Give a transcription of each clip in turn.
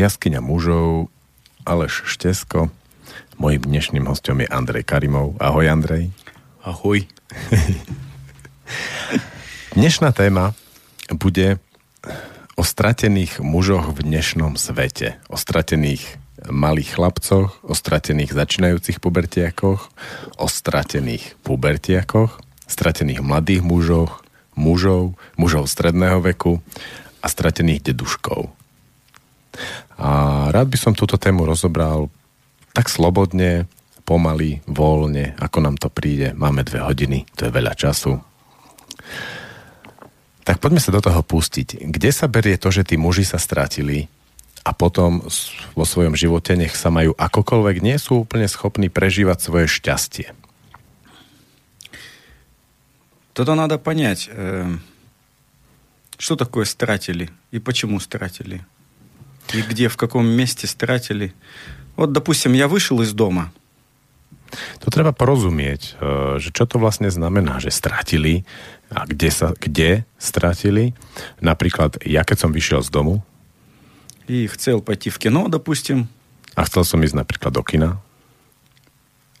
Jaskyňa mužov, Aleš Štesko. Mojím dnešným hostom je Andrej Karimov. Ahoj Andrej. Ahoj. Dnešná téma bude o stratených mužoch v dnešnom svete. O stratených malých chlapcoch, o stratených začínajúcich pubertiakoch, o stratených pubertiakoch, stratených mladých mužoch, mužov, mužov stredného veku a stratených deduškov. A rád by som túto tému rozobral tak slobodne, pomaly, voľne, ako nám to príde. Máme dve hodiny, to je veľa času. Tak poďme sa do toho pustiť. Kde sa berie to, že tí muži sa stratili a potom vo svojom živote nech sa majú akokoľvek, nie sú úplne schopní prežívať svoje šťastie? Toto надо понять, что такое стратили и почему стратили. И где, в каком месте стратили. Вот, допустим, я вышел из дома. To treba porozumieť, že čo to vlastne znamená, že stratili a kde, sa, kde stratili. Napríklad, ja keď som vyšiel z domu. И chcel пойти в кино, допустим. A chcel som ísť napríklad do kina.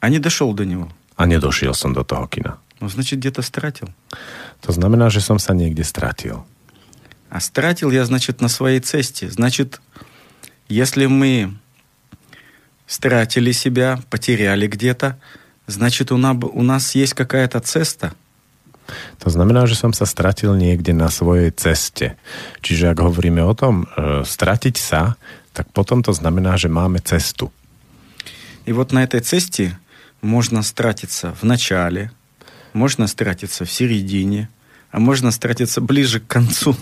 А не дошел до него. A nedošiel som do toho kina. Ну, значит, где-то стратил. To znamená, že som sa niekde stratil. А стратил я, значит, на своей цесте. Значит, если мы стратили себя, потеряли где-то, значит, у нас, у нас есть какая-то цеста. To znamená, že som sa stratil niekde na svojej ceste. Čiže ak hovoríme o tom e, stratiť sa, tak potom to znamená, že máme cestu. И вот на этой цесте можно стратиться в начале, можно стратиться в середине, а можно стратиться ближе к концу.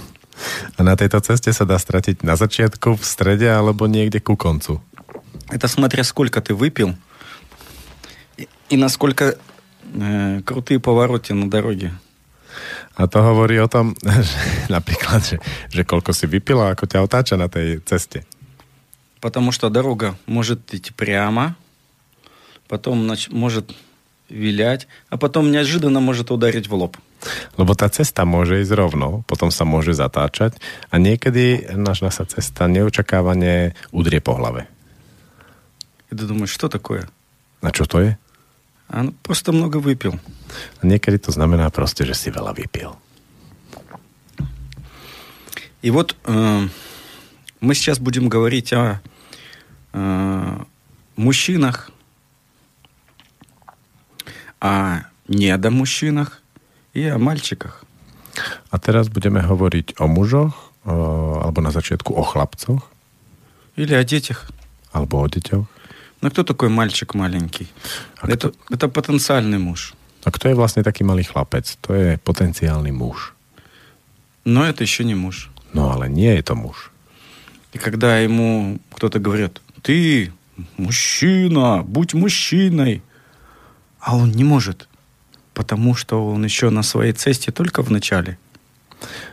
A na tejto ceste sa dá stratiť na začiatku, v strede alebo niekde ku koncu. Это смотря сколько ты выпил и, и насколько э, крутые повороты на дороге. A to hovorí o tom, že, napríklad, že, že koľko si vypila, ako ťa otáča na tej ceste. Потому что дорога может идти прямо, потом нач- может вилять, а потом неожиданно может ударить в лоб. Lebo tá cesta môže ísť rovno, potom sa môže zatáčať a niekedy naša sa cesta neočakávane udrie po hlave. И ты думаешь, что такое? A čo to je? А ну, просто много выпил. A niekedy to znamená proste, že si veľa vypil. И вот э, мы сейчас будем говорить о э, мужчинах, о недомужчинах и о мальчиках. A teraz budeme hovoriť o mužoch, o, alebo na začiatku o chlapcoch, Или о детях. alebo o deťoch. Ну, кто такой мальчик маленький? А это, это потенциальный муж. A kto je vlastne taký malý chlapec? To je potenciálny muž. Но это еще не муж. Ale nie je to muž. И когда ему кто-то говорит, ты мужчина, будь мужчиной, а он не может, потому что он еще на своей цесте только в начале.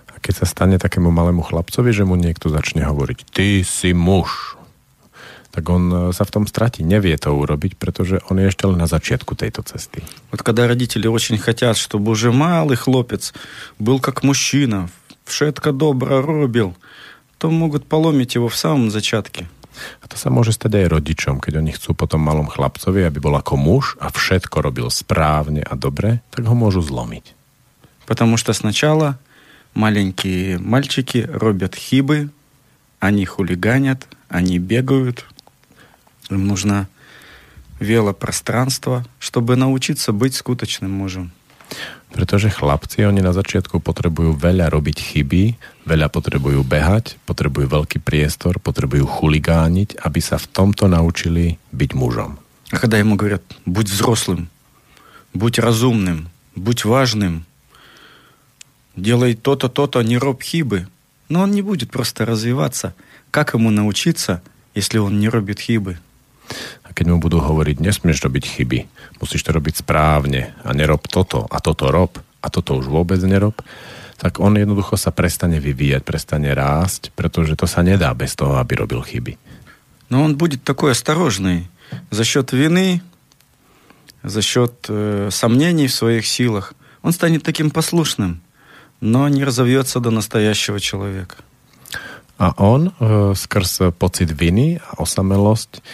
A keď sa stane takému malému chlapcovi, že mu niekto začne hovoriť, ty si muž, tak on e, sa v tom stratí. Nevie to urobiť, pretože on je ešte len na začiatku tejto cesty. Вот когда родители очень хотят, чтобы уже малый хлопец был как мужчина, všetko добро робил, то могут поломить его в самом зачатке. A to sa môže stať aj rodičom, keď oni chcú potom malom chlapcovi, aby bol ako muž a všetko robil správne a dobre, tak ho môžu zlomiť. Потому что сначала маленькие мальчики робят хибы, они хулиганят, они бегают. Им нужно велопространство, чтобы научиться быть скуточным мужем. Pretože chlapci, oni na začiatku potrebujú veľa robiť chyby, veľa potrebujú behať, potrebujú veľký priestor, potrebujú chuligániť, aby sa v tomto naučili byť mužom. А когда ему говорят, будь взрослым, будь разумным, будь важным, делай то-то, то-то, не роб хибы, но он не будет просто развиваться. Как ему научиться, если он не робит хибы? A keď mu budú hovoriť, nesmieš robiť chyby, musíš to robiť správne a nerob toto a toto rob a toto už vôbec nerob, tak on jednoducho sa prestane vyvíjať, prestane rásť, pretože to sa nedá bez toho, aby robil chyby. Но он будет такой осторожный за счет вины, за счет э, сомнений в своих силах. Он станет таким послушным, но не разовьется до настоящего человека. A on e, skrz pocit viny a osamelosť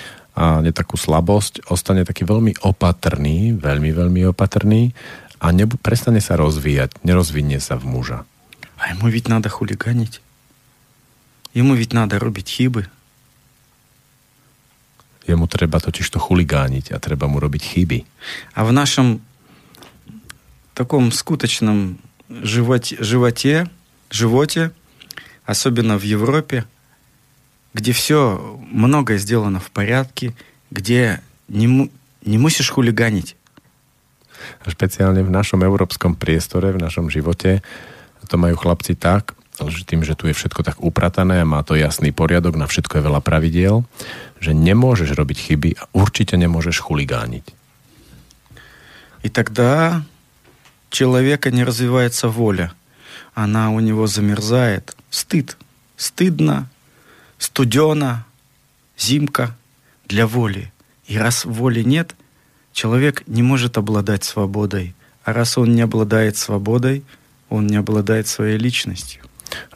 a netakú slabosť ostane taký veľmi opatrný, veľmi, veľmi opatrný a nebu- prestane sa rozvíjať, nerozvinie sa v muža. А ему ведь надо хулиганить. Ему ведь надо robiť chyby. Jemu treba totiž to chuligániť a treba mu robiť chyby. А в нашем таком скуточном животе, животе, животе, особенно в Европе, где все многое сделано в порядке, где не, му- не musíš chuliganiť. A špeciálne v našom európskom priestore, v našom živote, to majú chlapci tak, že tým, že tu je všetko tak upratané a má to jasný poriadok, na všetko je veľa pravidiel, že nemôžeš robiť chyby a určite nemôžeš chuligániť. И тогда человека не развивается воля. Она у него замерзает. Стыд. Стыдно, студено, зимка для воли. И раз воли нет, человек не может обладать свободой. А раз он не обладает свободой, он не обладает своей личностью.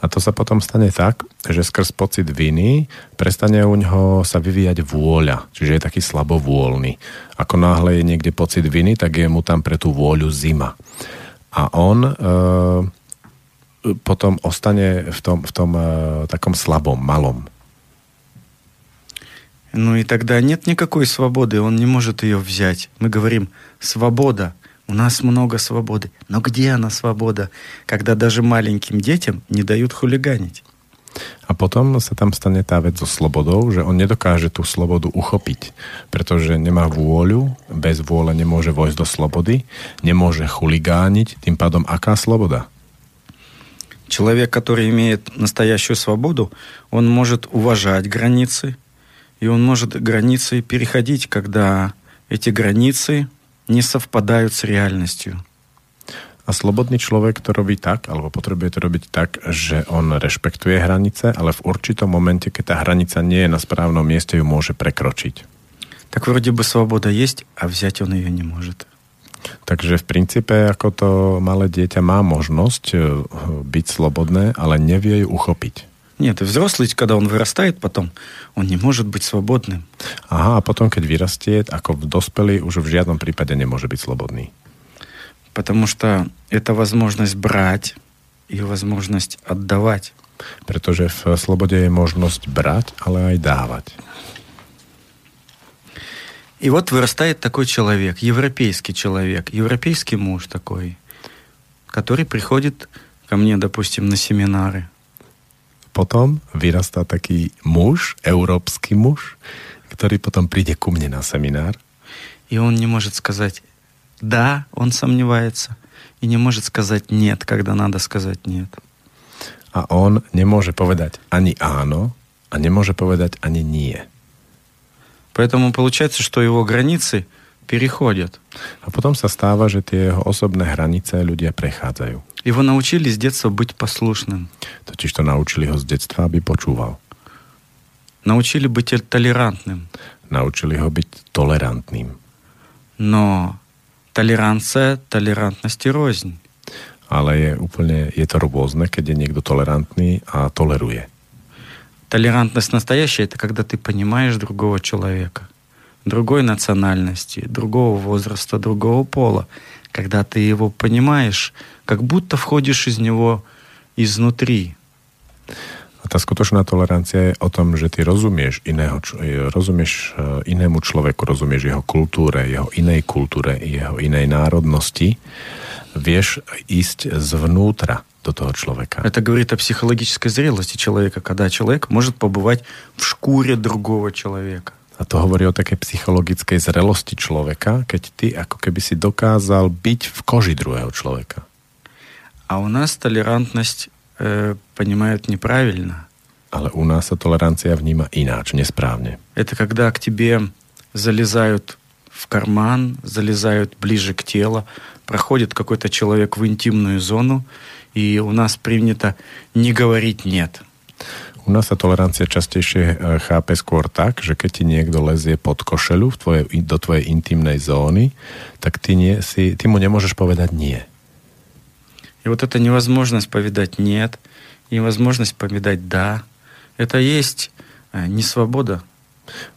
A to sa potom stane tak, že skrz pocit viny prestane u ňoho sa vyvíjať vôľa, čiže je taký slabovôľny. Ako náhle je niekde pocit viny, tak je mu tam pre tú vôľu zima. A on e, potom ostane v tom, v tom e, takom slabom, malom. Ну и тогда нет никакой свободы, он не может ее взять. Мы говорим, свобода, у нас много свободы. Но где она свобода, когда даже маленьким детям не дают хулиганить? A potom sa tam stane tá vec so slobodou, že on nedokáže tú slobodu uchopiť, pretože nemá vôľu, bez vôle nemôže vojsť do slobody, nemôže chuligániť, tým pádom aká sloboda? Человек, который имеет настоящую свободу, он может уважать границы, и он может границы переходить, когда эти границы не совпадают с реальностью. A slobodný človek to robí tak, alebo potrebuje to robiť tak, že on rešpektuje hranice, ale v určitom momente, keď tá hranica nie je na správnom mieste, ju môže prekročiť. Так вроде бы свобода есть, а взять он ее не может. Takže v princípe, ako to malé dieťa má možnosť e, byť slobodné, ale nevie ju uchopiť. Нет, и взрослый, когда он вырастает потом, он не может быть свободным. Aha, a potom, keď vyrastie, ako v dospelý, už v žiadnom prípade nemôže byť slobodný. Потому что это возможность брать и возможность отдавать. Pretože v slobode je možnosť brať, ale aj dávať. И вот вырастает такой человек, европейский человек, европейский муж такой, который приходит ко мне, допустим, на семинары. Potom vyrastá taký muž, európsky muž, ktorý potom príde ku mne na seminár И он не может сказать «да», он сомневается, и не может сказать «нет», когда надо сказать «нет». a on nemôže povedať ani áno a nemôže povedať ani nie. Поэтому получается, что его границы переходят. A potom sa stáva, že tie jeho osobné hranice ľudia prechádzajú. Его научили с детства быть послушным, Totiž to naučili ho z detstva, aby počúval. научили быть толерантным. Naučili ho byť tolerantným. Но толеранция толерантности рознь. Ale je úplne, je to rôzne, keď je niekto tolerantný a toleruje. Толерантность настоящая – это когда ты понимаешь другого человека, другой национальности, другого возраста, другого пола. Когда ты его понимаешь, как будто входишь из него изнутри. A tá skutočná tolerancia je o tom, že ty rozumieš, iného, č- rozumieš eh, inému človeku, rozumieš jeho kultúre, jeho inej kultúre, jeho inej národnosti, vieš ísť zvnútra do toho človeka. Это говорит о психологической зрелости человека, когда человек может побывать в шкуре другого человека. A to hovorí o takej psychologickej zrelosti človeka, keď ty ako keby si dokázal byť v koži druhého človeka. А у нас толерантность э, понимают неправильно. Ale u nás sa tolerancia vníma ináč, nesprávne. Это когда к тебе залезают в карман, залезают ближе к телу, проходит какой-то человек в интимную зону, и у нас принято не говорить «нет». U nás sa tolerancia častejšie e, chápe skôr tak, že keď ti niekto lezie pod košelu v tvoje, do tvojej intimnej zóny, tak ty, nie, si, ty mu nemôžeš povedať nie. И вот эта невозможность повидать «нет», невозможность повидать «да», Это есть э, не свобода.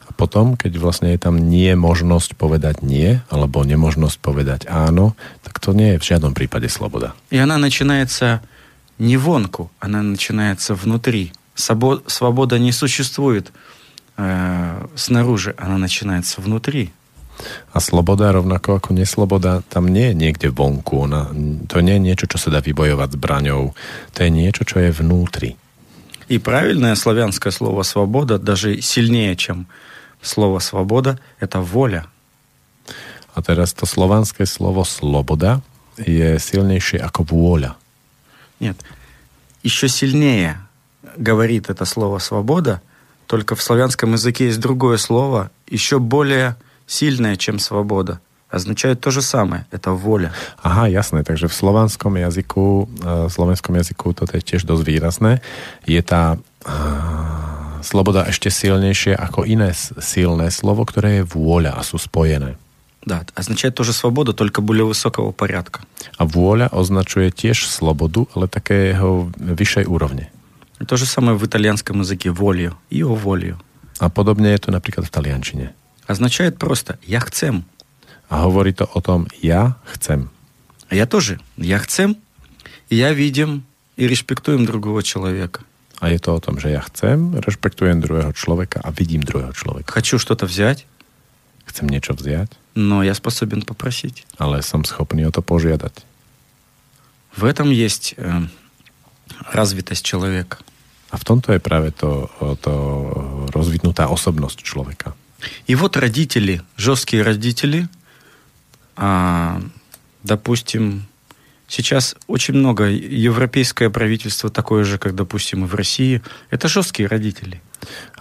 A potom, keď vlastne je tam nie možnosť povedať nie, alebo nemožnosť povedať áno, tak to nie je v žiadnom prípade sloboda. И она начинается не вонку, она начинается внутри. Свобода не существует э, снаружи, она начинается внутри. A sloboda, rovnako ako nesloboda, tam nie je niekde vonku. Ona, to nie je niečo, čo sa dá vybojovať zbraňou. To je niečo, čo je vnútri. И правильное славянское слово «свобода» даже сильнее, чем слово «свобода» — это воля. A teraz to slovanské slovo sloboda je silnejšie ako vôľa. Нет, еще сильнее говорит это слово «свобода», только в славянском языке есть другое слово, еще более сильное, чем «свобода». Означает то же самое. Это воля. Aha, jasné, takže v slovanskom jazyku, v slovenskom jazyku toto je tiež dosť výrazné. Je tá uh, sloboda ešte silnejšie ako iné silné slovo, ktoré je vôľa a sú spojené. Да, означает тоже свободу, только более высокого порядка. A vôľa označuje tiež slobodu, ale takého vyššej úrovne. То же самое в итальянском языке волю и о волю. A podobne je to napríklad v taliančine. Означает просто «я chcem». A hovorí to o tom ja chcem. А я тоже. Я chcem, и я видим и респектуем другого человека. Je to o tom, že ja chcem, rešpektujem druhého človeka a vidím druhého človeka. Хочу что-то взять, Chcem niečo vziať, но я способен попросить. som schopný o to požiadať. В этом есть э, развитость человека. A v tomto je práve to, to rozvinutá osobnosť človeka. И вот родители, жесткие родители, а, допустим, сейчас очень много европейское правительство такое же, как, допустим, и в России. Это жесткие родители.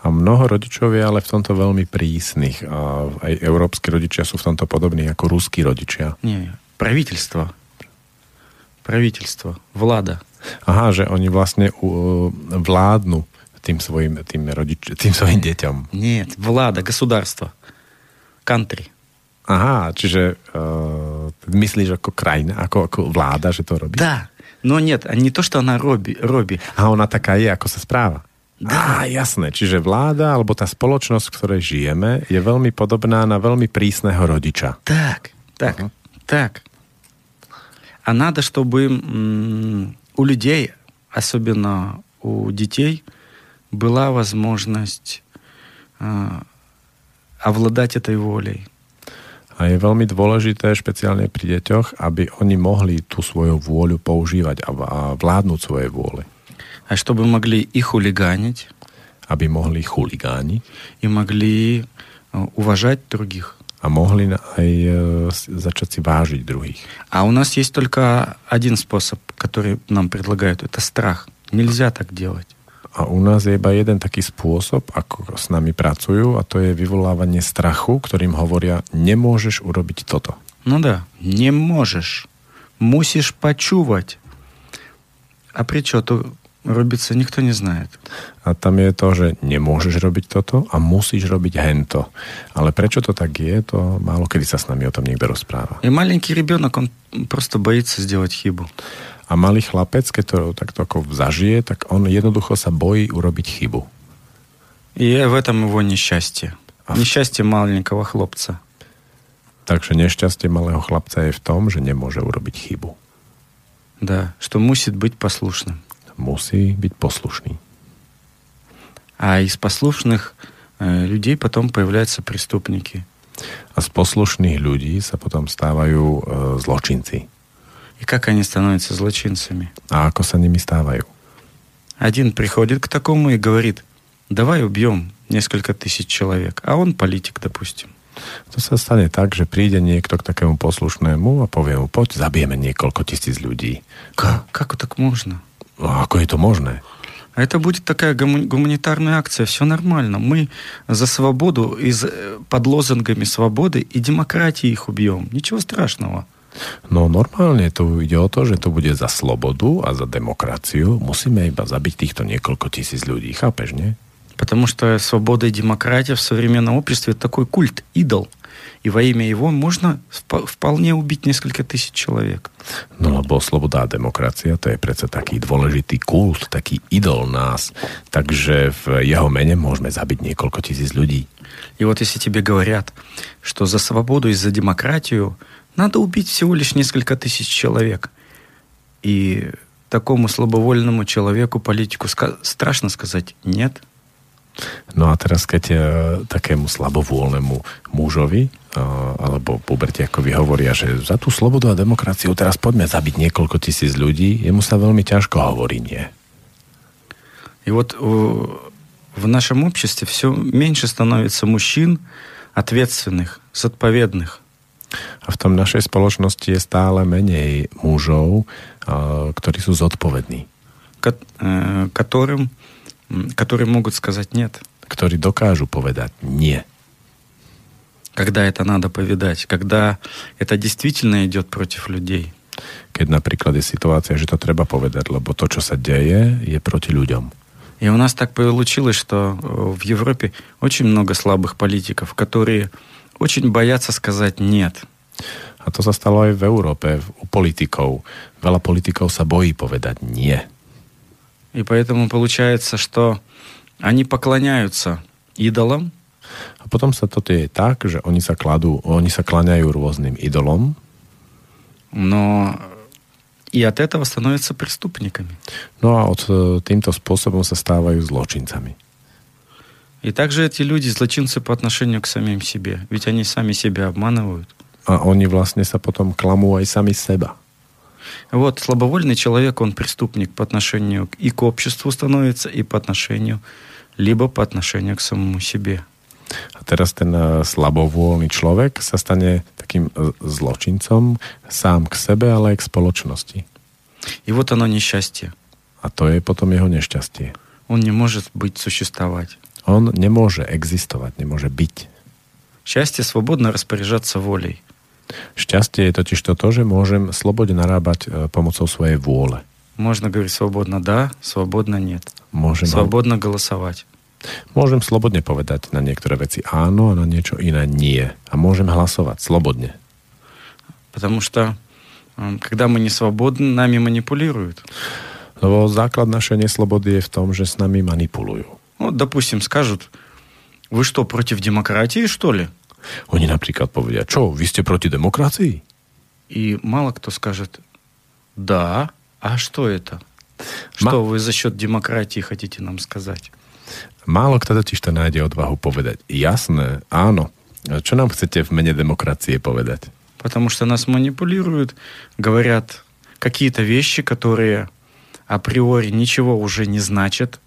A mnoho rodičov je ale v tomto veľmi prísnych. A aj európsky rodičia sú v tomto podobní ako ruskí rodičia. Не, правительство. Правительство. Влада. Aha, že oni vlastne uh, vládnu tým svojim, tým, rodič, tým svojim deťom. Нет, влада, государство. Country. Aha, čiže uh, myslíš ako krajina, ako, ako vláda, že to robí? Да. Но нет, а не то, что она Робби. Робби. A ona taká je, ako sa správa. Dá. Á, jasné. Čiže vláda, alebo tá spoločnosť, v ktorej žijeme, je veľmi podobná na veľmi prísneho rodiča. Так, так, Ага. так. А надо, чтобы м, у людей, особенно у детей, была возможность а, овладать этой волей. A je veľmi dôležité, špeciálne pri deťoch, aby oni mohli tú svoju vôľu používať a, a vládnuť svoje vôle. А чтобы могли и хулиганить, Aby mohli chuligániť и могли а, уважать других. a mohli na- aj e, s- začať si vážiť druhých. А у нас есть только один способ, который нам предлагают. Это страх. Нельзя так делать. A u nás je iba jeden taký spôsob, ako s nami pracujú, a to je vyvolávanie strachu, ktorým hovoria, nemôžeš urobiť toto. Ну да, не можешь. Мусишь почувать. А при čo to робиться, никто не знает. A tam je to, že nemôžeš robiť toto a musíš robiť hento. Ale prečo to tak je, to málo kedy sa s nami o tom niekto rozpráva. И маленький ребенок, он просто боится сделать хибу. A malý chlapec, keď to takto ako zažije, tak on jednoducho sa bojí urobiť chybu. И в этом его несчастье. А. Несчастье маленького хлопца. Takže nešťastie malého chlapca je v tom, že nemôže urobiť chybu. Да, что мусит быть послушным. Musí byť poslušný. А из послушных э, людей потом появляются преступники. A z poslušných ľudí sa potom stávajú e, zločinci. И как они становятся злочинцами? A ako sa nimi stávajú? Один приходит к такому и говорит, давай убьем несколько тысяч человек. А он политик, допустим. To sa stane tak, že príde niekto k takému poslušnému a povie mu, poď, zabijeme niekoľko tisíc ľudí. Как, как так можно? No, ako je to možné? А это будет такая гумани- гуманитарная акция. Все нормально. Мы за свободу и за- э, под лозунгами свободы и демократии их убьем. Ничего страшного. No normálne tu ide o to, že to bude za slobodu a za demokraciu. Musíme iba zabiť týchto niekoľko tisíc ľudí. Chápeš, nie? Потому что свобода и демократия в современном обществе это такой культ, идол. И во имя его можно вполне убить несколько тысяч человек. No lebo sloboda a demokracia to je predsa taký dôležitý kult, taký idol nás. Takže v jeho mene môžeme zabiť niekoľko tisíc ľudí. И вот если тебе говорят, что за свободу и за демократию надо убить всего лишь несколько тысяч человек, и такому слабовольному человеку, политику страшно сказать «нет», No a teraz, keď e, takému slabovôľnemu mužovi e, alebo pubertiakovi hovoria, že za tú slobodu a demokraciu teraz poďme zabiť niekoľko tisíc ľudí, jemu sa veľmi ťažko hovorí nie. И вот в нашем обществе все меньше становится мужчин ответственных, зodpovedných. A v tom našej spoločnosti je stále menej mužov, ktorí sú zodpovední. Которым, которые могут сказать нет. Ktorí dokážu povedať nie. Когда это надо повидать, когда это действительно идет против людей. Keď napríklad je situácia, že to treba povedať, lebo to, čo sa deje, je proti ľuďom. И у нас так получилось, что в Европе очень много слабых политиков, которые очень боятся сказать «нет». A to sa stalo aj v Európe, u politikov. Veľa politikov sa bojí povedať nie. И поэтому получается, что они поклоняются идолам. A potom sa to je tak, že oni sa kladú, oni sa klaňajú rôznym idolom. Но и от этого становятся преступниками. No od e, týmto spôsobom sa stávajú zločincami. И также эти люди злочинцы по отношению к самим себе. Ведь они сами себя обманывают. A oni vlastne sa potom klamú aj sami seba. Вот слабовольный человек, он преступник по отношению и к обществу становится, и по отношению, либо по отношению к самому себе. A teraz ten e, slabovôľný človek sa stane takým e, zločincom sám k sebe, ale aj k spoločnosti. И вот оно несчастье. A to je potom jeho nešťastie. Он не может быть существовать. On nemôže existovať, nemôže byť. Счастье свободно распоряжаться волей. Šťastie je totiž to, to že môžem slobodne narábať e, pomocou svojej vôle. Можно говорить свободно да, свободно нет. Môžem, Свободно голосовать. môžem slobodne povedať na niektoré veci áno a na niečo iné nie. A môžem hlasovať slobodne. Потому что м, когда мы не свободны, нами манипулируют. Lebo základ našej neslobody je v tom, že s nami manipulujú. Ну, допустим, скажут, вы что, против демократии, что ли? Oni napríklad povedia, čo, vy ste proti demokracii? И мало кто скажет, да, а что это? Что вы за счет демократии хотите нам сказать? Málo kto totiž to nájde odvahu povedať. Jasné, áno. Čo nám chcete v mene demokracie povedať? Потому что нас манипулируют, говорят какие-то вещи, которые априори ничего уже не значат,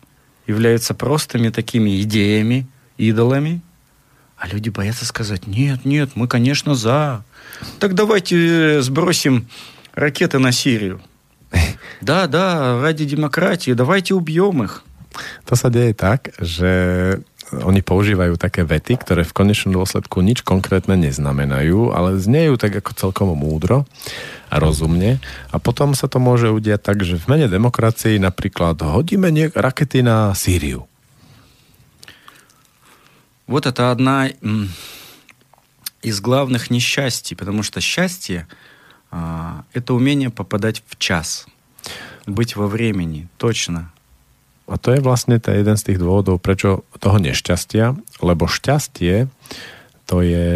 являются простыми такими идеями, идолами, а люди боятся сказать, нет, нет, мы, конечно, за. Так давайте сбросим ракеты на Сирию. Да, да, ради демократии, давайте убьем их. To sa deje tak, že oni používajú také vety, ktoré v konečnom dôsledku nič konkrétne neznamenajú, ale znejú tak ako celkom múdro a rozumne. A potom sa to môže udiať tak, že v mene demokracii napríklad hodíme nie- rakety na Sýriu. Вот это одна м, из главных несчастий, потому что счастье а, это умение попадать в час, быть во времени, точно. A to je vlastne to jeden z tých dôvodov, prečo toho nešťastia, lebo šťastie to je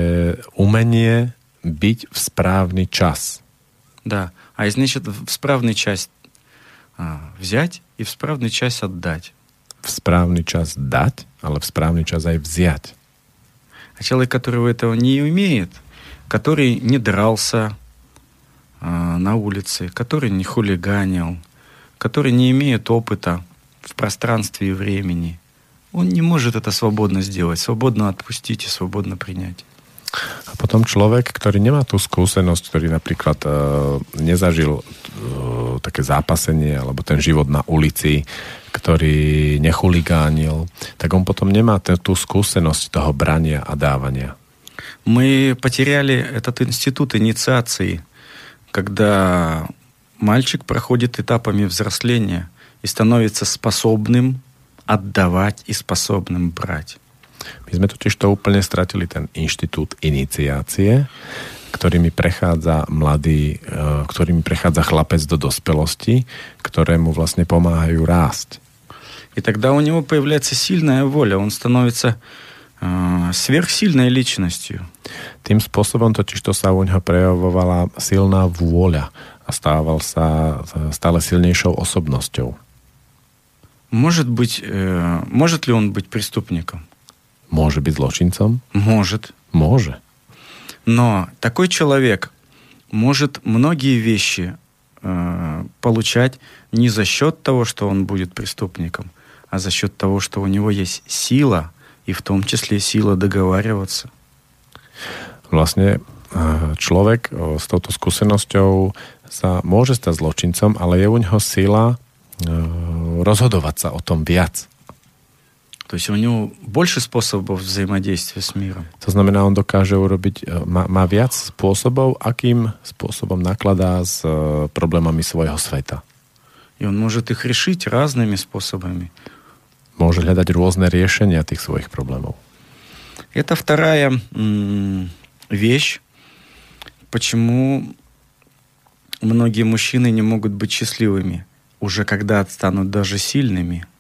umenie byť v správny čas. Да. А и значит в справный час а, взять и в справный час отдать. V správny čas dať, ale v správny čas aj vziať. А человек, который этого не умеет, который не дрался а, на улице, который не хулиганил, который не имеет опыта в пространстве и времени, он не может это свободно сделать, свободно отпустить и свободно принять. A potom človek, ktorý nemá tú skúsenosť, ktorý napríklad e, nezažil e, také zápasenie alebo ten život na ulici, ktorý nechuligánil, tak on potom nemá ten, tú skúsenosť toho brania a dávania. Мы потеряли этот институт инициации, когда мальчик проходит этапами взросления и становится способным отдавать и способным брать. My sme totiž to úplne stratili ten inštitút iniciácie, ktorými prechádza mladý, e, ktorými prechádza chlapec do dospelosti, ktorému vlastne pomáhajú rásť. И тогда у него появляется сильная воля, он становится э, сверхсильной личностью. Tým spôsobom totiž to sa u neho prejavovala silná vôľa a stával sa stále silnejšou osobnosťou. Может быть, э, может ли он быть преступником? Môže byť zločincom? Может. Môže. Но такой человек может многие вещи э, получать не за счет того, что он будет преступником, а за счет того, что у него есть сила, и в том числе сила договариваться. Vlastne človek s touto skúsenosťou sa môže stať zločincom, ale je u neho sila rozhodovať sa o tom viac. То есть у него больше способов взаимодействия с миром. To znamená, on dokáže urobiť, má, má viac spôsobov, akým spôsobom nakladá s problémами svojho sveta. И он может их решить разными способами. Môže hľadať rôzne riešenia tých svojich problémov. Это вторая м- вещь, почему многие мужчины не могут быть счастливыми, Уже когда станут даже сильными –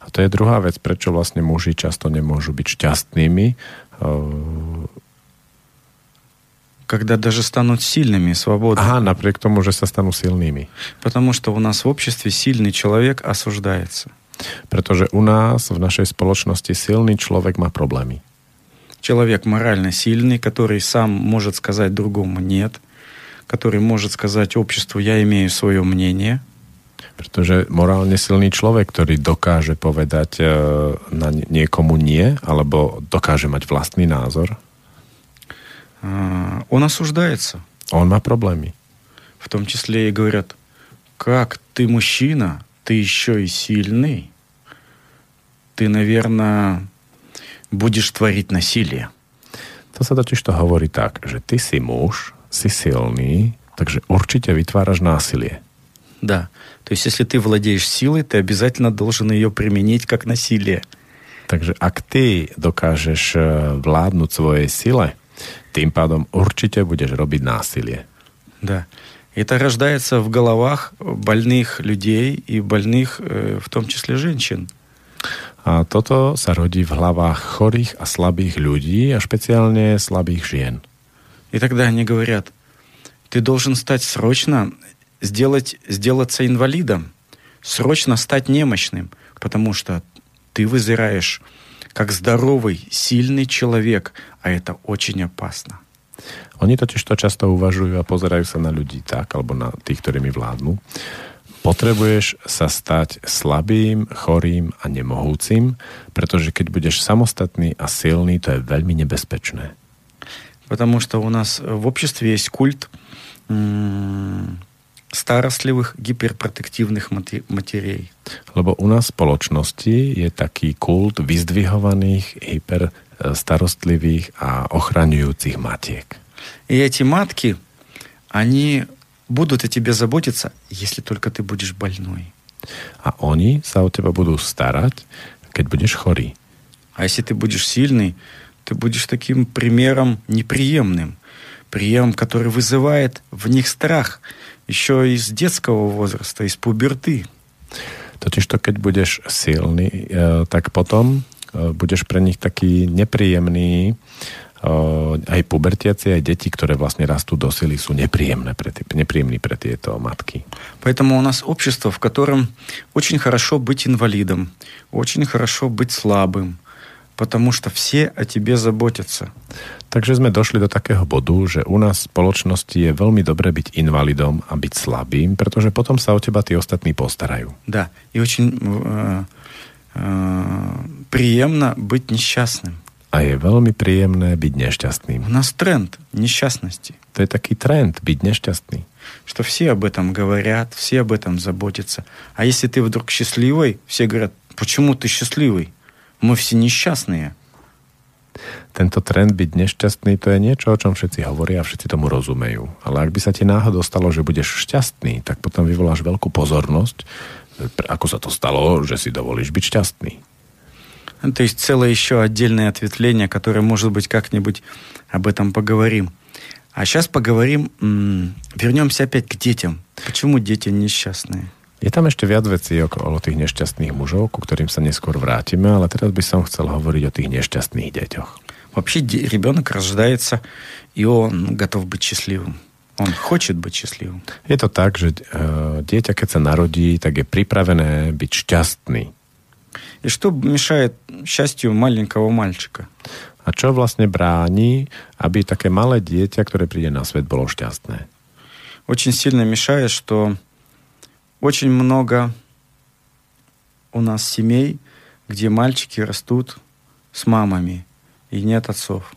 a to je druhá vec, prečo vlastne muži často nemôžu byť šťastnými. Когда даже станут сильными, свободными. Ага, наpriek tomu, že sa станú silnými. Потому что у нас в обществе сильный человек осуждается. Pretože u nás, v našej spoločnosti, silný človek má problémy. Человек морально сильный, который сам может сказать другому «нет», который может сказать обществу «я имею свое мнение», pretože morálne silný človek, ktorý dokáže povedať e, na niekomu nie, alebo dokáže mať vlastný názor, он осуждается. Он má problémy. В том числе и говорят, как ты мужчина, ты еще и сильный, ты, наверное, будешь творить насилие. To sa totiž to hovorí tak, že ty si muž, si silný, takže určite vytváraš násilie. Да. То есть, если ты владеешь силой, ты обязательно должен ее применить как насилие. Takže ak ty dokážeš vládnuť svojej sile, tým pádom určite budeš robiť násilie. Да. Это рождается в головах больных людей и больных, в том числе женщин. A toto sa rodí v hlavách chorých a slabých ľudí a špeciálne slabých žien. И тогда они говорят, ты должен стать срочно сделать, сделаться инвалидом, срочно стать немощным, потому что ты вызираешь как здоровый, сильный человек, а это очень опасно. Oni totiž to často uvažujú a pozerajú sa na ľudí tak, alebo na tých, ktorí mi vládnu. Potrebuješ sa stať slabým, chorým a nemohúcim, pretože keď budeš samostatný a silný, to je veľmi nebezpečné. Потому что у нас в обществе есть культ starostlivých hyperprotektívnych матерей. Lebo u nás v spoločnosti je taký kult vyzdvihovaných hyperstarostlivých a ochraňujúcich matiek. И эти матки, они будут о тебе заботиться, если только ты будешь больной. A oni sa o teba budú starať, keď budeš chorý. А если ты будешь сильный, ты будешь таким примером неприемным. Прием, который вызывает в них страх – еще из детского возраста, из пуберты. Totiž to, keď budeš silný, tak potom budeš pre nich taký nepríjemný, aj pubertiaci, aj deti, ktoré vlastne rastú do sily, sú nepríjemné pre, nepríjemní pre tieto matky. Поэтому у нас общество, в котором очень хорошо быть инвалидом, очень хорошо быть слабым, потому что все о тебе заботятся. Takže sme došli do takého bodu, že u nás v spoločnosti je veľmi dobre byť invalidom a byť slabým, pretože potom sa o teba tí ostatní postarajú. Да, и очень э, э, приемно быть несчастным. A je veľmi príjemné byť nešťastným. У нас тренд несчастности. To je taký trend, byť nešťastný. Что все об этом говорят, все об этом заботятся. А если ты вдруг счастливый, все говорят, почему ты счастливый? Мы все несчастные. Tento trend byť nešťastný, to je niečo, o čom všetci hovoria a všetci tomu rozumejú. Ale ak by sa ti náhodou stalo, že budeš šťastný, tak potom vyvoláš veľkú pozornosť, ako sa to stalo, že si dovolíš byť šťastný. То есть целое еще отдельное ответвление, которое, может быть, как-нибудь об этом поговорим. А сейчас поговорим, вернемся опять к детям. Почему дети несчастные? Je tam ešte viac vecí okolo tých nešťastných mužov, ku ktorým sa neskôr vrátime, ale teraz by som chcel hovoriť o tých nešťastných deťoch. Вообще ребенок рождается, и он готов быть счастливым. On хочет быть счастливым. Je to tak, že uh, dieťa, keď sa narodí, tak je pripravené byť šťastný. И что мешает счастью маленького мальчика? A čo vlastne bráni, aby také malé dieťa, ktoré príde na svet, bolo šťastné? Очень сильно мешает, что очень много у нас семей, где мальчики растут с мамами и нет отцов.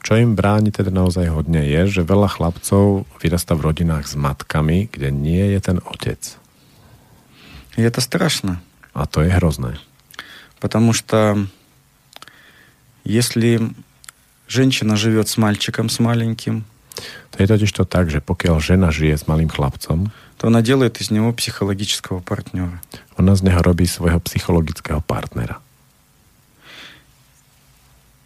Čo im bráni teda naozaj hodne je, že veľa chlapcov vyrasta v rodinách s matkami, kde nie je ten otec. И это страшно. A to je hrozné. Потому что если женщина живет с мальчиком, с маленьким, to je totiž to tak, že pokiaľ žena žije s malým chlapcom, то она делает из него психологического партнера. Ona z neho robí svojho psychologického partnera.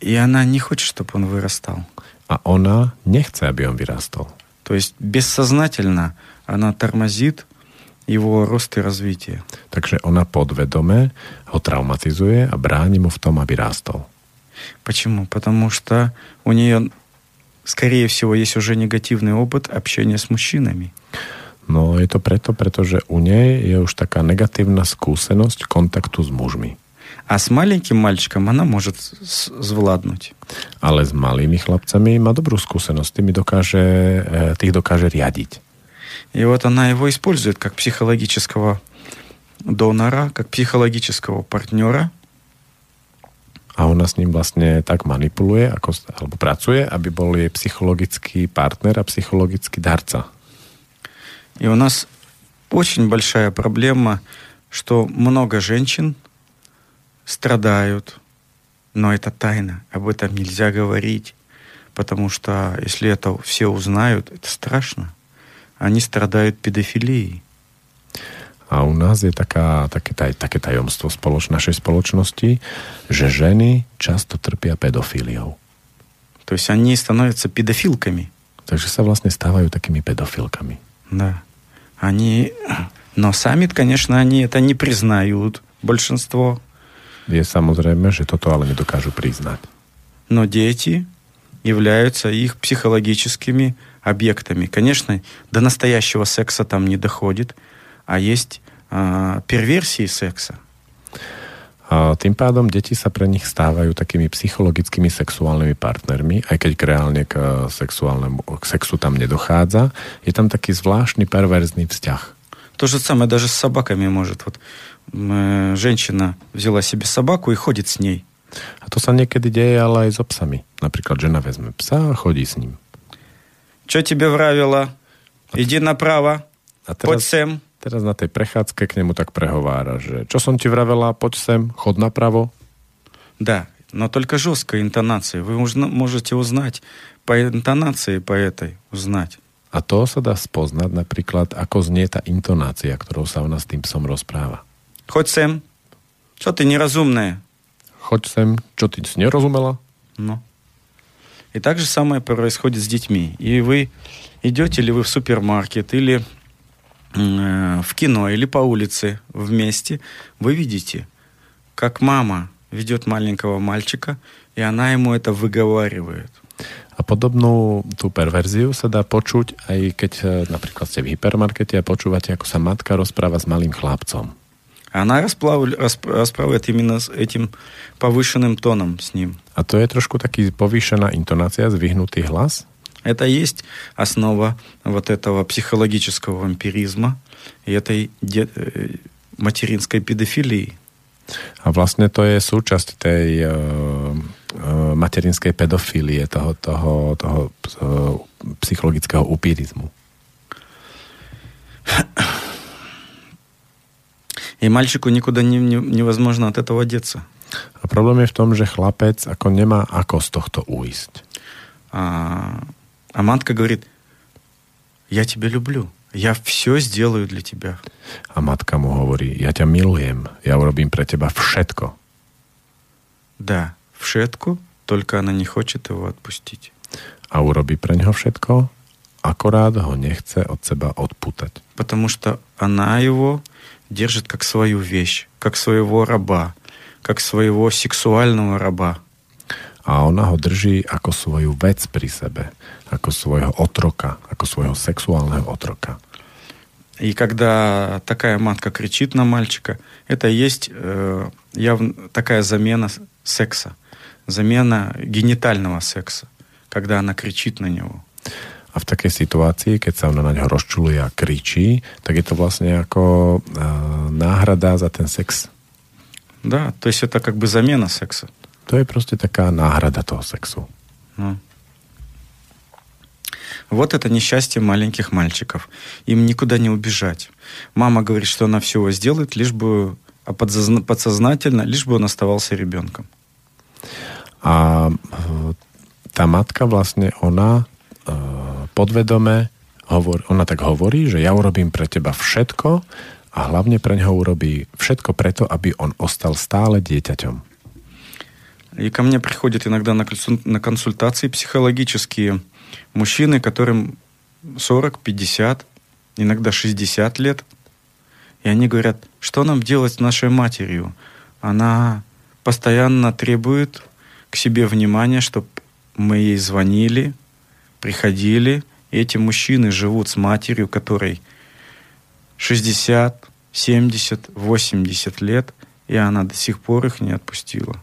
И она не хочет, чтобы он вырастал. A ona nechce, aby on vyrastol. То есть бессознательно она тормозит его рост и развитие. Takže ona podvedome ho traumatizuje a bráni mu v tom, aby rástol. Почему? Потому что у нее, скорее всего, есть уже негативный опыт общения с мужчинами. No je to preto, pretože u nej je už taká negatívna skúsenosť kontaktu s mužmi. А с маленьким мальчиком она может zvládnuť. Ale s malými chlapcami má dobrú skúsenosť, tými dokáže, tých dokáže riadiť. И вот она его использует как психологического донора, как психологического партнера. A ona s ním vlastne tak manipuluje, ako, alebo pracuje, aby bol jej psychologický partner a psychologický darca. И у нас очень большая проблема, что много женщин страдают, но это тайна, об этом нельзя говорить, потому что если это все узнают, это страшно. Они страдают педофилией. A u nás je taká, také, taj, také tajomstvo spoloč, našej spoločnosti, že ženy často trpia pedofíliou. То есть они становятся педофилками. Takže sa vlastne stávajú takými pedofilkami. Да. Они... Но сами, конечно, они это не признают. Большинство. Je samozrejme, že toto ale nedokážu priznať. Но дети являются их психологическими объектами. Конечно, до настоящего секса там не доходит, а есть а, перверсии секса. A tým pádom deti sa pre nich stávajú takými psychologickými sexuálnymi partnermi, aj keď reálne k, sexuálnemu, k sexu tam nedochádza. Je tam taký zvláštny perverzný vzťah. То же самое даже с собаками может. Вот э, женщина взяла себе собаку и ходит с ней. A to sa niekedy deje ale aj so psami. Napríklad žena vezme psa a chodí s ním. Čo тебе вравила? Иди направо, a teraz, poď sem. Teraz na tej prechádzke k nemu tak prehovára, že čo som ti vravela, poď sem, chod napravo. Да, но только жесткой интонацией. Вы можете узнать по интонации, по этой узнать. A to sa dá spoznať napríklad, ako znie tá intonácia, ktorou sa ona s tým psom rozpráva. Choď sem. Čo ty? Choď sem. Čo ty nerozumela? No. И так же самое происходит с детьми. И вы идете ли вы в супермаркет или Э, в кино или по улице вместе, вы видите, как мама ведет маленького мальчика, и она ему это выговаривает. A podobnú tú perverziu sa dá počuť aj keď e, napríklad ste v hypermarkete a počúvate, ako sa matka rozpráva s malým chlapcom. Она расправляет именно с этим повышенным тоном с ним. A to je trošku taký povýšená intonácia, zvyhnutý hlas? Это есть основа вот этого психологического вампиризма и этой де- э, материнской педофилии. A vlastne to je súčasť tej uh, uh, materinskej pedofílie, toho, toho, toho uh, psychologického upírizmu. И мальчику никуда не, не, невозможно от этого деться. A problém je v tom, že chlapec ako nemá ako z tohto uísť. А, А матка говорит, я тебя люблю, я все сделаю для тебя. A matka mu hovorí, ja ťa milujem, ja urobím pre teba všetko. Да, в шетку, только она не хочет его отпустить. A urobí pre ňoho všetko, akorát ho nechce od seba odputať. Потому что она его держит как свою вещь, как своего раба, как своего сексуального раба. A ona ho drží ako svoju vec pri sebe, ako svojho otroka, ako svojho sexuálneho otroka. И когда такая матка кричит на мальчика, это и есть э, явно такая замена секса, замена генитального секса, когда она кричит на него. A v takej situácii, keď sa ona na ňo rozčuluje a kričí, tak je to vlastne ako e, náhrada za ten sex. Да, то есть это как бы замена секса. To je proste taká náhrada toho sexu. Ну. Вот это несчастье маленьких мальчиков. Им никуда не убежать. Мама говорит, что она все сделает, лишь бы а подсозна- подсознательно, лишь бы он оставался ребенком. A e, tá matka vlastne, ona e, podvedome, hovor, ona tak hovorí, že ja urobím pre teba všetko a hlavne pre neho urobí všetko preto, aby on ostal stále dieťaťom. И ко мне приходят иногда на консуль- на консультации психологические мужчины, которым 40, 50, иногда 60 лет. И они говорят, что нам делать с нашей матерью? Она постоянно требует к себе внимания, чтобы мы ей звонили, приходили. И эти мужчины живут с матерью, которой 60, 70, 80 лет, и она до сих пор их не отпустила.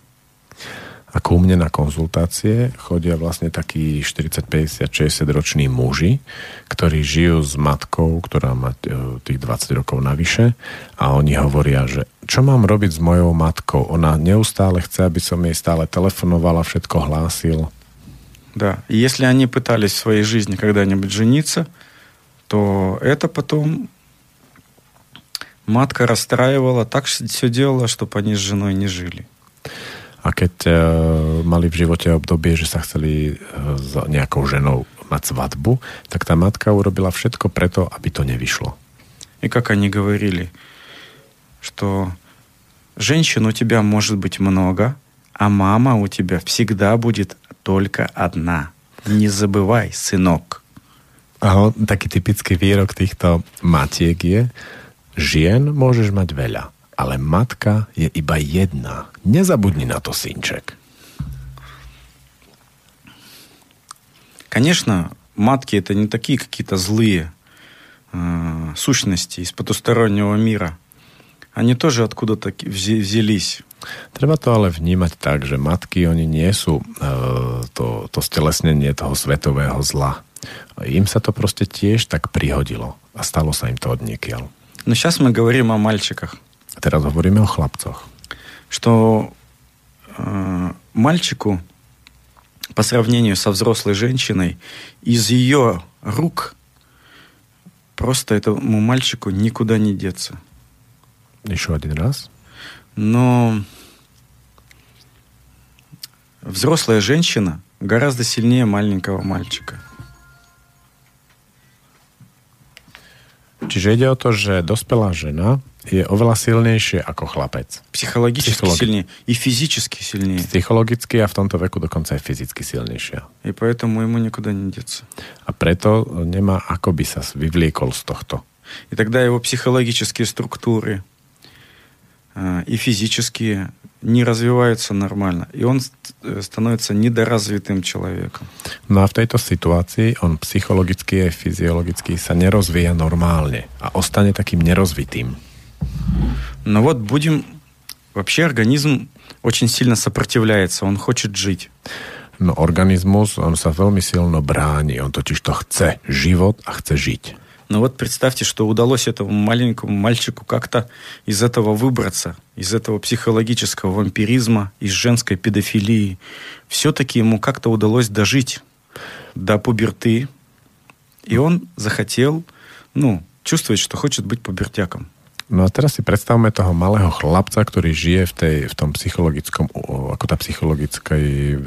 A ku mne na konzultácie chodia vlastne takí 40, 50, 60 roční muži, ktorí žijú s matkou, ktorá má e, tých 20 rokov navyše a oni hovoria, že čo mám robiť s mojou matkou? Ona neustále chce, aby som jej stále telefonovala, všetko hlásil. Да. И если они пытались в своей жизни когда-нибудь жениться, то это потом матка расстраивала, так все делала, чтобы они с женой не жили. A keď e, mali v živote obdobie, že sa chceli e, s nejakou ženou mať svadbu, tak tá matka urobila všetko preto, aby to nevyšlo. И как они говорили, что женщин у тебя может быть много, а мама у тебя всегда будет только одна. Не забывай, сынок. Aho, taký typický výrok týchto matiek je, žien môžeš mať veľa, ale matka je iba jedna. Nezabudni na to, synček. Конечно, матки это не такие какие-то злые э, сущности из потустороннего мира. Они тоже откуда-то взялись. Treba to ale vnímať tak, že matky, oni nie sú e, to, to stelesnenie toho svetového zla. Im sa to proste tiež tak prihodilo a stalo sa im to od niekiaľ. Но сейчас мы говорим о мальчиках, A teraz hovoríme o chlapcoch. что э, мальчику по сравнению со взрослой женщиной из ее рук просто этому мальчику никуда не деться. Еще один раз. Но взрослая женщина гораздо сильнее маленького мальчика. Čiže ide o to, že dospelá žena je oveľa silnejšie ako chlapec. Психологически Психологи- сильнее и физически сильнее. Psychologicky a v tomto veku dokonca aj fyzicky silnejšia. И поэтому ему никуда не деться. A preto nemá ako by sa vyvliekol z tohto. И тогда его психологические структуры а, и физические не развиваются нормально. И он ст- э, становится недоразвитым человеком. No a v tejto situácii on psychologicky a fyziologicky sa nerozvíja normálne a ostane takým nerozvitým. Но вот будем... Вообще организм очень сильно сопротивляется, он хочет жить. No organizmus, on sa veľmi silno bráni, on totiž to chce život a chce žiť. Но вот представьте, что удалось этому маленькому мальчику как-то из этого выбраться, из этого психологического вампиризма, из женской педофилии. Все-таки ему как-то удалось дожить до пуберты. И он захотел, ну, чувствовать, что хочет быть пубертяком. No a teraz si predstavme toho malého chlapca, ktorý žije v, tej, v tom psychologickom, o, ako tá psychologický e,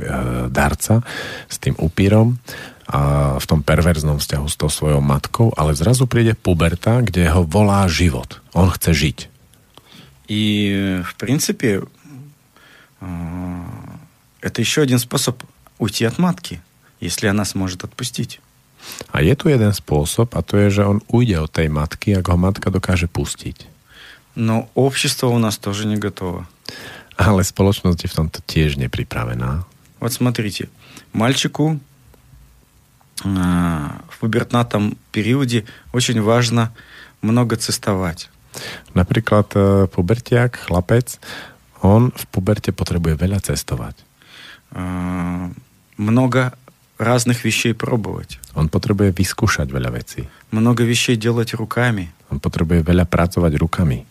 darca s tým upírom a v tom perverznom vzťahu s tou svojou matkou, ale zrazu príde puberta, kde ho volá život. On chce žiť. И, э, в принципе, а, это еще один способ уйти от матки, если она сможет отпустить. A je tu jeden spôsob a to je, že on ujde od tej matky, ak ho matka dokáže pustiť. Но общество у нас тоже не готово. Ale spoločnosť je v tomto tiež nepripravená. Вот смотрите, мальчику а, в пубертатном периоде очень важно много цистовать. Napríklad e, pubertiak, chlapec, on v puberte potrebuje veľa cestovať. А, много разных вещей пробовать. Он потребует выскушать много вещей. Много вещей делать руками. Он потребует много pracować руками.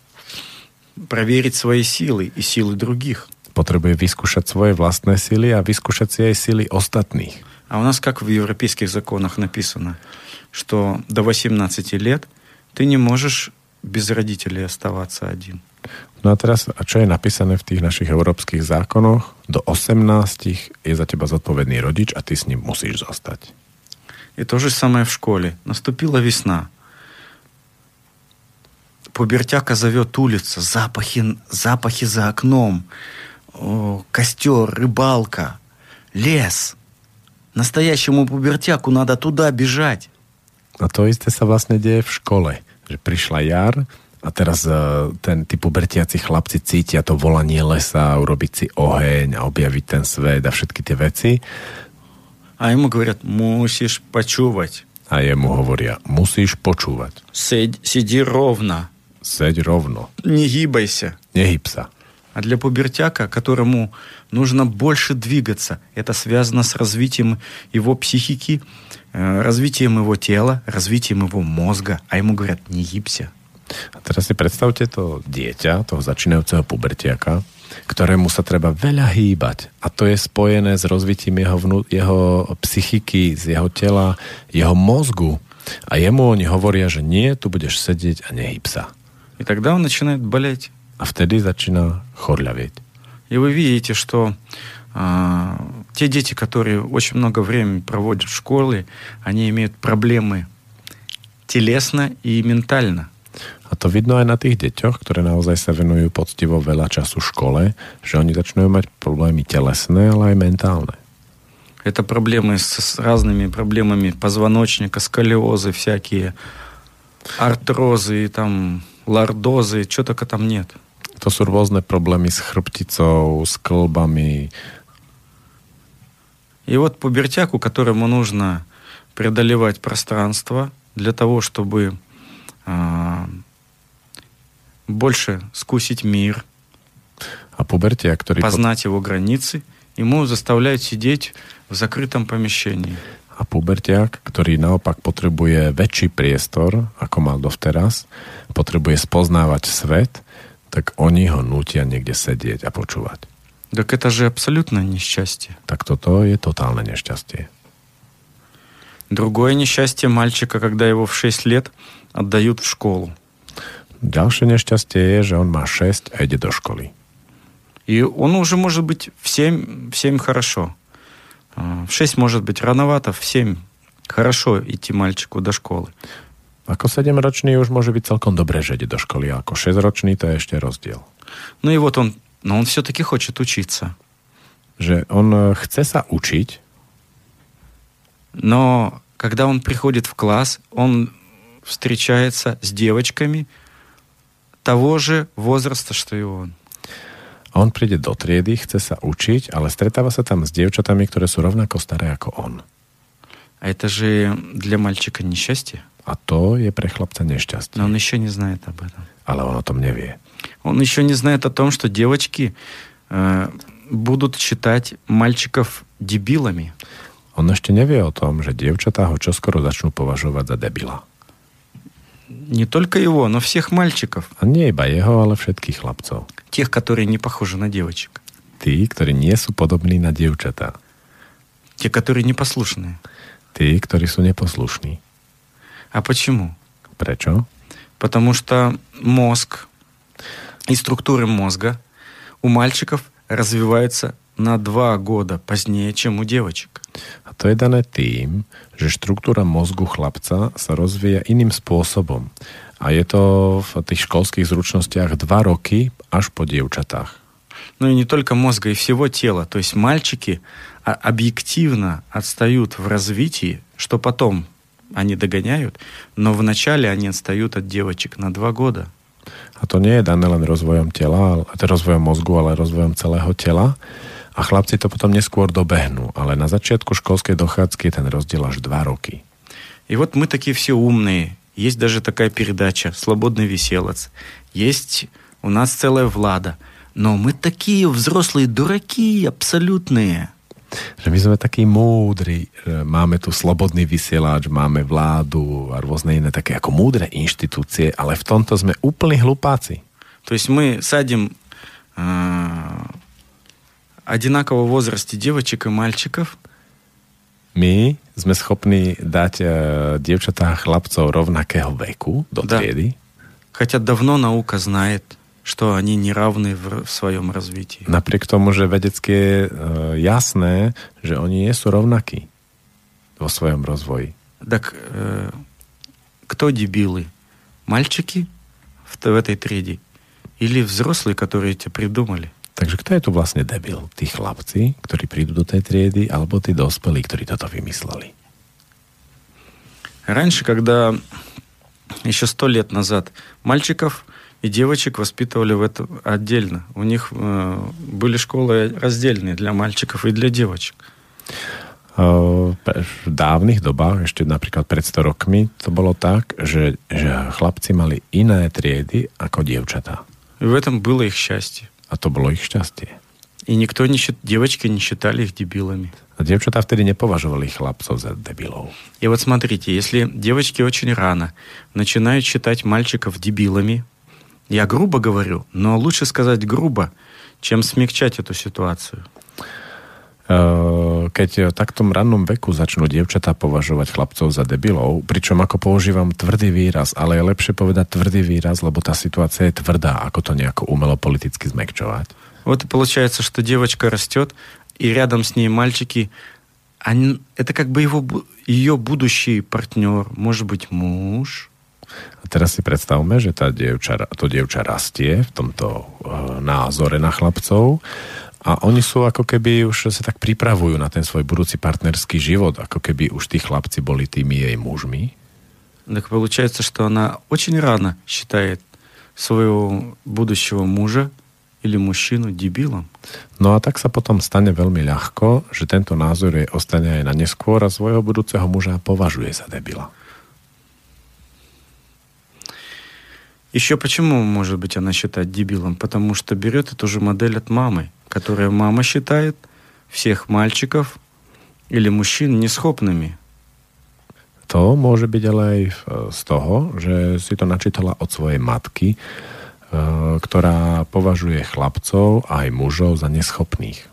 Проверить свои силы и силы других. Потребует выскушать свои властные силы, а выскушать свои силы остальных. А у нас как в европейских законах написано, что до 18 лет ты не можешь без родителей оставаться один. No a teraz, a čo je napísané v tých našich európskych zákonoch? Do 18 je za teba zodpovedný rodič a ty s ním musíš zostať. И то же самое в школе. Наступила весна. Пубертяка зовет улица, запахи, запахи за окном, о, костер, рыбалка, лес. Настоящему пубертяку надо туда бежать. A to isté sa vlastne deje v škole. Že prišla jar a teraz uh, ten, tí pubertiaci chlapci cítia to volanie lesa, urobiť si oheň a objaviť ten svet a všetky tie veci. А ему говорят, мусишь почувать. A jemu hovoria, musíš počúvať. Сидь- сиди ровно, Seď ровno. не гибайся. Nehyb sa. А для пубертяка, которому нужно больше двигаться, это связано с развитием его психики, э, развитием его тела, развитием его мозга. А ему говорят, не гибся. A teraz si predstavte to dieťa, toho začínajúceho pubertiaka, ktorému sa treba veľa hýbať. A to je spojené s rozvitím jeho, vnú, jeho psychiky, z jeho tela, jeho mozgu. A jemu oni hovoria, že nie, tu budeš sedieť a nehyb sa. И тогда он начинает болеть. A vtedy začína chorľavieť. И вы видите, что а, те дети, которые очень много времени проводят в школе, они имеют проблемы телесно и ментально. A to vidno aj na tých deťoch, ktoré naozaj sa venujú poctivo veľa času škole, že oni začnú mať problémy telesné, ale aj mentálne. Это проблемы с, с разными проблемами позвоночника, сколиозы всякие, артрозы, там, лордозы, что только там нет. To sú rôzne problémy s chrbticou, s klbami. И вот пубертяку, которому нужно преодолевать пространство для того, чтобы а, больше скусить мир, pubertia, ktorý, pot- познать его границы, ему заставляют сидеть в закрытом помещении. a pubertiak, ktorý naopak potrebuje väčší priestor, ako mal dovteraz, potrebuje spoznávať svet, tak oni ho nutia niekde sedieť a počúvať. Так это же абсолютно несчастье. Tak toto je totálne nešťastie. Другое несчастье мальчика, когда его в 6 лет отдают в школу. Nešťastie je, že on má 6 a ide do školy. И он уже может быть в 7, в 7 хорошо. А, В 6 может быть рановато, в 7 хорошо идти мальчику до школы. Ako 7-ročný už môže byť celkom dobré, že ide do školy, a ako 6-ročný to je ešte rozdiel. Ну и вот он, но он все-таки хочет учиться. E, chce sa učiť, Но когда он приходит в класс, он встречается с девочками того же возраста, что и он. a on príde do triedy, chce sa učiť, ale stretáva sa tam s dievčatami, ktoré sú rovnako staré ako on. А это же для мальчика несчастье. A to je pre chlapca nešťastie. Но он еще не знает об этом. Ale on o tom nevie. Он еще не знает о том, что девочки э, будут считать мальчиков дебилами. On ešte nevie o tom, že dievčatá ho čoskoro začnú považovať za debila. Не только его, но всех мальчиков. A nie iba jeho, ale všetkých chlapcov. Тех, которые не pохожи на девочек. Tí, ktorí nie sú podobní na dievčatá. Те, которые непослушные. Tí, ktorí sú neposlušní. А почему? Prečo? Потому что мозг и структуры мозга у мальчиков развиваются на два года позднее, чем у девочек. A to je dané tým, že štruktúra mozgu chlapca sa rozvíja iným spôsobom. A je to v tých školských zručnostiach dva roky až po dievčatách. ну и не только мозга, и всего тела. То есть мальчики а, объективно отстают в развитии, что потом они догоняют, но вначале они отстают от девочек на два года. A to nie je dané len rozvojom tela, rozvojom mozgu, ale rozvojom celého tela. A chlapci to potom neskôr dobehnú, ale na začiatku školskej dochádzky je ten rozdiel až 2 roky. И вот мы такие все умные. Есть даже такая передача «Свободный веселец». Есть у нас целая влада. Но мы такие взрослые дураки абсолютные. Že my sme takí múdri, že máme tu slobodný vysielač, máme vládu a rôzne iné také ako múdre inštitúcie, ale v tomto sme úplní hlupáci. То есть мы садим э, одинакового возрасте девочек и мальчиков. My sme schopní dať uh, dievčatá a chlapcov rovnakého veku do Да. triedy, Хотя давно наука знает, что они не равны в, в своем развитии. napriek tomu, že vedecky je uh, jasné, že oni nie sú rovnakí vo svojom rozvoji. Так э, кто дебилы? Мальчики в, т- в этой треде? Или взрослые, которые это придумали? Takže kto je tu vlastne debil? Tí chlapci, ktorí prídu do tej triedy, alebo tí dospelí, ktorí toto vymysleli? Раньше, когда еще сто лет назад мальчиков и девочек воспитывали в это отдельно. У них э, были школы раздельные для мальчиков и для девочек. Pe- v dávnych dobách, ešte napríklad pred 100 rokmi, to bolo tak, že, že chlapci mali iné triedy ako dievčatá. И в этом было их счастье. A to bolo ich šťastie. И никто не счит- девочки не считали их дебилами. A dievčatá vtedy nepovažovali chlapcov za debilov. И вот смотрите, если девочки очень рано начинают считать мальчиков дебилами, я грубо говорю, но лучше сказать грубо, чем смягчать эту ситуацию. Uh, keď v taktom rannom veku začnú dievčatá považovať chlapcov za debilov, pričom ako používam tvrdý výraz, ale je lepšie povedať tvrdý výraz, lebo tá situácia je tvrdá, ako to nejako umelo politicky zmekčovať. Вот и получается, что девочка растет, и рядом с ней мальчики, они, это как бы его, бу- ее будущий партнер, может быть, муж. A teraz si predstavme, že tá dievča, to dievča rastie v tomto uh, názore na chlapcov a oni sú ako keby už sa tak pripravujú na ten svoj budúci partnerský život, ako keby už tí chlapci boli tými jej mužmi. Так получается, что она очень рано считает своего будущего мужа или мужчину дебилом. No a tak sa potom stane veľmi ľahko, že tento názor jej ostane aj na neskôr a svojho budúceho muža považuje za debila. Еще почему, может быть, она считает дебилом? Потому что берет эту же модель от мамы, которая мама считает всех мальчиков или мужчин несхопными. To môže byť ale aj z toho, že si to načítala od svojej matky, ktorá považuje chlapcov aj mužov za neschopných.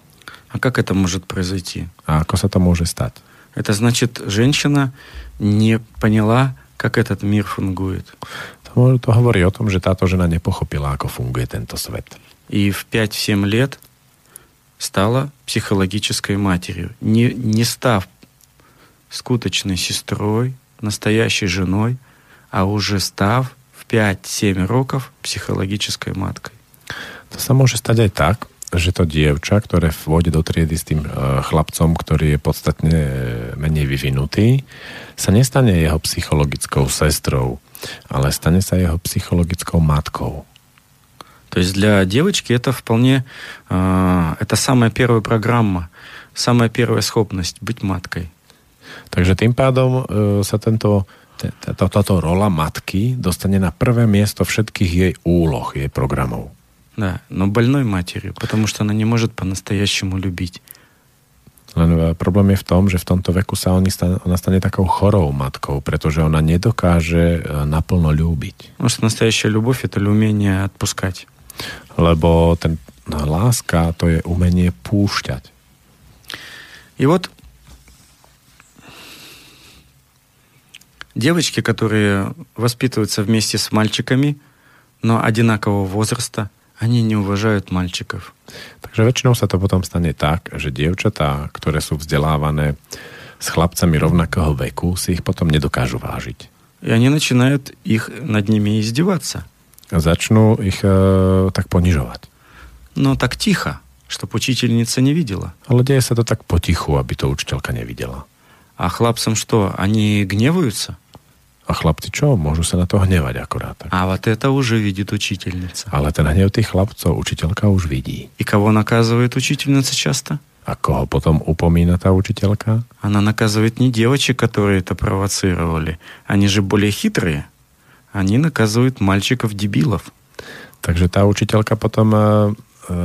А как это может произойти? Ako sa to môže stať? Это значит, женщина не поняла, как этот мир фунгует. To, môže- to hovorí o tom, že táto žena nepochopila, ako funguje tento svet. И в 5-7 лет стала психологической матерью, не, не став скуточной сестрой, настоящей женой, а уже став в 5-7 роков психологической маткой. To sa môže stať aj tak, že to dievča, ktoré vôjde do triedy s tým e, chlapcom, ktorý je podstatne e, menej vyvinutý, sa nestane jeho psychologickou sestrou, ale stane sa jeho psychologickou matkou. То есть для девочки это вполне, а, это самая первая программа, самая первая способность быть маткой. Takže tým pádom e, sa tento, te- te- to- táto rola matky dostane na prvé miesto všetkých jej úloh, jej programov. Да, но больной матерью, потому что она не может по-настоящему любить. Len e, problém je v tom, že v tomto veku sa oni stane, ona stane takou chorou matkou, pretože ona nedokáže e, naplno ľúbiť. Потому что настоящая любовь это умение отпускать. Lebo ten no, láska to je umenie púšťať. И вот девочки, которые воспитываются вместе с мальчиками, но одинакового возраста, – они не уважают мальчиков. Takže väčšinou sa to potom stane tak, že dievčatá, ktoré sú vzdelávané s chlapcami rovnakého veku, si ich potom nedokážu vážiť. И они начинают их над ними издеваться. A začnú ich e, tak ponižovať. Но так тихо, чтобы учительница не видела. Ale deje sa to tak potichu, aby to učiteľka nevidela. А хлапцам что, они гневаются? A chlapci čo? Môžu sa na to hnevať akorát. Tak. А вот это уже видит учительница. Ale ten hnev tých chlapcov učiteľka už vidí. И кого наказывает учительница часто? A koho potom upomína tá učiteľka? Она наказывает не девочек, которые это провоцировали. Они же более хитрые. Они наказывают мальчиков-дебилов. Takže tá učiteľka potom e, e,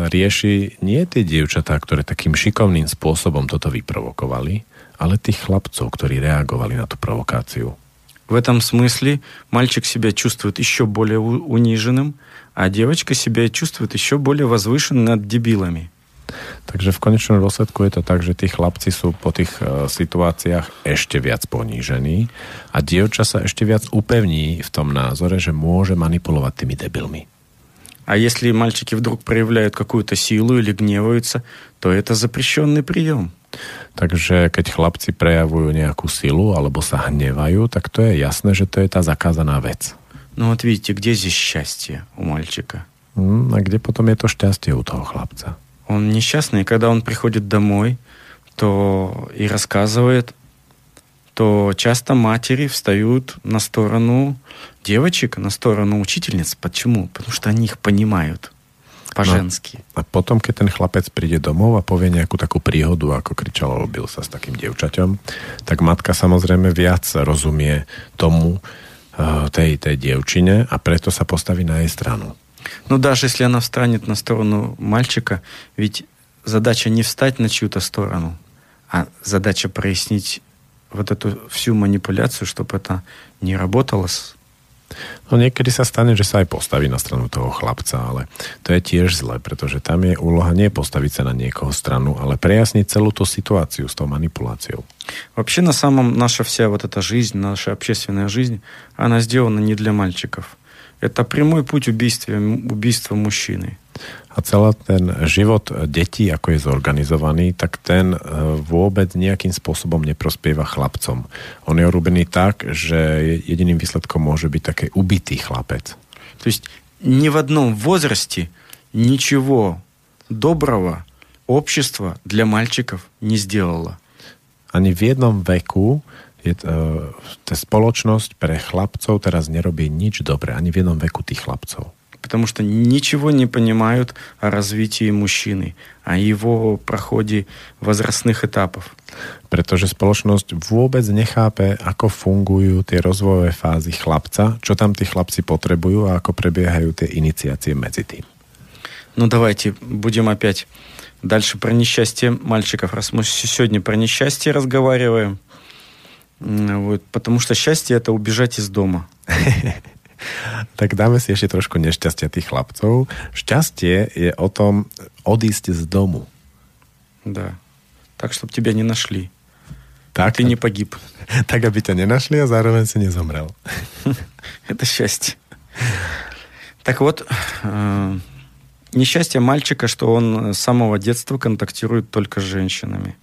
rieši nie tie dievčatá, ktoré takým šikovným spôsobom toto vyprovokovali, ale tých chlapcov, ktorí reagovali na tú provokáciu. В этом смысле мальчик себя чувствует еще более униженным, а девочка себя чувствует еще более возвышенным над дебилами. Takže v konečnom dôsledku je to tak, že tí chlapci sú po tých e, situáciách ešte viac ponížení a dievča sa ešte viac upevní v tom názore, že môže manipulovať tými debilmi. А если мальчики вдруг проявляют какую-то силу или гневаются, то это запрещенный прием. Takže keď chlapci prejavujú nejakú silu alebo sa hnevajú, tak to je jasné, že to je tá zakázaná vec. Ну вот видите, где здесь счастье у мальчика? A kde potom je to šťastie u toho chlapca? Он несчастный, и когда он приходит домой, то и рассказывает, то часто матери встают на сторону девочек, на сторону учительниц. Почему? Потому что они их понимают по-женски. A potom, keď ten chlapec príde domov a povie nejakú takú príhodu, ako kričal a robil sa s takým dievčaťom, tak matka samozrejme viac rozumie tomu, eh, tej, tej dievčine a preto sa postaví na jej stranu. Но даже если она встанет на сторону мальчика, ведь задача не встать на чью-то сторону, а задача прояснить вот эту всю манипуляцию, чтобы это не работало с No niekedy sa stane, že sa aj postaví na stranu toho chlapca, ale to je tiež zle, pretože tam je úloha nie postaviť sa na niekoho stranu, ale prejasniť celú tú situáciu s tou manipuláciou. Вообще, на самом наша вся вот эта жизнь, наша общественная жизнь, она сделана не для мальчиков. Это прямой путь убийства, убийства мужчины. A celý ten život detí, ako je zorganizovaný, tak ten e, vôbec nejakým spôsobom neprospieva chlapcom. On je urobený tak, že jediným výsledkom môže byť taký ubitý chlapec. То есть ни в одном возрасте ничего доброго общество для мальчиков не сделало. Ani v jednom veku je, uh, tá spoločnosť pre chlapcov teraz nerobí nič dobré. Ani v jednom veku tých chlapcov. Потому что ничего не понимают о развитии мужчины, о его проходе возрастных этапов. Pretože spoločnosť vôbec nechápe, ako fungujú tie rozvojové fázy chlapca, čo tam tí chlapci potrebujú a ako prebiehajú tie iniciácie medzi tým. Ну давайте будем опять дальше про несчастье мальчиков, раз мы с- сегодня про несчастье разговариваем. Вот, потому что счастье это убежать из дома. Tak dáme si ešte trošku nešťastia tých chlapcov. Šťastie je o tom odísť z domu. Да. Так, чтобы тебя не нашли. Tak, Ты не погиб. tak, aby ťa nenašli a zároveň si nezomrel. Это счастье. Так вот, э, несчастье мальчика, что он с самого детства контактирует только с женщинами.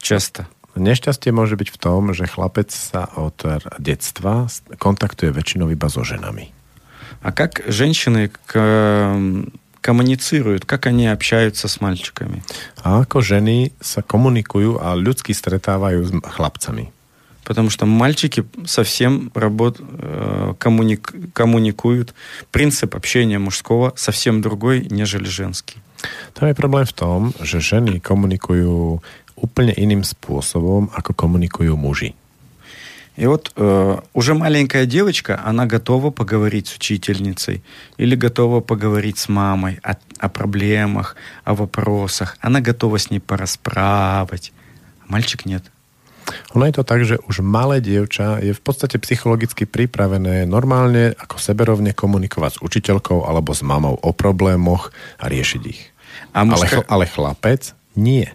Часто. Nešťastie môže byť v tom, že chlapec sa od detstva kontaktuje väčšinou iba so ženami. А как женщины к- коммуницируют, как они общаются с мальчиками? A ako ženy sa komunikujú a ľudsky stretávajú s chlapcami. Потому что мальчики совсем работ, э, коммуник- коммуникуют. Принцип общения мужского совсем другой, нежели женский. Tam je problém v tom, že ženy komunikujú úplne iným spôsobom, ako komunikujú muži. И вот э, уже маленькая девочка, она готова поговорить с учительницей или готова поговорить с мамой о, о проблемах, о вопросах. Она готова с ней порасправить. А мальчик нет. Ono je to tak, že už malé dievča je v podstate psychologicky pripravené normálne ako seberovne komunikovať s učiteľkou alebo s mamou o problémoch a riešiť ich. А Ale, мужская, chl- ale chlapec nie.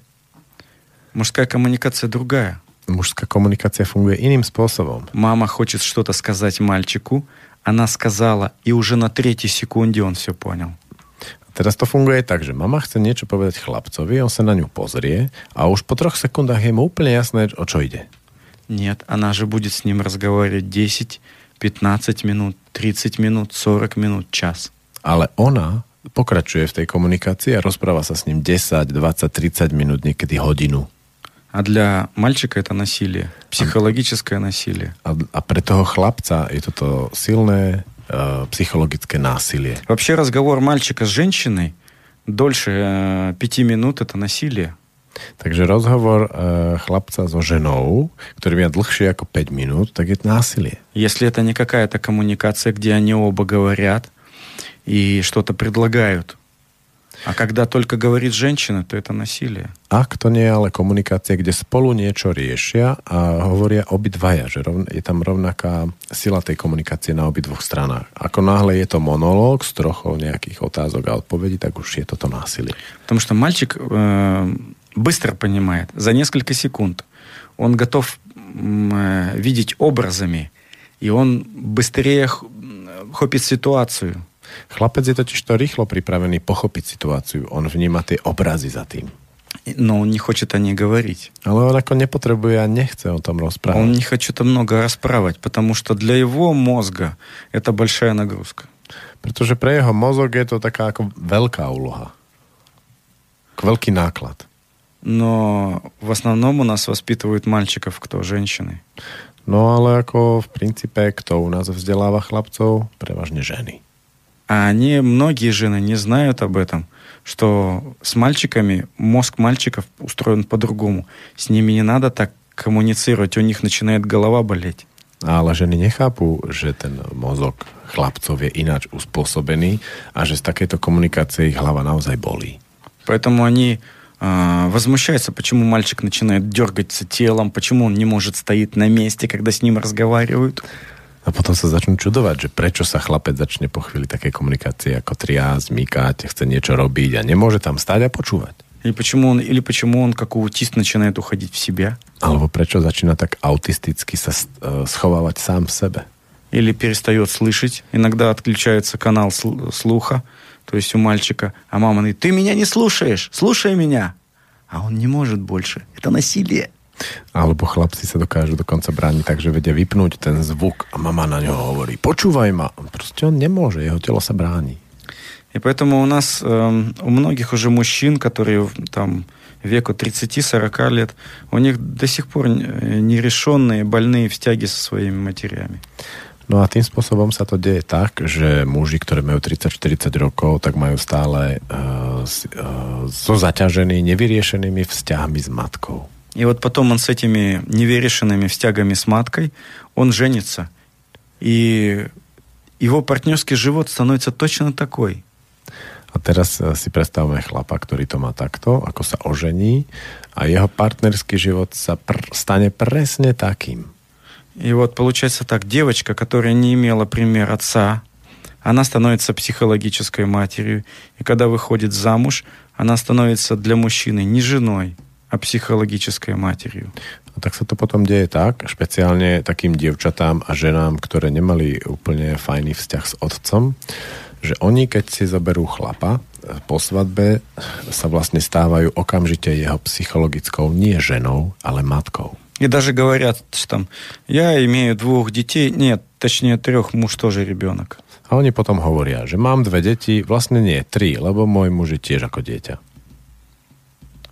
мужская коммуникация другая. Mužská komunikácia funguje iným spôsobom. Мама хочет что-то сказать мальчику, она сказала, и уже на третьей секунде он все понял. Teraz to funguje tak, že mama chce niečo povedať chlapcovi, on sa na ňu pozrie a už po troch sekundách je mu úplne jasné, o čo ide. Нет, она же будет с ним разговаривать 10, 15 минут, 30 минут, 40 минут, час. Ale ona pokračuje v tej komunikácii a rozpráva sa s ním 10, 20, 30 minút, niekedy hodinu. А для мальчика это насилие, психологическое насилие. A, a pre toho chlapca je toto silné uh, psychologické násilie. Вообще разговор мальчика с женщиной дольше э, пяти минут это насилие. Takže rozhovor uh, chlapca so ženou, ktorý má dlhšie ako 5 minút, tak je násilie. Если это не какая-то коммуникация, где они оба говорят и что-то предлагают. А когда только говорит женщина, то это насилие. Ak to nie je ale komunikácia, kde spolu niečo riešia a hovoria obidvaja, že rovn, je tam rovnaká sila tej komunikácie na obidvoch stranách. Ako náhle je to monológ s trochou nejakých otázok a odpovedí, tak už je toto násilie. Потому что мальчик э, быстро понимает, за несколько секунд. Он готов м, э, видеть образами, и он быстрее х- хопит ситуацию. Chlapec je totiž to rýchlo pripravený pochopiť situáciu. On vníma tie obrazy za tým. И- Но он не хочет о ней говорить. Ale on ako nepotrebuje a nechce o tom Он rozprávať. не хочет много расправать, потому что для его мозга это большая нагрузка. Pretože pre jeho mozog je to taká ako veľká úloha. K veľký náklad. Но в основном у нас воспитывают мальчиков, кто женщины. No ale ako v princípe, kto u nás vzdeláva chlapcov? Prevažne ženy. А они, многие жены не знают об этом, что с мальчиками мозг мальчиков устроен по-другому. С ними не надо так коммуницировать, у них начинает голова болеть. Ale ženy nechápu, že ten mozog chlapcov je ináč uspôsobený a že z takejto komunikácie ich hlava naozaj bolí. Поэтому они а, возмущаются, почему мальчик начинает дергаться телом, почему он не может стоять на месте, когда с ним разговаривают. A potom sa začnú čudovať, že prečo sa chlapec začne po chvíli takej komunikácie ako triá, zmýkať, chce niečo robiť a nemôže tam stať a počúvať. Или почему он, или почему он как аутист начинает уходить в себя. Alebo prečo začína tak autisticky sa schovávať sám v sebe. Или перестает слышать. Иногда отключается канал сл- слуха, то есть у мальчика. А мама говорит, ты меня не слушаешь, слушай меня. А он не может больше. Это насилие. Alebo chlapci sa dokážu dokonca brániť tak, že vedia vypnúť ten zvuk a mama na ňo hovorí, počúvaj ma. Proste on nemôže, jeho telo sa bráni. И поэтому у нас, эм, у многих уже мужчин, которые в- там веку 30-40 лет, у них до сих пор э, нерешенные больные в стяге со своими матерями. No a tým spôsobom sa to deje tak, že muži, ktorí majú 30-40 rokov, tak majú stále uh, s- uh, so zaťažení, nevyriešenými vzťahmi s matkou. И вот потом он с этими неверешенными стягами с маткой, он женится. И его партнерский живот становится точно такой. A teraz eh, si predstavme chlapa, ktorý to má takto, ako sa ožení a jeho partnerský život sa pr- stane presne takým. И вот получается так, девочка, которая не имела пример отца, она становится психологической матерью. И когда выходит замуж, она становится для мужчины не женой, а психологической матерью. A tak sa to potom deje tak, špeciálne takým dievčatám a ženám, ktoré nemali úplne fajný vzťah s otcom, že oni, keď si zoberú chlapa eh, po svadbe, sa vlastne stávajú okamžite jeho psychologickou nie ženou, ale matkou. И даже говорят, что там, я имею двух детей, нет, точнее трех, муж тоже ребенок. A oni potom hovoria, že mám dve deti, vlastne nie, tri, lebo môj muž je tiež ako dieťa.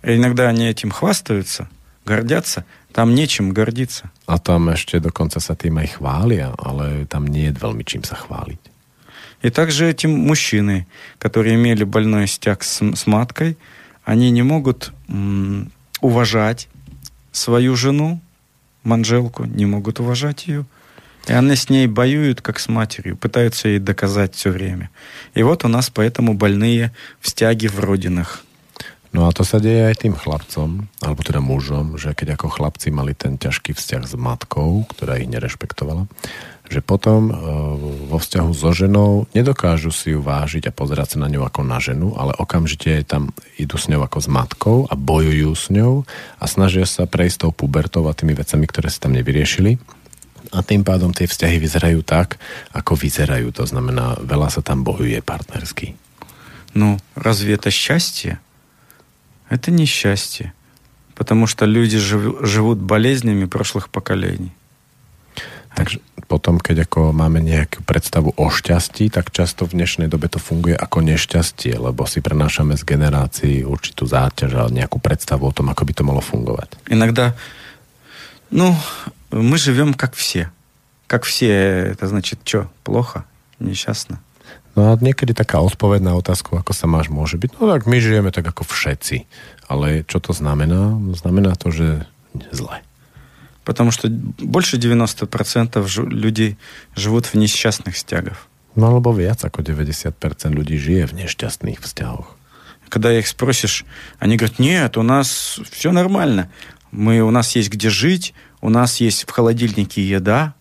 Иногда они этим хвастаются, гордятся, там нечем гордиться. A tam ešte dokonca sa tým aj chvália, ale tam nie je veľmi čím sa chváliť. И также эти мужчины, которые имели больной стяг с, с маткой, они не могут м, уважать свою жену, Манжелку, не могут уважать ее. И они с ней воюют, как с матерью, пытаются ей доказать все время. И вот у нас поэтому больные в стяге в родинах. No a to sa deje aj tým chlapcom, alebo teda mužom, že keď ako chlapci mali ten ťažký vzťah s matkou, ktorá ich nerešpektovala, že potom e, vo vzťahu so ženou nedokážu si ju vážiť a pozerať sa na ňu ako na ženu, ale okamžite tam idú s ňou ako s matkou a bojujú s ňou a snažia sa prejsť tou pubertou a tými vecami, ktoré si tam nevyriešili. A tým pádom tie vzťahy vyzerajú tak, ako vyzerajú. To znamená, veľa sa tam bojuje partnersky. Ну, разве это счастье? Это не счастье. Потому что люди жив- живут болезнями прошлых поколений. Takže potom, keď ako máme nejakú predstavu o šťastí, tak často v dnešnej dobe to funguje ako nešťastie, lebo si prenášame z generácií určitú záťaž a nejakú predstavu o tom, ako by to malo fungovať. Иногда, ну, мы живем как все. Как все, это значит, что, плохо, несчастно. No a niekedy taká odpoveď na otázku, ako sa máš, môže byť, no tak my žijeme tak ako všetci. Ale čo to znamená? Znamená to, že zle. Потому что больше 90% жу- людей живут в несчастных стягах. No alebo viac ako 90% ľudí žije v nešťastných vzťahoch. Когда их спросишь, они говорят, нет, у нас все нормально. Мы, у нас есть где жить, у нас есть в холодильнике еда.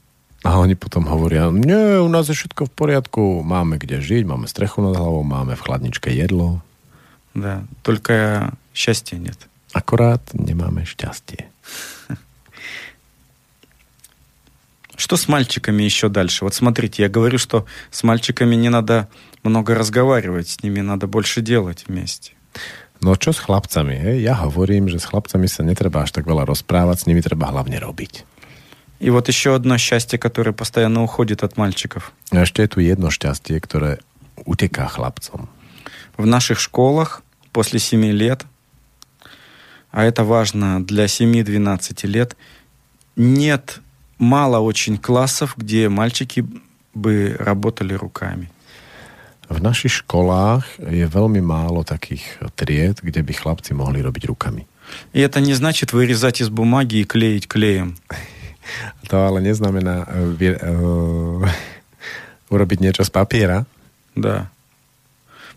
A oni potom hovoria, nie, u nás je všetko v poriadku, máme kde žiť, máme strechu nad hlavou, máme v chladničke jedlo, Да, только счастья нет. akorát nemáme šťastie. Что с мальчиками еще дальше? Вот смотрите, я говорю, что с мальчиками не надо много разговаривать, с ними надо больше делать вместе. No čo s chlapcami? Hej? Ja hovorím, že s chlapcami sa netreba až tak veľa rozprávať, s nimi treba hlavne robiť. И вот еще одно счастье, которое постоянно уходит от мальчиков. Ešte je tu jedno šťastie, ktoré uteká chlapcom. В наших школах после 7 лет, а это важно для 7-12 лет, нет мало очень классов, где мальчики бы работали руками. V našich školách je veľmi málo takých tried, kde by chlapci mohli robiť rukami. И это не значит вырезать из бумаги и клеить клеем. To ale neznamená uh, vy, uh, urobiť niečo z papiera. Да.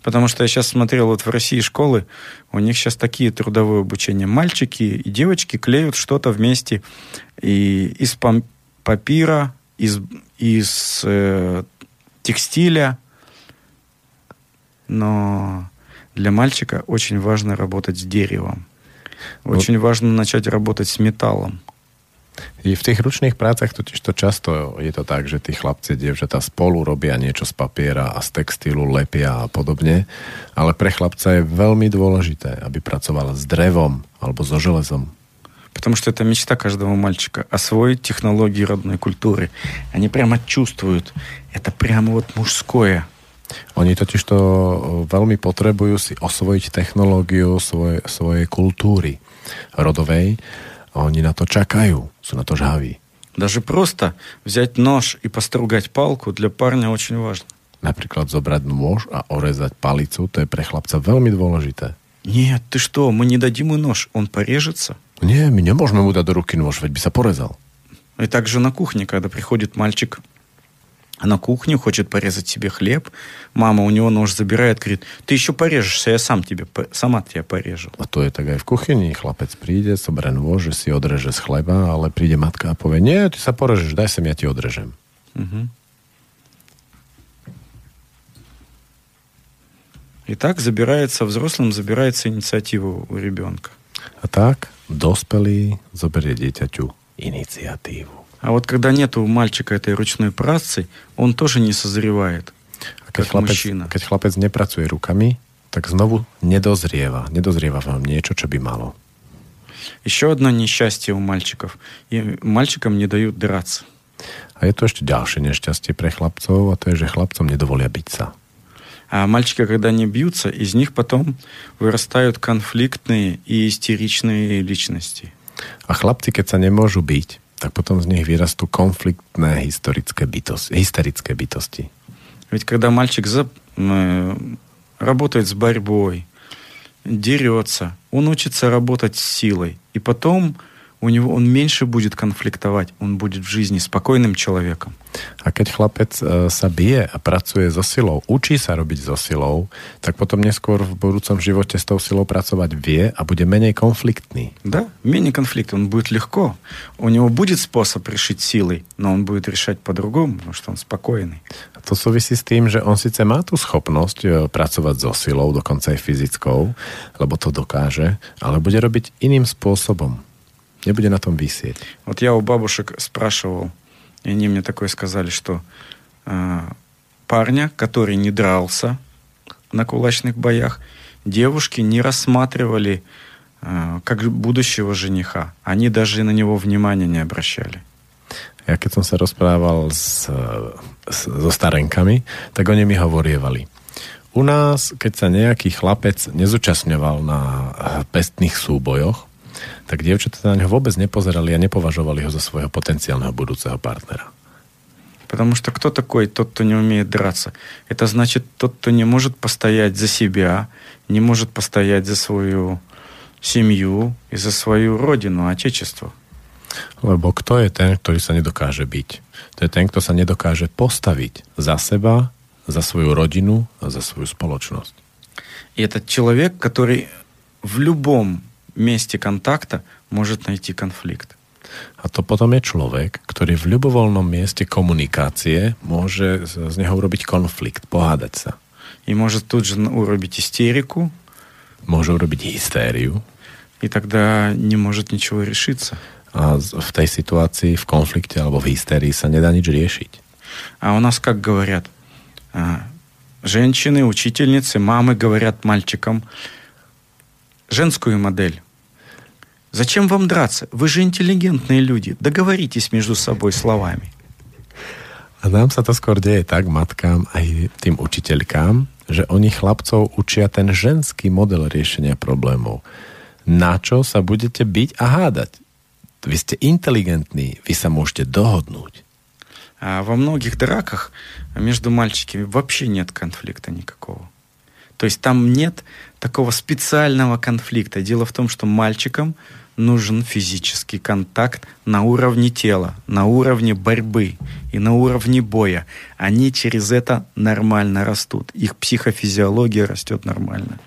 Потому что я сейчас смотрел вот в России школы, у них сейчас такие трудовые обучения. Мальчики и девочки клеют что-то вместе и из папира, из, из э, текстиля. Но для мальчика очень важно работать с деревом. Очень важно начать работать с металлом. I v tých ručných prácach totiž to často je to tak, že tí chlapci a dievčatá spolu robia niečo z papiera a z textilu, lepia a podobne, ale pre chlapca je veľmi dôležité, aby pracoval s drevom alebo so železom. Потому что это мечта каждого мальчика освоить технологии родной культуры. Они прямо чувствуют, это прямо вот мужское. Oni totiž to veľmi potrebujú si osvojiť technológiu svoje, svojej kultúry rodovej a oni na to čakajú, Все на то. Даже просто взять нож и постругать палку для парня очень важно. Например, забрать нож а орезать палицу, то есть для хлопца очень dôležité. Нет, ты что, мы не дадим ему нож, он порежется. Не, мы не можем ему дать руки нож, ведь бы порезал. И также на кухне, когда приходит мальчик на кухню, хочет порезать себе хлеб, мама у него нож забирает, говорит, ты еще порежешься, я сам тебе, сама тебя порежу. A to je tak aj v kuchyni. Chlapec príde, zoberie nôž, že si odreže z chleba, ale príde matka a povie, nie, ty sa porežeš, daj sem, ja ti odrežem. Мгм. И так забирается, взрослым забирается инициатива у ребенка. A tak dospelý zoberie dieťaťu iniciatívu. А вот когда нет у мальчика этой ручной працы, он тоже не созревает. Keď Ako chlapec, mužčina. keď chlapec nepracuje rukami, tak znovu nedozrieva. Nedozrieva vám niečo, čo by malo. Еще одно несчастье у мальчиков. И мальчикам не дают драться. Tu ešte ďalšie nešťastie pre chlapcov a to je, že chlapcom nedovolia byť sa. А мальчики, когда они бьются, из них потом вырастают конфликтные и истеричные личности. A chlapci, keď sa nemôžu byť, tak potom z nich vyrastú konfliktné historické bytosti, hysterické bytosti. Ведь когда мальчик за- э, работает с борьбой, дерется, он учится работать с силой. И потом у него он меньше будет конфликтовать, он будет в жизни спокойным человеком. A keď chlapec e, sa bije a pracuje so silou, učí sa robiť so silou, tak potom neskôr v budúcom živote s tou silou pracovať vie a bude menej konfliktný. Да, менее конфликта, он будет легко. У него будет способ решить силой, но он будет решать по-другому, потому что он спокойный. A to súvisí s tým, že on síce má tú schopnosť e, pracovať so silou, dokonca aj fyzickou, lebo to dokáže, ale bude robiť iným spôsobom. Nebude na tom vysieť. Вот я у бабушек спрашивал, и они мне такое сказали, что э, парня, который не дрался на кулачных боях, девушки не рассматривали э, как будущего жениха. Они даже на него внимания не обращали. Ja keď som sa rozprával s, s, so starenkami, tak oni mi hovorievali. U nás, keď sa nejaký chlapec nezúčastňoval na pestných súbojoch, tak dievčatá na ňo vôbec nepozerali a nepovažovali ho za svojho potenciálneho budúceho partnera. Потому что кто такой тот, кто не умеет драться? Это значит тот, кто не может постоять за себя, не может постоять за свою семью и за свою родину, отечество. Lebo kto je ten, ktorý sa nedokáže byť? To je ten, kto sa nedokáže postaviť za seba, за свою родину, за свою спoločnosť. И этот человек, который в любом месте контакта может найти конфликт. A to potom je človek, ktorý v ľubovoľnom mieste komunikácie môže z neho urobiť konflikt, pohádať sa. И может тут же уробить истерику. Môže urobiť hystériu. И тогда не может ничего решиться. A v tej situácii, v konflikte alebo v hystérii sa nedá nič riešiť. А у нас как говорят? Женщины, учительницы, мамы говорят мальчикам женскую модель. Зачем вам драться? Вы же интеллигентные люди. Договоритесь между собой словами. A nám sa to skôr deje tak matkám aj tým učiteľkám, že oni chlapcov učia ten ženský model riešenia problémov. Na čo sa budete byť a hádať? Vy ste inteligentní, vy sa môžete dohodnúť. А во многих драках между мальчиками вообще нет конфликта никакого. То есть там нет такого специального конфликта. Дело в том, что мальчикам нужен физический контакт на уровне тела, на уровне борьбы и на уровне боя. Они через это нормально растут. Их психофизиология растет нормально.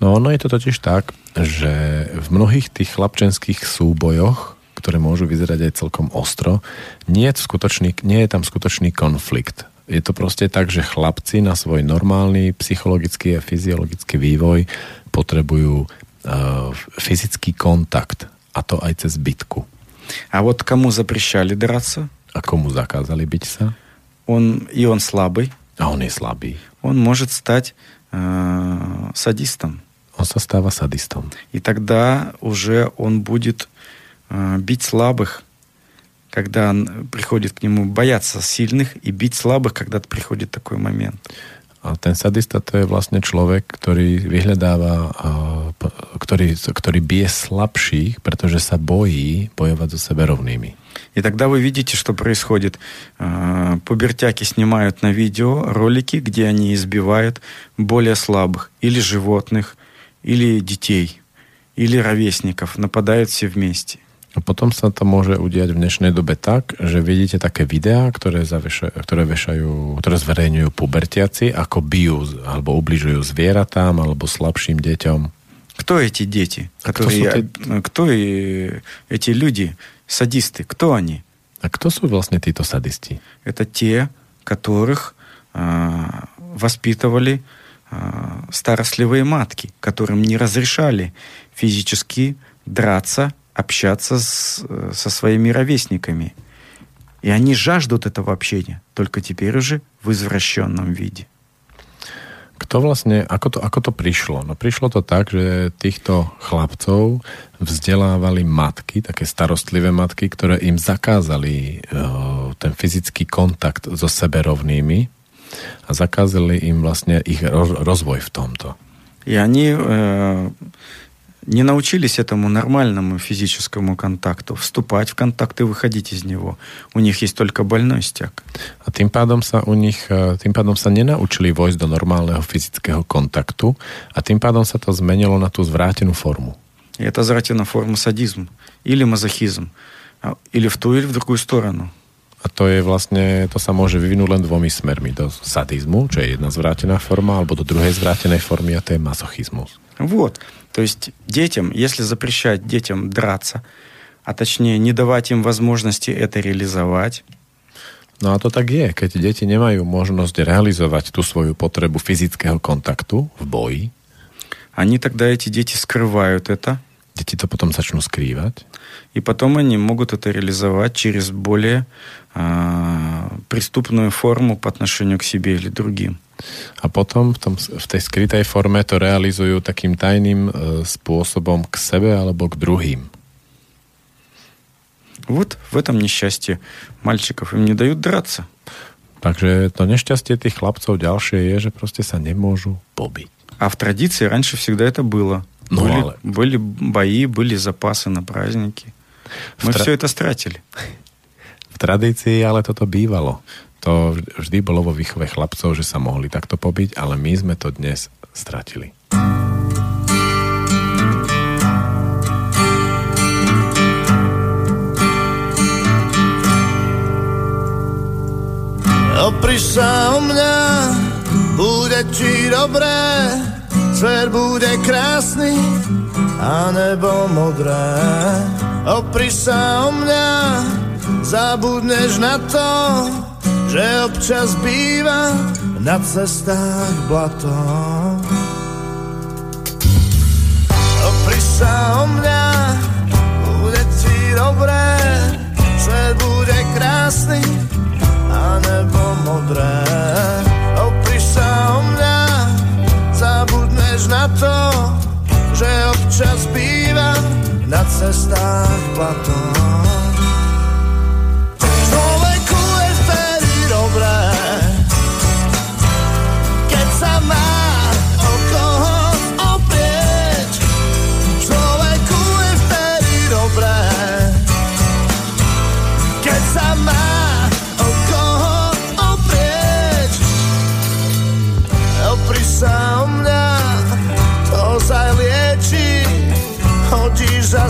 No ono je to totiž tak, že v mnohých tých chlapčenských súbojoch ktoré môžu vyzerať aj celkom ostro, nie je, skutočný, nie je tam skutočný konflikt. Je to proste tak, že chlapci na svoj normálny psychologický a fyziologický vývoj potrebujú uh, fyzický kontakt. A to aj cez bytku. A вот кому запрещали драться? Komu zakázali byť sa? Он, и он слабый. A on je slabý. Он может стать э, садистом. Sa stáva sadistom. И тогда уже он будет бить слабых, когда приходит к нему, бояться сильных и бить слабых, когда приходит такой момент. A ten sadista to je vlastne človek, ktorý vyhľadáva, ktorý, ktorý bije slabších, pretože sa bojí bojovať so sebe rovnými. И тогда вы видите, что происходит. Пубертяки снимают на видео ролики, где они избивают более слабых, или животных, или детей, или ровесников, нападают все вместе. A potom sa to môže udiať v dnešnej dobe tak, že vidíte také videá, ktoré, zavešajú, ktoré, vešajú, ktoré zverejňujú pubertiaci, ako bijú alebo ubližujú zvieratám alebo slabším deťom. Кто эти дети? Которые, кто, кто и эти люди, садисты? Кто они? A kto sú vlastne títo sadisti? Это те, которых а, воспитывали а, старостливые матки, которым не разрешали физически драться общаться с, со своими ровесниками. И они жаждут этого общения, только теперь уже в извращенном виде. Kto vlastne, ako to, ako to prišlo? No prišlo to tak, že týchto chlapcov vzdelávali matky, také starostlivé matky, ktoré im zakázali uh, ten fyzický kontakt so seberovnými a zakázali im vlastne ich rozvoj v tomto. И они э, не научились этому нормальному физическому контакту, вступать в контакт и выходить из него. У них есть только больной стяг. A tým pádom sa u nich, tým pádom sa nenaučili vojsť do normálneho fyzického kontaktu a tým pádom sa to zmenilo na tú zvrátenú formu. И это звратена форма садизм или мазохизм. Или в ту, или в другую сторону. A to je vlastne, to sa môže vyvinúť len dvomi smermi. Do sadizmu, čo je jedna zvrátená forma, alebo do druhej zvrátenej formy a to je masochizmus. Вот. То есть детям, если запрещать детям драться, а точнее не давать им возможности это реализовать, No a to tak je, keď deti nemajú možnosť realizovať tú svoju potrebu fyzického kontaktu v boji. Они тогда эти дети скрывают это. Дети to potom začnú skrývať. И потом они могут это реализовать через более а, преступную форму по отношению к себе или другим. A potom v, tom, v tej skrytej forme to realizujú takým tajným e, spôsobom k sebe alebo k druhým. Вот в этом несчастье мальчиков. Им не дают драться. Takže to nešťastie tých chlapcov ďalšie je, že proste sa nemôžu pobiť. А в традиции раньше всегда это было. Ну, были, ale- были бои, были запасы на праздники. Мы В тра- все это стратили. V tradícii ale toto bývalo. To vždy bolo vo výchove chlapcov, že sa mohli takto pobiť, ale my sme to dnes stratili. Opriš sa o mňa, bude ti dobré, svet bude krásny a nebo modré. Opriš sa o mňa, zabudneš na to, že občas býva na cestách blato. Opriš sa o mňa, bude ti dobré, svet bude krásny a nebo modré. Opriš sa o mňa, zabudneš na to, že občas býva na cestách blato.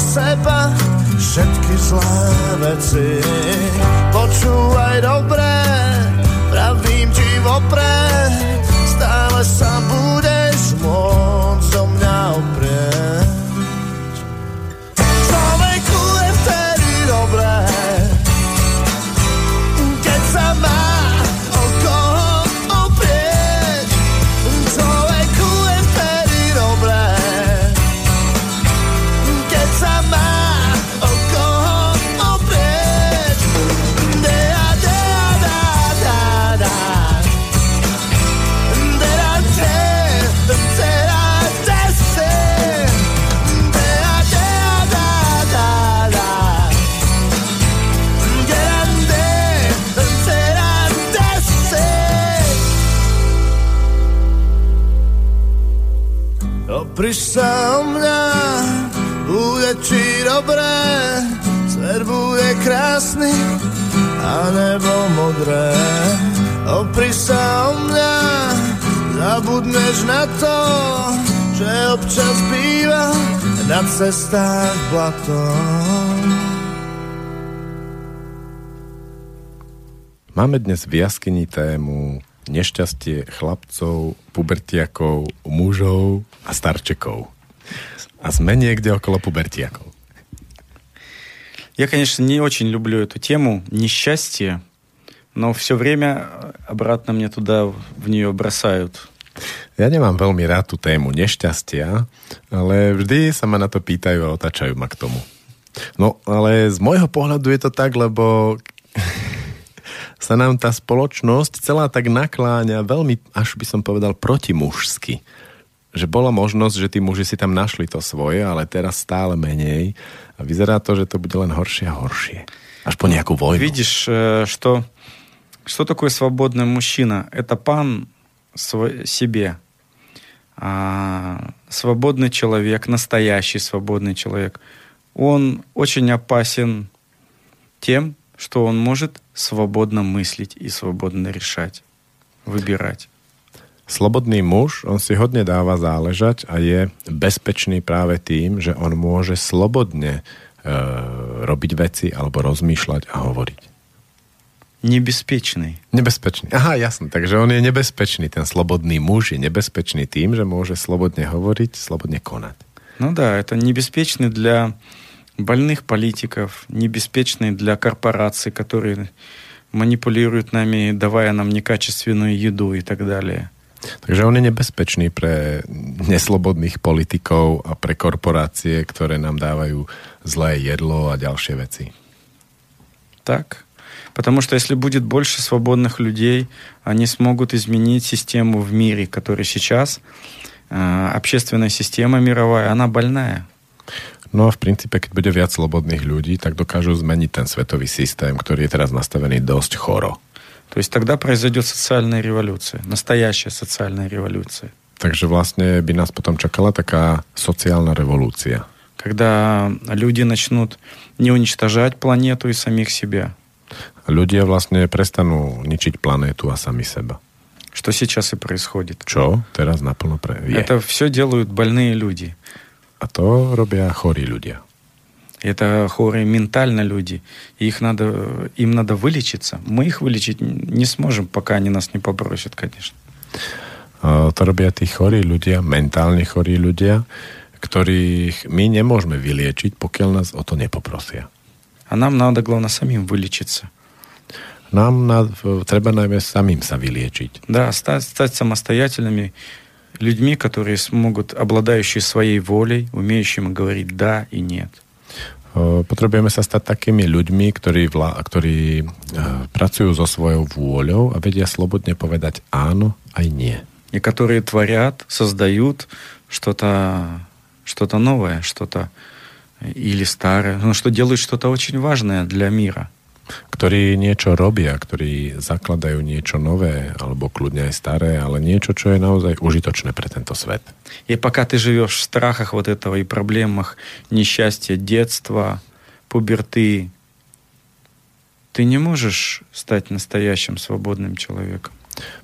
Seba všetky zlé veci. Počúvaj dobre, pravím ti vopred, Opriš sa o mňa, bude ti dobré, svet bude krásny a nebo modré. Opriš sa o mňa, zabudneš na to, že občas býva na cestách blato. Máme dnes v jaskyni tému nešťastie chlapcov, pubertiakov, mužov a starčekov. A sme niekde okolo pubertiakov. Я, конечно, не очень люблю эту тему несчастье, но все время обратно мне туда, в нее бросают. Ja nemám veľmi rád tú tému nešťastia, ale vždy sa ma na to pýtajú a otačajú ma k tomu. No, ale z môjho pohľadu je to tak, lebo sa nám tá spoločnosť celá tak nakláňa veľmi, až by som povedal, protimužsky. Že bola možnosť, že tí muži si tam našli to svoje, ale teraz stále menej a vyzerá to, že to bude len horšie a horšie. Až po nejakú vojnu. Видишь, э, что, что такое свободный мужчина? Это пан сво- себе. А свободный человек, настоящий свободный человек, он очень опасен тем, что он может свободно мыслить и свободно решать, выбирать. Slobodný muž, on si hodne dáva záležať a je bezpečný práve tým, že on môže slobodne e, robiť veci alebo rozmýšľať a hovoriť. Небеспечный. Nebezpečný. Aha, jasne. Takže on je nebezpečný. Ten slobodný muž je nebezpečný tým, že môže slobodne hovoriť, slobodne konať. Ну да, это небеспечный для больных политиков, небеспечный для корпораций, которые манипулируют нами, давая нам некачественную еду и так далее. Takže on je nebezpečný pre neslobodných politikov a pre korporácie, ktoré nám dávajú zlé jedlo a ďalšie veci. Так? Потому что если будет больше свободных людей, они смогут изменить систему в мире, которая сейчас, э, общественная система мировая, она больная. No a v princípe, keď bude viac slobodných ľudí, tak dokážu zmeniť ten svetový systém, ktorý je teraz nastavený dosť choro. То есть тогда произойдет социальная революция, настоящая социальная революция. Takže vlastne by nás potom čakala taká sociálna revolúcia. Когда люди начнут не уничтожать планету и самих себя. Ľudia vlastne prestanú ničiť planétu a sami seba. Что сейчас и происходит. Čo teraz naplno pre... je. Это все делают больные люди. A to robia chorí ľudia. Это хоры ментально люди. И их надо, им надо вылечиться. Мы их вылечить не сможем, пока они нас не попросят, конечно. A to robia tí chorí ľudia, mentálne chorí ľudia, ktorých my nemôžeme vyliečiť, pokiaľ nás o to nepoprosia. А нам надо, главное, самим вылечиться. Nám na, treba najmä samým sa vyliečiť. Да, стать, стать самостоятельными людьми, которые смогут, обладающие своей волей, умеющими говорить «да» и «нет». Potrebujeme sa stať takými ľuďmi, ktorí, vla, ktorí e, pracujú so svojou vôľou a vedia slobodne povedať áno aj nie. И которые творят, создают что-то что новое, что-то или старое, ну, что делают что-то очень важное для мира. Ktorí niečo robia, ktorí zakladajú niečo nové, alebo kľudne aj staré, ale niečo, čo je naozaj užitočné pre tento svet. И пока ты живешь в страхах вот этого и проблемах несчастья детства, пуберты, ты не можешь стать настоящим свободным человеком.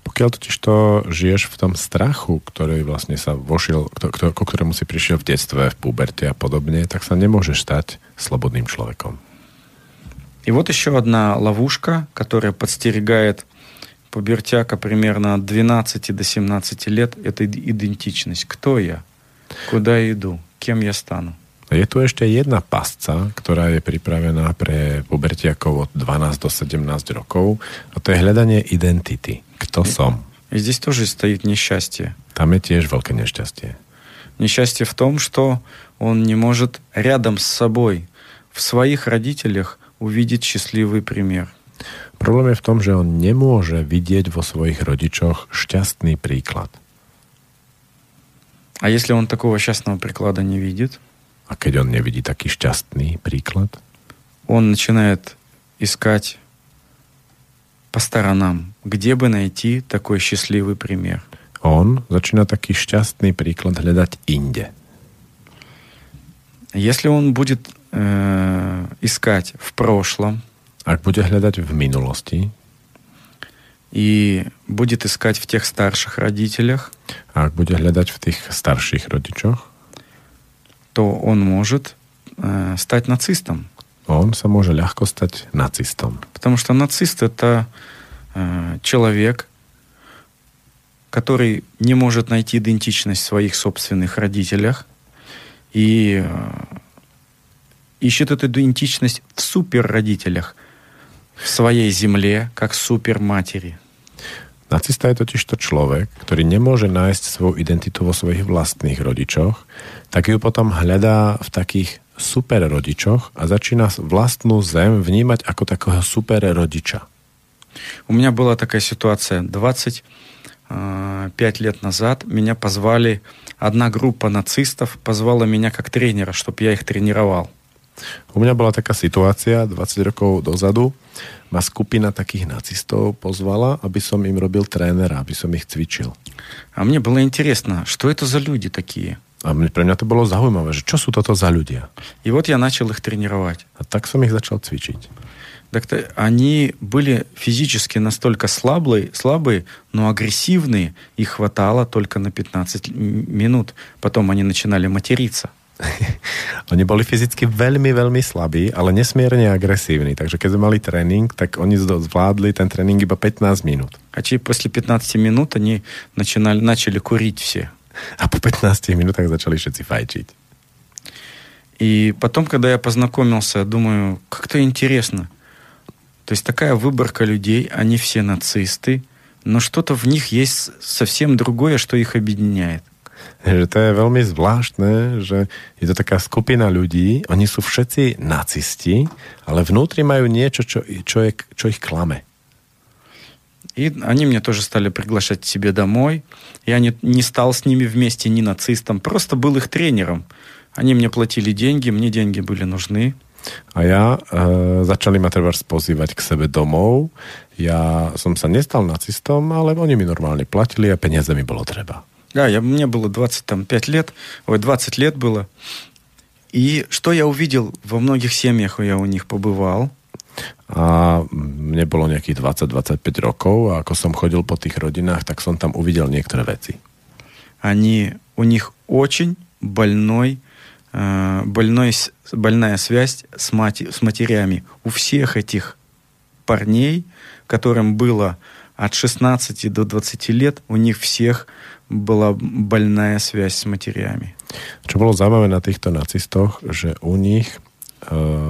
Pokiaľ totiž to žiješ v tom strachu, ktorý vlastne sa vošiel, kto, kto, ku ktorému si prišiel v detstve, v puberte a podobne, tak sa nemôžeš stať slobodným človekom. И вот еще одна ловушка, которая подстерегает пубертяка примерно от 12 до 17 лет, это идентичность. Кто я? Куда я иду? Кем я стану? Je tu ešte jedna pasca, ktorá je pripravená pre pubertiakov od 12 do 17 rokov a to je hľadanie identity. Kto som? И здесь тоже стоит несчастье. Tam je tiež veľké nešťastie. Несчастье в том, что он не может рядом с собой, в своих родителях, увидеть счастливый пример. Problém je v tom, že on nemôže vidieť vo svojich rodičoch šťastný príklad. А если он такого счастного приклада не видит, A keď on nevidí taký šťastný príklad, он начинает искать по сторонам, где бы найти такой счастливый пример. on začína taký šťastný príklad hľadať inde. Если он будет э, искать в прошлом Ak bude hľadať v minulosti и будет искать в тех старших родителях, ak bude hľadať v tých starších rodičoch, то он может э, стать нацистом. on sa môže ľahko stať nacistom. Потому что нацист это э, человек, который не может найти идентичность в своих собственных родителях и э, ищет эту идентичность в суперродителях, в своей земле, как суперматери. Nacista je totiž to človek, ktorý nemôže nájsť svoju identitu vo svojich vlastných rodičoch, tak ju potom hľadá v takých super rodičoch a začína vlastnú zem vnímať ako takého super rodiča. У меня была такая ситуация. 25 лет назад меня позвали, одна группа нацистов позвала меня как тренера, чтобы я их тренировал. U mňa bola taká situácia 20 rokov dozadu. Ma skupina takých nacistov pozvala, aby som im robil trénera, aby som ich cvičil. А мне было интересно, что это за люди такие. A mne, pre mňa to bolo zaujímavé, že čo sú toto za ľudia. И вот я начал их тренировать. A tak som ich začal cvičiť. Так то они были физически настолько слабые, слабые, но агрессивные. Их хватало только на 15 м- минут. Потом они начинали материться. Oni boli fyzicky veľmi, veľmi slabí, ale nesmierne agresívni. Takže keď sme mali tréning, tak oni zvládli ten tréning iba 15 minút. А через после 15 минут они начинали, начали курить все. A po 15 minútach začali všetci fajčiť. И потом, когда я познакомился, думаю, как-то интересно. То есть такая выборка людей, они все нацисты, но что-то в них есть совсем другое, что их объединяет. Že to je veľmi zvláštne, že je to taká skupina ľudí, oni sú všetci nacisti, ale vnútri majú niečo, čo, čo, je, čo ich klame. И они меня тоже стали приглашать к себе домой. Я не, не стал с ними вместе ни нацистом, просто был их тренером. Они мне платили деньги, мне деньги были нужны. A ja e, začali ma treba pozývať k sebe domov. Ja som sa nestal nacistom, ale oni mi normálne platili a peniaze mi bolo treba. Да, я, мне было 25 лет, ой, 20 лет было. И что я увидел во многих семьях, я у них побывал. A mne bolo nejakých 20-25 rokov a ako som chodil po tých rodinách, tak som tam uvidel niektoré veci. Они, у них очень больной, э, больной, больная связь с, мати, с матерями. У всех этих парней, которым было от 16 до 20 лет, у них всех была больная связь с матерями. Čo bolo zaujímavé na týchto nacistoch, že u nich e,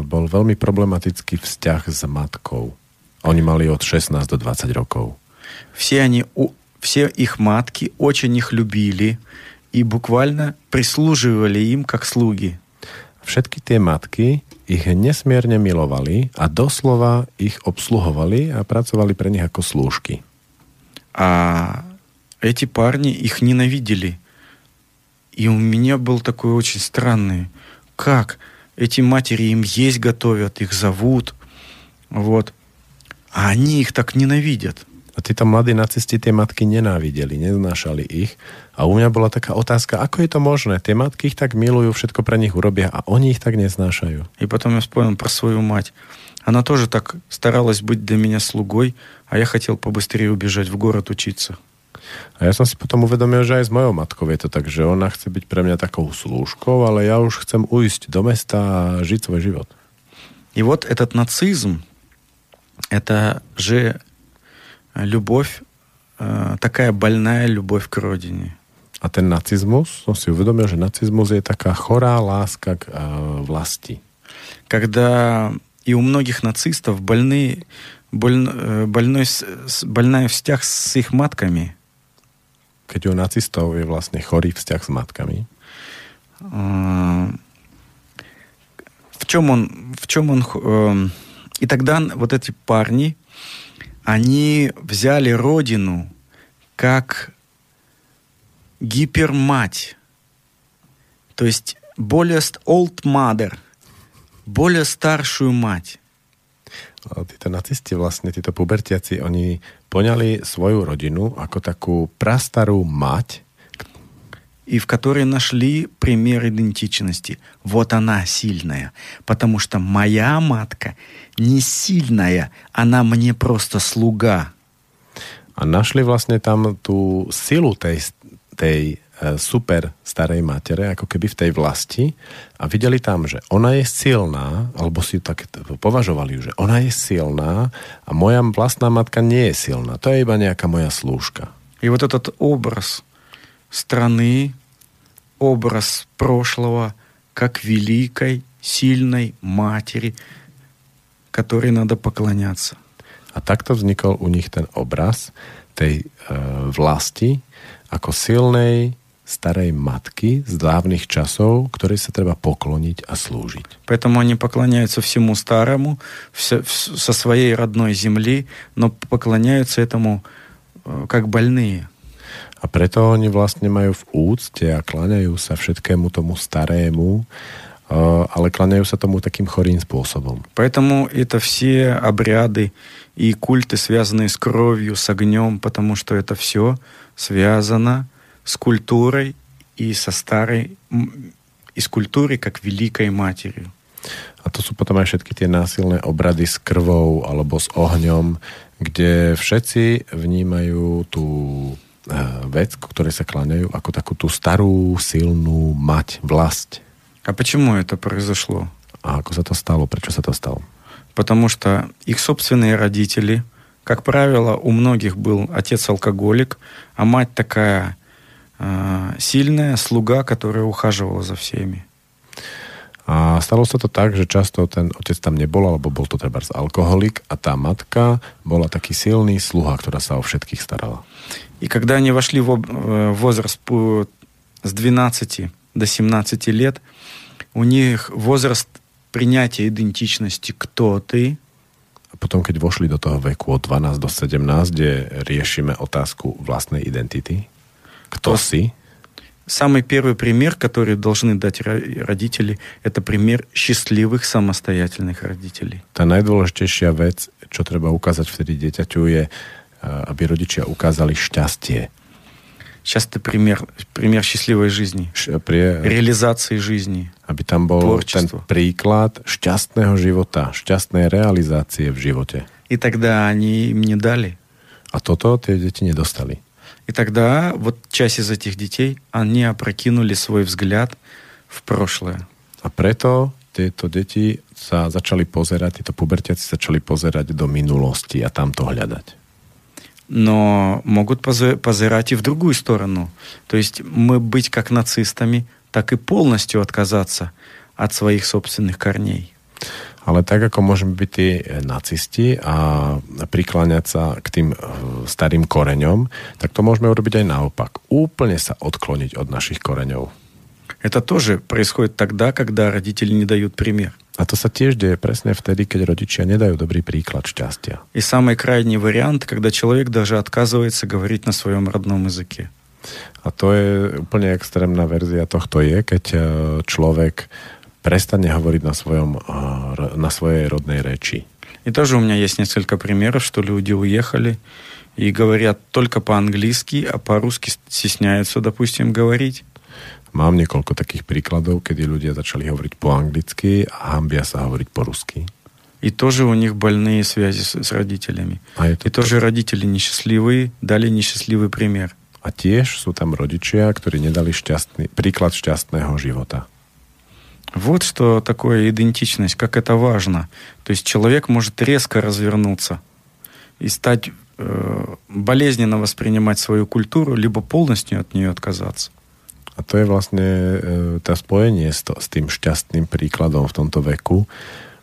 bol veľmi problematický vzťah s matkou. Oni mali od 16 do 20 rokov. Все они, у- все их матки очень их любили и буквально прислуживали им как слуги. Všetky tie matky ich nesmierne milovali a doslova ich obsluhovali a pracovali pre nich ako slúžky. А эти парни их ненавидели. И у меня был такой очень странный, как эти матери им есть готовят, их зовут, вот, а они их так ненавидят. A títo mladí nacisti tie matky nenávideli, neznášali ich. A u mňa bola taká otázka, ako je to možné? Tie matky ich tak milujú, všetko pre nich urobia a oni ich tak neznášajú. И потом я вспомнил про свою мать. Она тоже так старалась быть для меня слугой, а я хотел побыстрее убежать в город учиться. A ja som si potom uvedomil, že aj s mojou matkou je to tak, že ona chce byť pre mňa takou slúžkou, ale ja už chcem ujsť do mesta a žiť svoj život. И вот этот нацизм, это же любовь, э, такая больная любовь к родине. A ten nacizmus, som si uvedomil, že nacizmus je taká chorá láska k uh, vlasti. Когда и у многих нацистов больны, боль- э, больной, с- с- больная встях с их матками, Keď u nacistov je vlastne chorý vzťah s matkami. в чем он, в чем он, и тогда вот эти парни, они взяли родину как гипермать, то есть более old mother, более старшую мать. A títo nacisti, vlastne títo pubertiaci, oni poňali svoju rodinu ako takú prastarú mať, и в которой нашли пример идентичности. Вот она сильная, потому что моя матка не сильная, она мне просто слуга. a našli vlastne tam tú silu tej, tej e, super starej matere, ako keby v tej vlasti a videli tam, že ona je silná, alebo si tak t- považovali ju, že ona je silná a moja vlastná matka nie je silná. To je iba nejaká moja slúžka. И вот этот образ страны, образ прошлого, как великой, сильной матери, которой надо поклоняться. A takto vznikol u nich ten obraz tej e, vlasti ako silnej starej matky z dávnych časov, ktorej sa treba pokloniť a slúžiť. Поэтому они поклоняются всему старому, все- вс- со своей родной земли, но поклоняются этому э, как больные. A preto oni vlastne majú v úcte a kláňajú sa všetkému tomu starému, e, ale kláňajú sa tomu takým chorým spôsobom. Поэтому это все обряды и культы, связанные с кровью, с огнем, потому что это все связано с культурой и со старой, м, и с культурой как великой матерью. A to sú potom aj všetky tie násilné obrady s krvou alebo s ohňom, kde všetci vnímajú tú e, vec, ku ktorej sa kláňajú, ako takú tú starú, silnú mať, vlast. А почему это произошло? A ako sa to stalo? Prečo sa to stalo? Потому что их собственные родители, как правило, у многих был отец-алкоголик, а мать такая э, сильная слуга, которая ухаживала за всеми. A stalo sa to tak, že často ten otec tam nebol, alebo bol to treba alkoholik a tá matka bola taký silný sluha, ktorá sa o všetkých starala. И когда они вошли в об- э, возраст по- с 12 до 17 лет, у них возраст принятия идентичности «кто ты?», A potom, keď vošli do toho veku od 12 do 17, kde riešime otázku vlastnej identity, To- si, Самый первый пример, который должны дать родители, это пример счастливых самостоятельных родителей. Tá najdôležitejšia vec, čo treba ukázať vtedy dieťaťu, je, aby rodičia ukázali šťastie. Частый пример, пример счастливой жизни, pri, реализации жизни. aby tam bol Tvorčestvo. ten príklad šťastného života, šťastnej realizácie v živote. И тогда они им не дали. A toto tie deti nedostali. И тогда вот часть из этих детей, они опрокинули свой взгляд в прошлое. A preto tieto deti sa začali pozerať, títo pubertiaci začali pozerať do minulosti a tam to hľadať. Но могут позырать и в другую сторону. То есть мы быть как нацистами, так и полностью отказаться от своих собственных корней. Ale tak, ako môžeme byť tí nacisti a prikláňať sa k tým eh, starým koreňom, tak to môžeme urobiť aj naopak. Úplne sa odkloniť od našich koreňov. Это тоже происходит тогда, когда родители не дают пример. A to sa tiež deje presne vtedy, keď rodičia nedajú dobrý príklad šťastia. И самый крайний вариант, когда человек даже отказывается говорить на своем родном языке. A to je úplne extrémna verzia tohto je, keď eh, človek prestane hovoriť na, svojom, eh, r- na svojej rodnej reči. И тоже у меня есть несколько примеров, что люди уехали и говорят только по-английски, а по-русски стесняются, допустим, говорить. Mám niekoľko takých príkladov, kedy ľudia začali hovoriť po anglicky a hambia sa hovoriť po rusky. И тоже у них больные связи с, с родителями. A, je И to, тоже родители несчастливые дали несчастливый пример. a tiež sú tam rodičia, ktorí nedali šťastný, príklad šťastného života. Вот что такое идентичность, как это важно. То есть человек может резко развернуться и стать э, болезненно воспринимать свою культуру, либо полностью от нее отказаться. A to je vlastne e, tá spojenie s, to, s tým šťastným príkladom v tomto veku.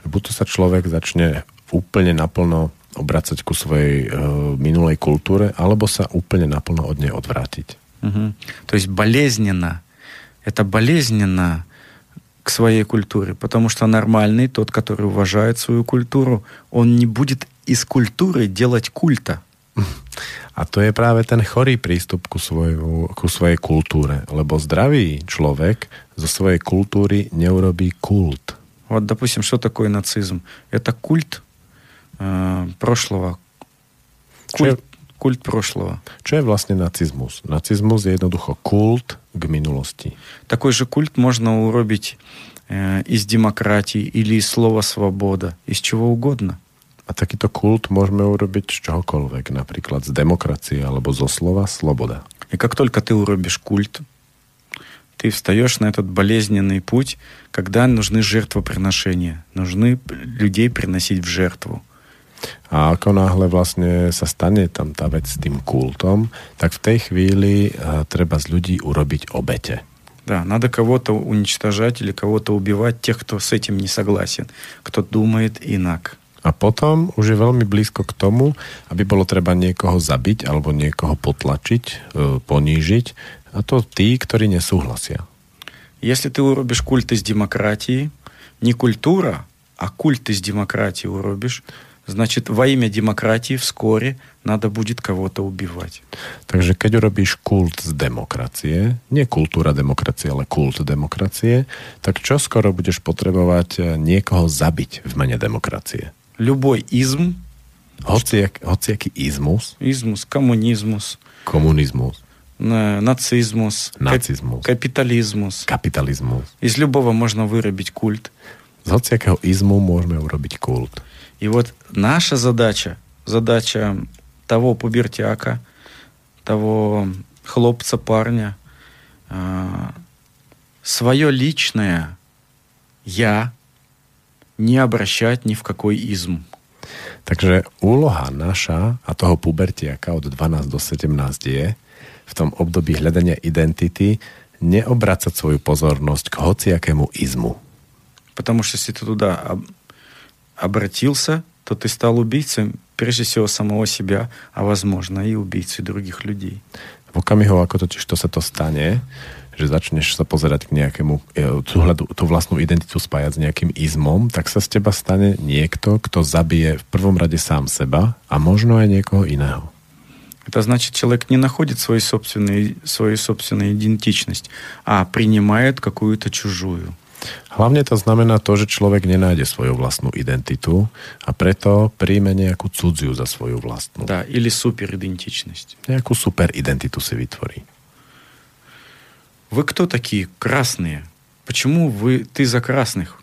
Buď to sa človek začne úplne naplno obracať ku svojej e, minulej kultúre, alebo sa úplne naplno od nej odvrátiť. Мгм. То есть болезненно. Это болезненно к своей культуре, потому что нормальный, тот, который уважает свою культуру, он не будет из культуры делать культа. A to je práve ten chorý prístup ku, svoju, ku svojej kultúre, lebo zdravý človek zo svojej kultúry neurobí kult. Вот, допустим, что такое нацизм? Это культ э, прошлого. Культ, культ прошлого. Čo je vlastne nacizmus? Nacizmus je jednoducho kult k minulosti. Такой же культ можно уробить э, из демократии или из слова свобода, из чего угодно. A takýto kult môžeme urobiť z čohokoľvek, napríklad z demokracie alebo zo slova sloboda. И как только ты уробишь культ, ты встаешь на этот болезненный путь, когда нужны жертвоприношения, нужны людей приносить в жертву. A ako náhle vlastne sa stane tam tá vec s tým kultom, tak v tej chvíli a, treba z ľudí urobiť obete. Да, надо кого-то уничтожать или кого-то убивать, тех, кто с этим не согласен, кто думает инак. A potom už je veľmi blízko k tomu, aby bolo treba niekoho zabiť alebo niekoho potlačiť, e, ponížiť. A to tí, ktorí nesúhlasia. Если ты урубишь культ из демократии, не культура, а культ из демократии урубишь, значит, во имя демократии вскоре надо будет кого-то убивать. Takže keď urobíš kult z demokracie, nie kultúra demokracie, ale kult demokracie, tak čo skoro budeš potrebovať e, niekoho zabiť v mene demokracie. Любой изм, Hociak, hociaký izmus, измус, коммунизмус, komunizmus, на- нацизмус, кап- nacizmus, капитализмус. kapitalizmus. Из любого можно вырубить культ. Z hociakého izmu môžeme urobiť kult. И вот наша задача, задача того пубертяка, того хлопца, парня, свое личное «я» не обращать ни в какой изм. Takže úloha naša a toho pubertiaka od 12 do 17 je v tom období hľadania identity neobracať svoju pozornosť k hociakému izmu. Потому что если ты туда об- обратился, то ты стал убийцей, прежде всего, самого себя, а возможно и убийцей других людей. V okamihu, ako totiž to sa to stane, že začneš sa pozerať k nejakému, e, tú, hľadu, tú vlastnú identitu spájať s nejakým izmom, tak sa z teba stane niekto, kto zabije v prvom rade sám seba a možno aj niekoho iného. Это значит, человек не находит свою собственную, свою собственную идентичность, а принимает какую-то чужую. Hlavne to znamená to, že človek nenájde svoju vlastnú identitu a preto príjme nejakú cudziu za svoju vlastnú. Да, или суперидентичность. Nejakú super identitu si vytvorí. Вы кто такие? Красные. Почему вы, ты за красных?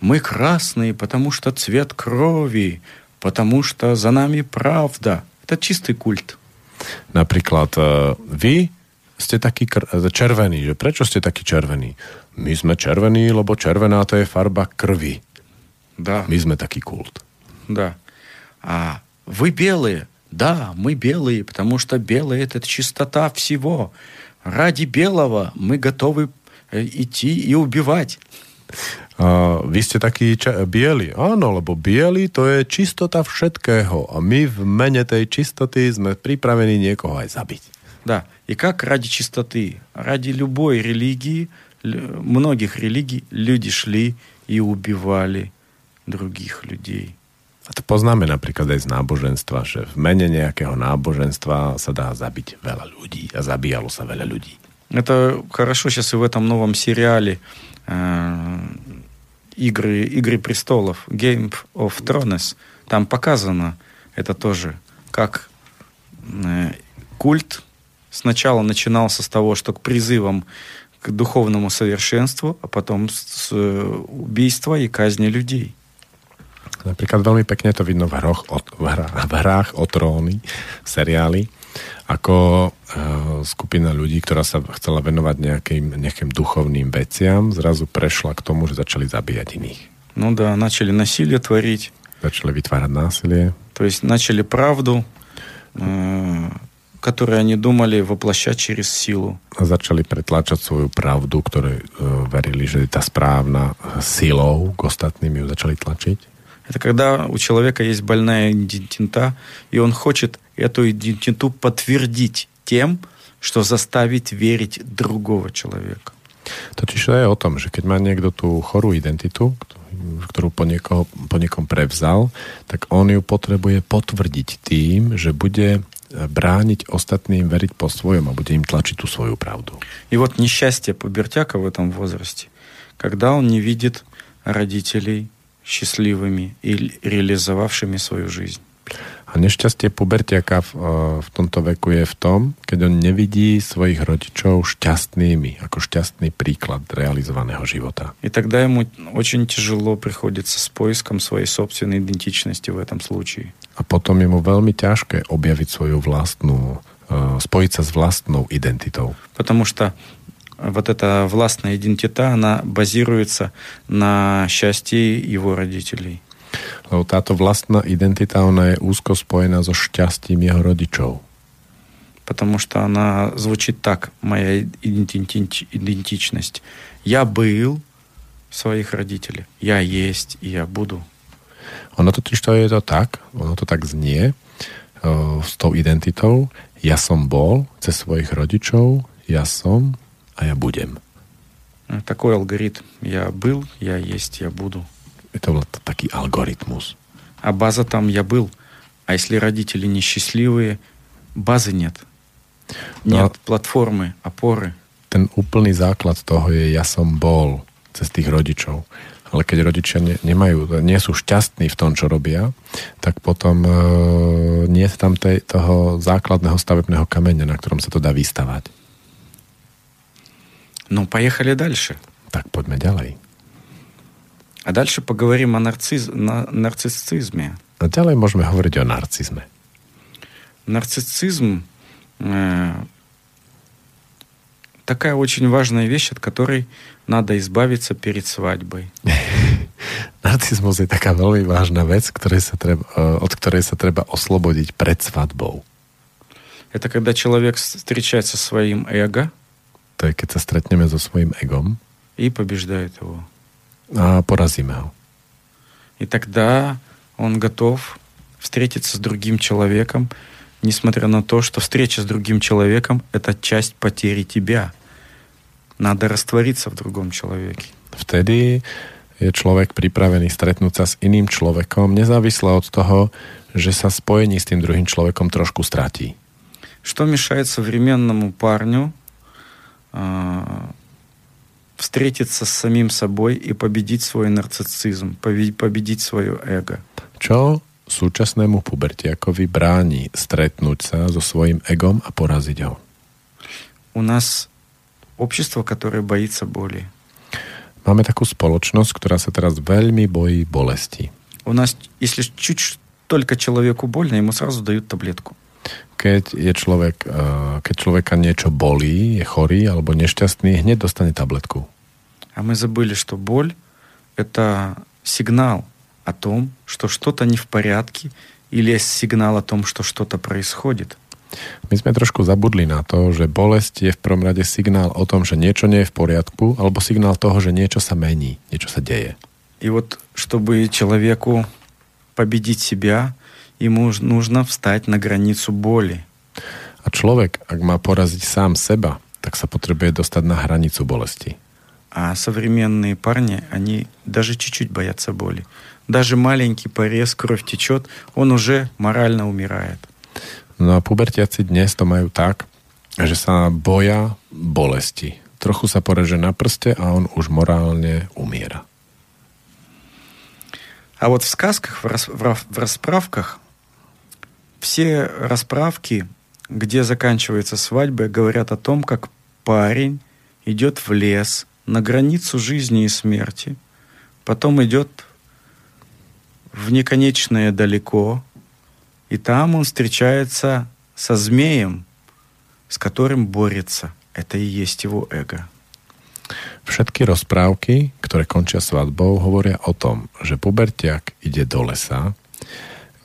Мы красные, потому что цвет крови, потому что за нами правда. Это чистый культ. Napríklad e, vy ste takí kr- červení, že prečo ste takí červení? My sme červení, lebo červená to je farba krvi. Да, My sme taký kult. да. А вы белые? Да, мы белые, потому что белые это чистота всего. Ради белого мы готовы э, идти и убивать. A vy ste takí ča- bieli. Áno, lebo bieli to je čistota všetkého. A my v mene tej čistoty sme pripravení niekoho aj zabiť. Да. И как ради чистоты, ради любой религии, лю- многих религий, люди шли и убивали других людей. A to poznáme napríklad aj z náboženstva, že v mene nejakého náboženstva sa dá zabiť veľa ľudí a zabíjalo sa veľa ľudí. Это хорошо сейчас и в этом новом сериале э, игры, игры престолов, Game of Thrones. Там показано это тоже, как э, культ сначала начинался с того, что к призывам к духовному совершенству, а потом с, с э, убийства и казни людей. Napríklad veľmi pekne to vidno v, hroch, o, v, hrách, v hrách o tróny, v seriáli, ako uh, skupina ľudí, ktorá sa chcela venovať nejakým, nejakým duchovným veciam, zrazu prešla k tomu, že začali zabíjať iných. Ну да, начали насилие творить, Začali vytvárať násilie, то есть начали правду, э, которую они думали воплощать через силу. a začali pretláčať svoju pravdu, ktoré uh, verili, že je tá správna uh, silou, k ostatným ju začali tlačiť. Это когда у человека есть больная идентита, и он хочет эту идентиту подтвердить тем, что заставить верить другого человека. Totiž to je o tom, že keď má niekto tú chorú identitu, ktorú po, niekoho, po niekom prevzal, tak on ju potrebuje potvrdiť tým, že bude brániť ostatným veriť po svojom a bude im tlačiť tú svoju pravdu. И вот несчастье Побертяка в этом возрасте, когда он не видит родителей счастливыми и реализовавшими свою жизнь. A nešťastie pubertiaka v, e, v tomto veku je v tom, keď on nevidí svojich rodičov šťastnými, ako šťastný príklad realizovaného života. И тогда ему очень тяжело приходится с поиском своей собственной идентичности в этом случае. A potom je mu veľmi ťažké objaviť svoju vlastnú, e, spojiť sa s vlastnou identitou. Потому что вот эта властная идентита, она базируется на счастье его родителей. Lebo táto vlastná identita, ona je úzko spojená so šťastím jeho rodičov. Потому что она звучит так, моя идентич- идентичность. Я был своих родителей, я есть и я буду. Ono totiž to je to tak, ono to tak znie uh, s tou identitou. Ja som bol cez svojich rodičov, ja som a ja budem. Э, Такой алгоритм. Я был, я есть, я буду. Je to vlastne taký algoritmus. А база там я был. А если родители несчастливые, базы нет. No. Нет платформы, опоры. Ten úplný základ toho je ja som bol cez tých rodičov. Ale keď rodičia ne, nemajú, nie sú šťastní v tom, čo robia, tak potom e, nie je tam tej, toho základného stavebného kameňa, na ktorom sa to dá vystavať. Ну, поехали дальше. Tak poďme ďalej. А дальше поговорим о нарцисс... на- нарциссизме. A ďalej môžeme hovoriť o narcizme. Нарциссизм э, такая очень важная вещь, от которой надо избавиться перед свадьбой. Narcizmus je taká veľmi vážna vec, ktorej sa treba, e, od ktorej sa treba oslobodiť pred svadbou. Это когда человек встречается со своим эго To je, keď sa stretneme so svojím egom и побеждает его. a porazíme ho. И тогда он готов встретиться с другим человеком, несмотря на то, что встреча с другим человеком — это часть потери тебя. Надо раствориться в другом человеке. Vtedy je človek pripravený stretnúť sa s iným človekom, nezávisle od toho, že sa spojení s tým druhým človekom trošku stratí. Что мешает современному парню э, встретиться с самим собой и победить свой нарциссизм, победить свое эго? Čo súčasnému pubertiakovi bráni stretnúť sa so svojím egom a poraziť ho? У нас общество, которое боится боли. Máme takú spoločnosť, ktorá sa teraz veľmi bojí bolesti. У нас, если чуть только человеку больно, ему сразу дают таблетку. Keď, je človek, keď človeka niečo bolí, je chorý alebo nešťastný, hneď dostane tabletku. А мы забыли, что боль — это сигнал о том, что что-то не в порядке, или сигнал о том, что что-то происходит. My sme trošku zabudli na to, že bolesť je v prvom rade signál o tom, že niečo nie je v poriadku, alebo signál toho, že niečo sa mení, niečo sa deje. И вот, чтобы человеку победить себя, ему нужно встать на границу боли. A človek, ak má poraziť sám seba, tak sa potrebuje dostať na hranicu bolesti. А современные парни, они даже чуть-чуть боятся боли. Даже маленький порез, кровь течет, он уже морально умирает. No a pubertiaci dnes to majú tak, že sa boja bolesti. Trochu sa poreže na prste a on už morálne umiera. А вот в сказках, в, рас, в, расправках, все расправки, где заканчивается свадьба, говорят о том, как парень идет в лес на границу жизни и смерти, потом идет в неконечное далеко, и там он встречается со змеем, с которым борется. Это и есть его эго. Všetky rozprávky, ktoré končia svadbou, hovoria o tom, že pubertiak ide do lesa,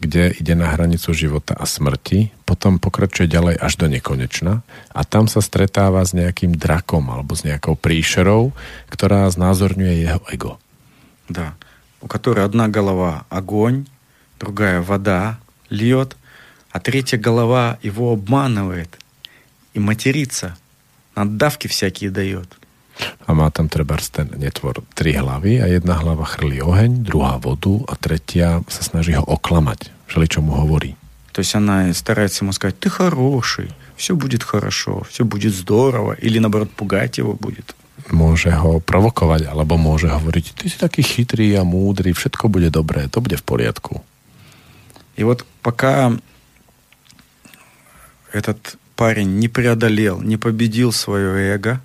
kde ide na hranicu života a smrti, potom pokračuje ďalej až do nekonečna a tam sa stretáva s nejakým drakom alebo s nejakou príšerou, ktorá znázorňuje jeho ego. Да, у которой одна голова огонь, другая вода, льет, а третья голова его обманывает и матерится, наддавки всякие дает. A má tam treba ten netvor tri hlavy a jedna hlava chrlí oheň, druhá vodu a tretia sa snaží ho oklamať, všeli čo mu hovorí. То есть она старается ему сказать, ты хороший, все будет хорошо, все будет здорово, или наоборот пугать его будет. Môže ho provokovať, alebo môže hovoriť, ty si taký chytrý a múdry, všetko bude dobré, to bude v poriadku. И вот пока этот парень не преодолел, не победил свое эго,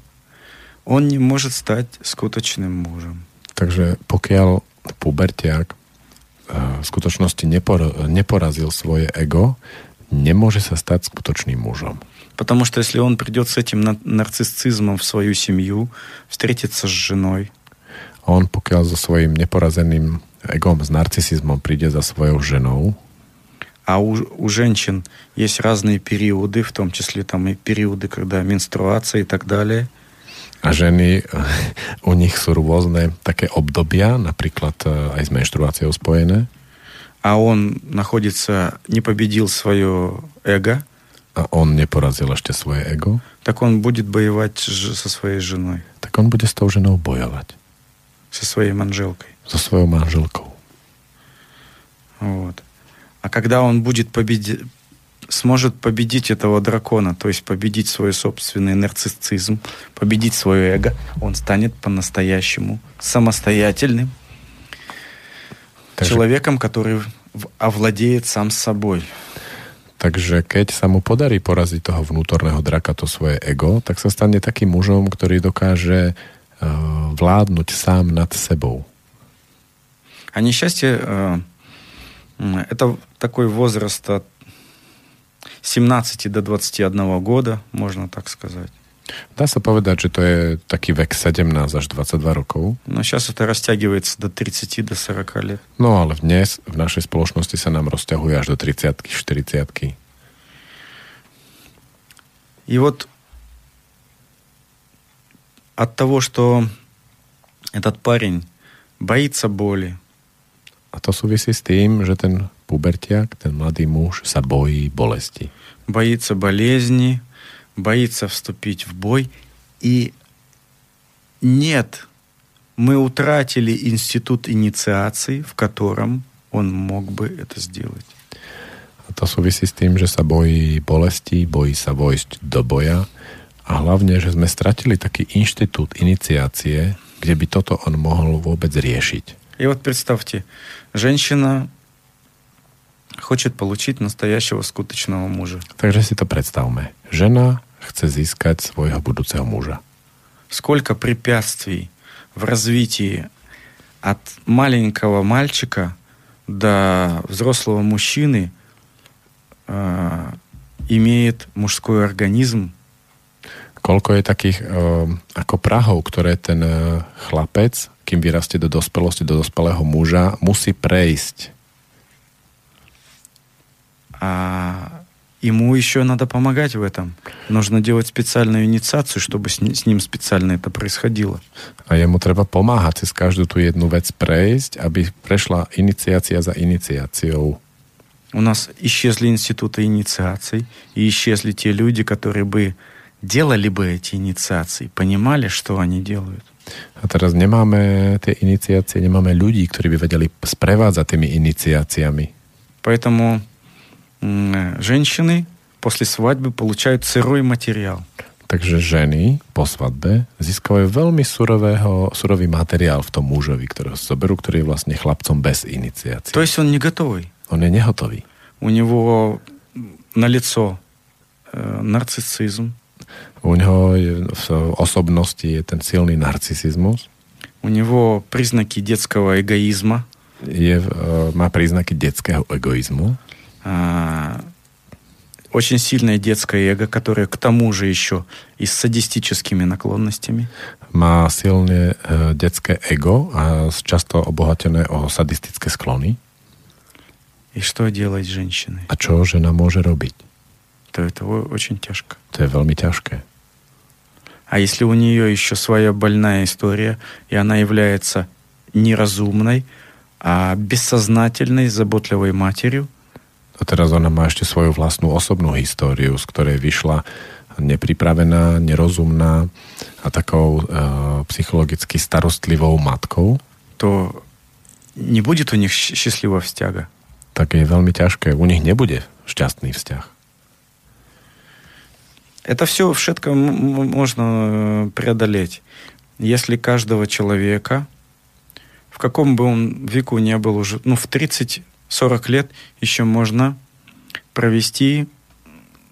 он не может стать скуточным мужем. Takže pokiaľ pubertiak v skutočnosti neporazil svoje ego, nemôže sa stať skutočným mužom. Потому что если он придет с этим нарциссизмом в свою семью, встретится с женой. On pokiaľ so svojím neporazeným egom, s narcisizmom príde za svojou ženou, а у, у женщин есть разные периоды, в том числе там и периоды, когда менструация и так далее. A ženy, u nich sú rôzne také obdobia, napríklad aj s menštruáciou spojené. А он находится, не победил свое эго. A on neporazil ešte svoje ego. Так он будет воевать со своей женой. Tak on bude s tou ženou bojovať. Со своей манжелкой. So svojou manželkou. Вот. А когда он будет победить, сможет победить этого дракона, то есть победить свой собственный нарциссизм, победить свое эго, он станет по-настоящему самостоятельным Takže, человеком, который овладеет сам собой. Takže keď sa mu podarí poraziť toho vnútorného draka, to svoje ego, tak sa stane takým mužom, ktorý dokáže uh, vládnuť sám nad sebou. A nešťastie uh, Это такой возраст от 17 до 21 года, можно так сказать. Dá sa povedať, že to je taký vek 17 až 22 rokov. No сейчас это растягивается до 30 до 40 лет. No ale dnes v našej spoločnosti sa nám rozťahuje až do 30 40 И вот от того, что этот парень боится боли, A to súvisí s tým, že ten pubertiak, ten mladý muž sa bojí bolesti. Боится болезни, боится вступить в бой. И нет, мы утратили институт инициации, в котором он мог бы это сделать. A to súvisí s tým, že sa bojí bolesti, bojí sa vojsť do boja a hlavne, že sme stratili taký inštitút iniciácie, kde by toto on mohol vôbec riešiť. И вот представьте, женщина хочет получить настоящего скуточного мужа. Takže si to predstavme. Žena chce získať svojho budúceho muža. Сколько препятствий в развитии от маленького мальчика до взрослого мужчины э, имеет мужской организм, Koľko je takých e, ako prahov, ktoré ten e, chlapec, kým vyrastie do dospelosti, do dospelého muža, musí prejsť. а ему еще надо помогать в этом. Нужно делать специальную инициацию, чтобы с ни- с ним специально это происходило. A jemu treba pomáhať cez každú tú jednu vec prejsť, aby prešla iniciácia za iniciáciou. У нас исчезли институты инициаций, и исчезли те люди, которые бы делали бы эти инициации, понимали, что они делают. A teraz nemáme tie iniciácie, nemáme ľudí, ktorí by vedeli sprevádzať tými iniciáciami. Поэтому м, женщины после свадьбы получают сырой материал. Takže ženy po svadbe získavajú veľmi surového, surový materiál v tom mužovi, ktorého si zoberú, ktorý je vlastne chlapcom bez iniciácie. То есть он не готовый. On je nehotový. У него на лицо э, нарциссизм, U neho je, v osobnosti je ten silný narcisizmus, у него признаки детского эгоизма, je, e, má príznaky detského egoizmu, а, очень сильное детское эго, которое к тому же еще и с садистическими наклонностями. má silné e, detské ego a s- často obohatené o sadistické sklony. И что делать с женщиной? A čo žena môže robiť? То это о- очень тяжко. To je veľmi ťažké. А если у нее еще своя больная история, и она является неразумной, а бессознательной, заботливой матерью, A teraz ona má ešte svoju vlastnú osobnú históriu, z ktorej vyšla nepripravená, nerozumná a takou e, psychologicky starostlivou matkou, то не будет у них щ- счастливого стяга. tak je veľmi ťažké. U nich nebude šťastný vzťah. Это все м- м- можно э, преодолеть, если каждого человека, в каком бы он веку не был уже, ну, в 30-40 лет еще можно провести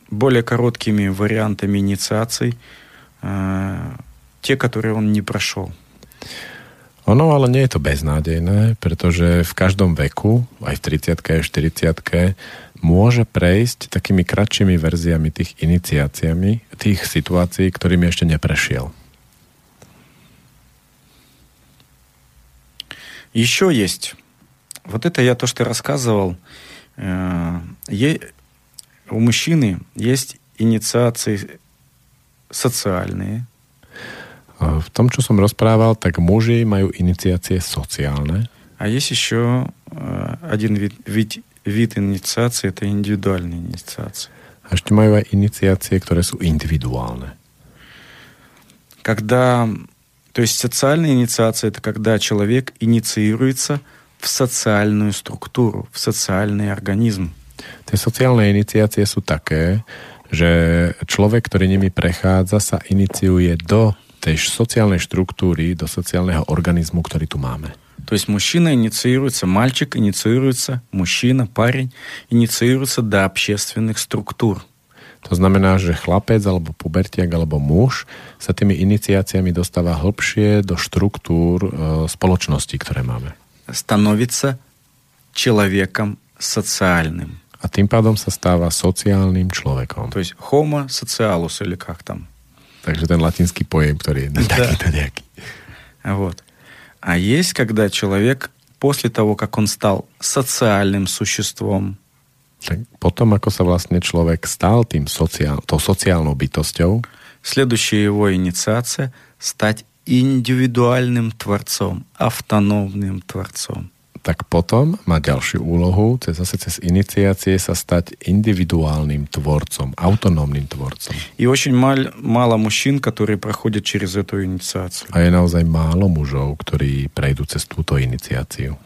более короткими вариантами инициаций э, те, которые он не прошел. Ono ale nie je to beznádejné, pretože v každom veku, aj v 30 aj v 40 môže prejsť takými kratšími verziami tých iniciáciami, tých situácií, ktorými ešte neprešiel. Еще есть. Вот это я то, что рассказывал. Э, е- у мужчины есть инициации социальные, A V tom, čo som rozprával, tak muži majú iniciácie sociálne а есть еще э, один вид, вид, вид инициации, это индивидуальные инициации. a ešte majú aj iniciácie, ktoré sú individuálne. Когда, то есть социальная инициация, это когда человек инициируется в социальную структуру, в социальный организм. Tie sociálne iniciácie sú také, že človek, ktorý nimi prechádza, sa iniciuje do tej sociálnej štruktúry, do sociálneho organizmu, ktorý tu máme. То есть мужчина инициируется, мальчик инициируется, мужчина, парень инициируется до общественных структур. To znamená, že chlapec alebo pubertiak alebo muž sa tými iniciáciami dostáva hlbšie do štruktúr e, spoločnosti, ktoré máme. Становится человеком социальным. A tým pádom sa stáva sociálnym človekom. То есть homo socialus или как там. Takže ten latinský pojem, ktorý je takýto nejaký. Вот. А есть, когда человек после того, как он стал социальным существом, Tak potom, ako sa vlastne človek stal tým sociál, tou sociálnou bytosťou, следующая его инициация стать индивидуальным творцом, автономным творцом. tak potom má ďalšiu úlohu, cez, zase cez iniciácie sa stať individuálnym tvorcom, autonómnym tvorcom. И очень мал- мало мужчин, которые проходят через эту инициацию. A je naozaj málo mužov, ktorí prejdú cez túto iniciáciu.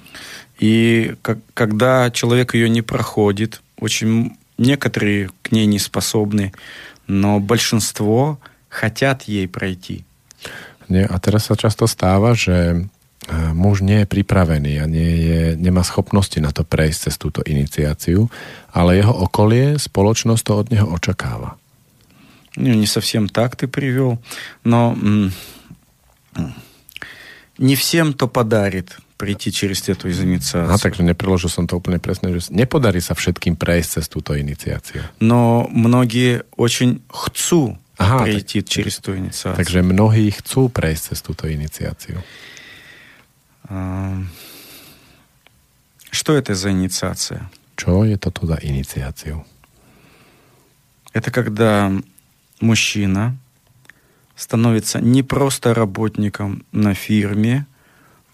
И как- когда человек ее не проходит, очень некоторые к ней не способны, но большинство хотят ей пройти. Nie, a teraz sa často stáva, že e, muž nie je pripravený a nie je, nemá schopnosti na to prejsť cez túto iniciáciu, ale jeho okolie, spoločnosť to od neho očakáva. Ну, не совсем так ты привел, но не всем то подарит прийти через эту инициацию. A takže nepreložil som to úplne presne, že nepodarí sa všetkým prejsť cez túto iniciáciu. Но многие очень chcú Aha, прийти tak- через эту инициацию. Takže mnohí chcú prejsť cez túto iniciáciu. А, Что это за инициация? Čo je toto za iniciáciu? Это когда мужчина становится не просто работником на фирме,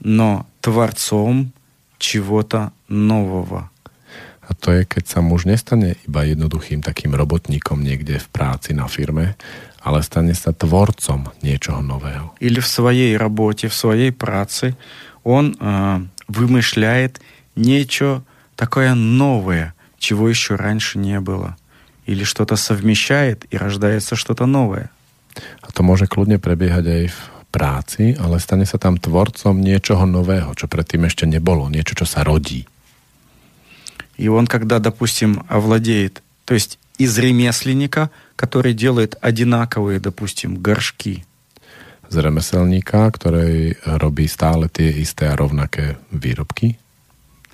но творцом чего-то нового. A to je, keď sa muž nestane iba jednoduchým takým robotníkom niekde v práci na firme, ale stane sa tvorcom niečoho nového. Или в своей работе, в своей праце он а, вымышляет нечто такое новое, чего еще раньше не было. Или что-то совмещает и рождается что-то новое. A to môže kľudne prebiehať aj v práci, ale stane sa tam tvorcom niečoho nového, čo predtým ešte nebolo, niečo, čo sa rodí. И он, когда, допустим, овладеет, то есть из ремесленника, который делает одинаковые, допустим, горшки, Z remeselníka, ktorý robí stále tie isté a rovnaké výrobky.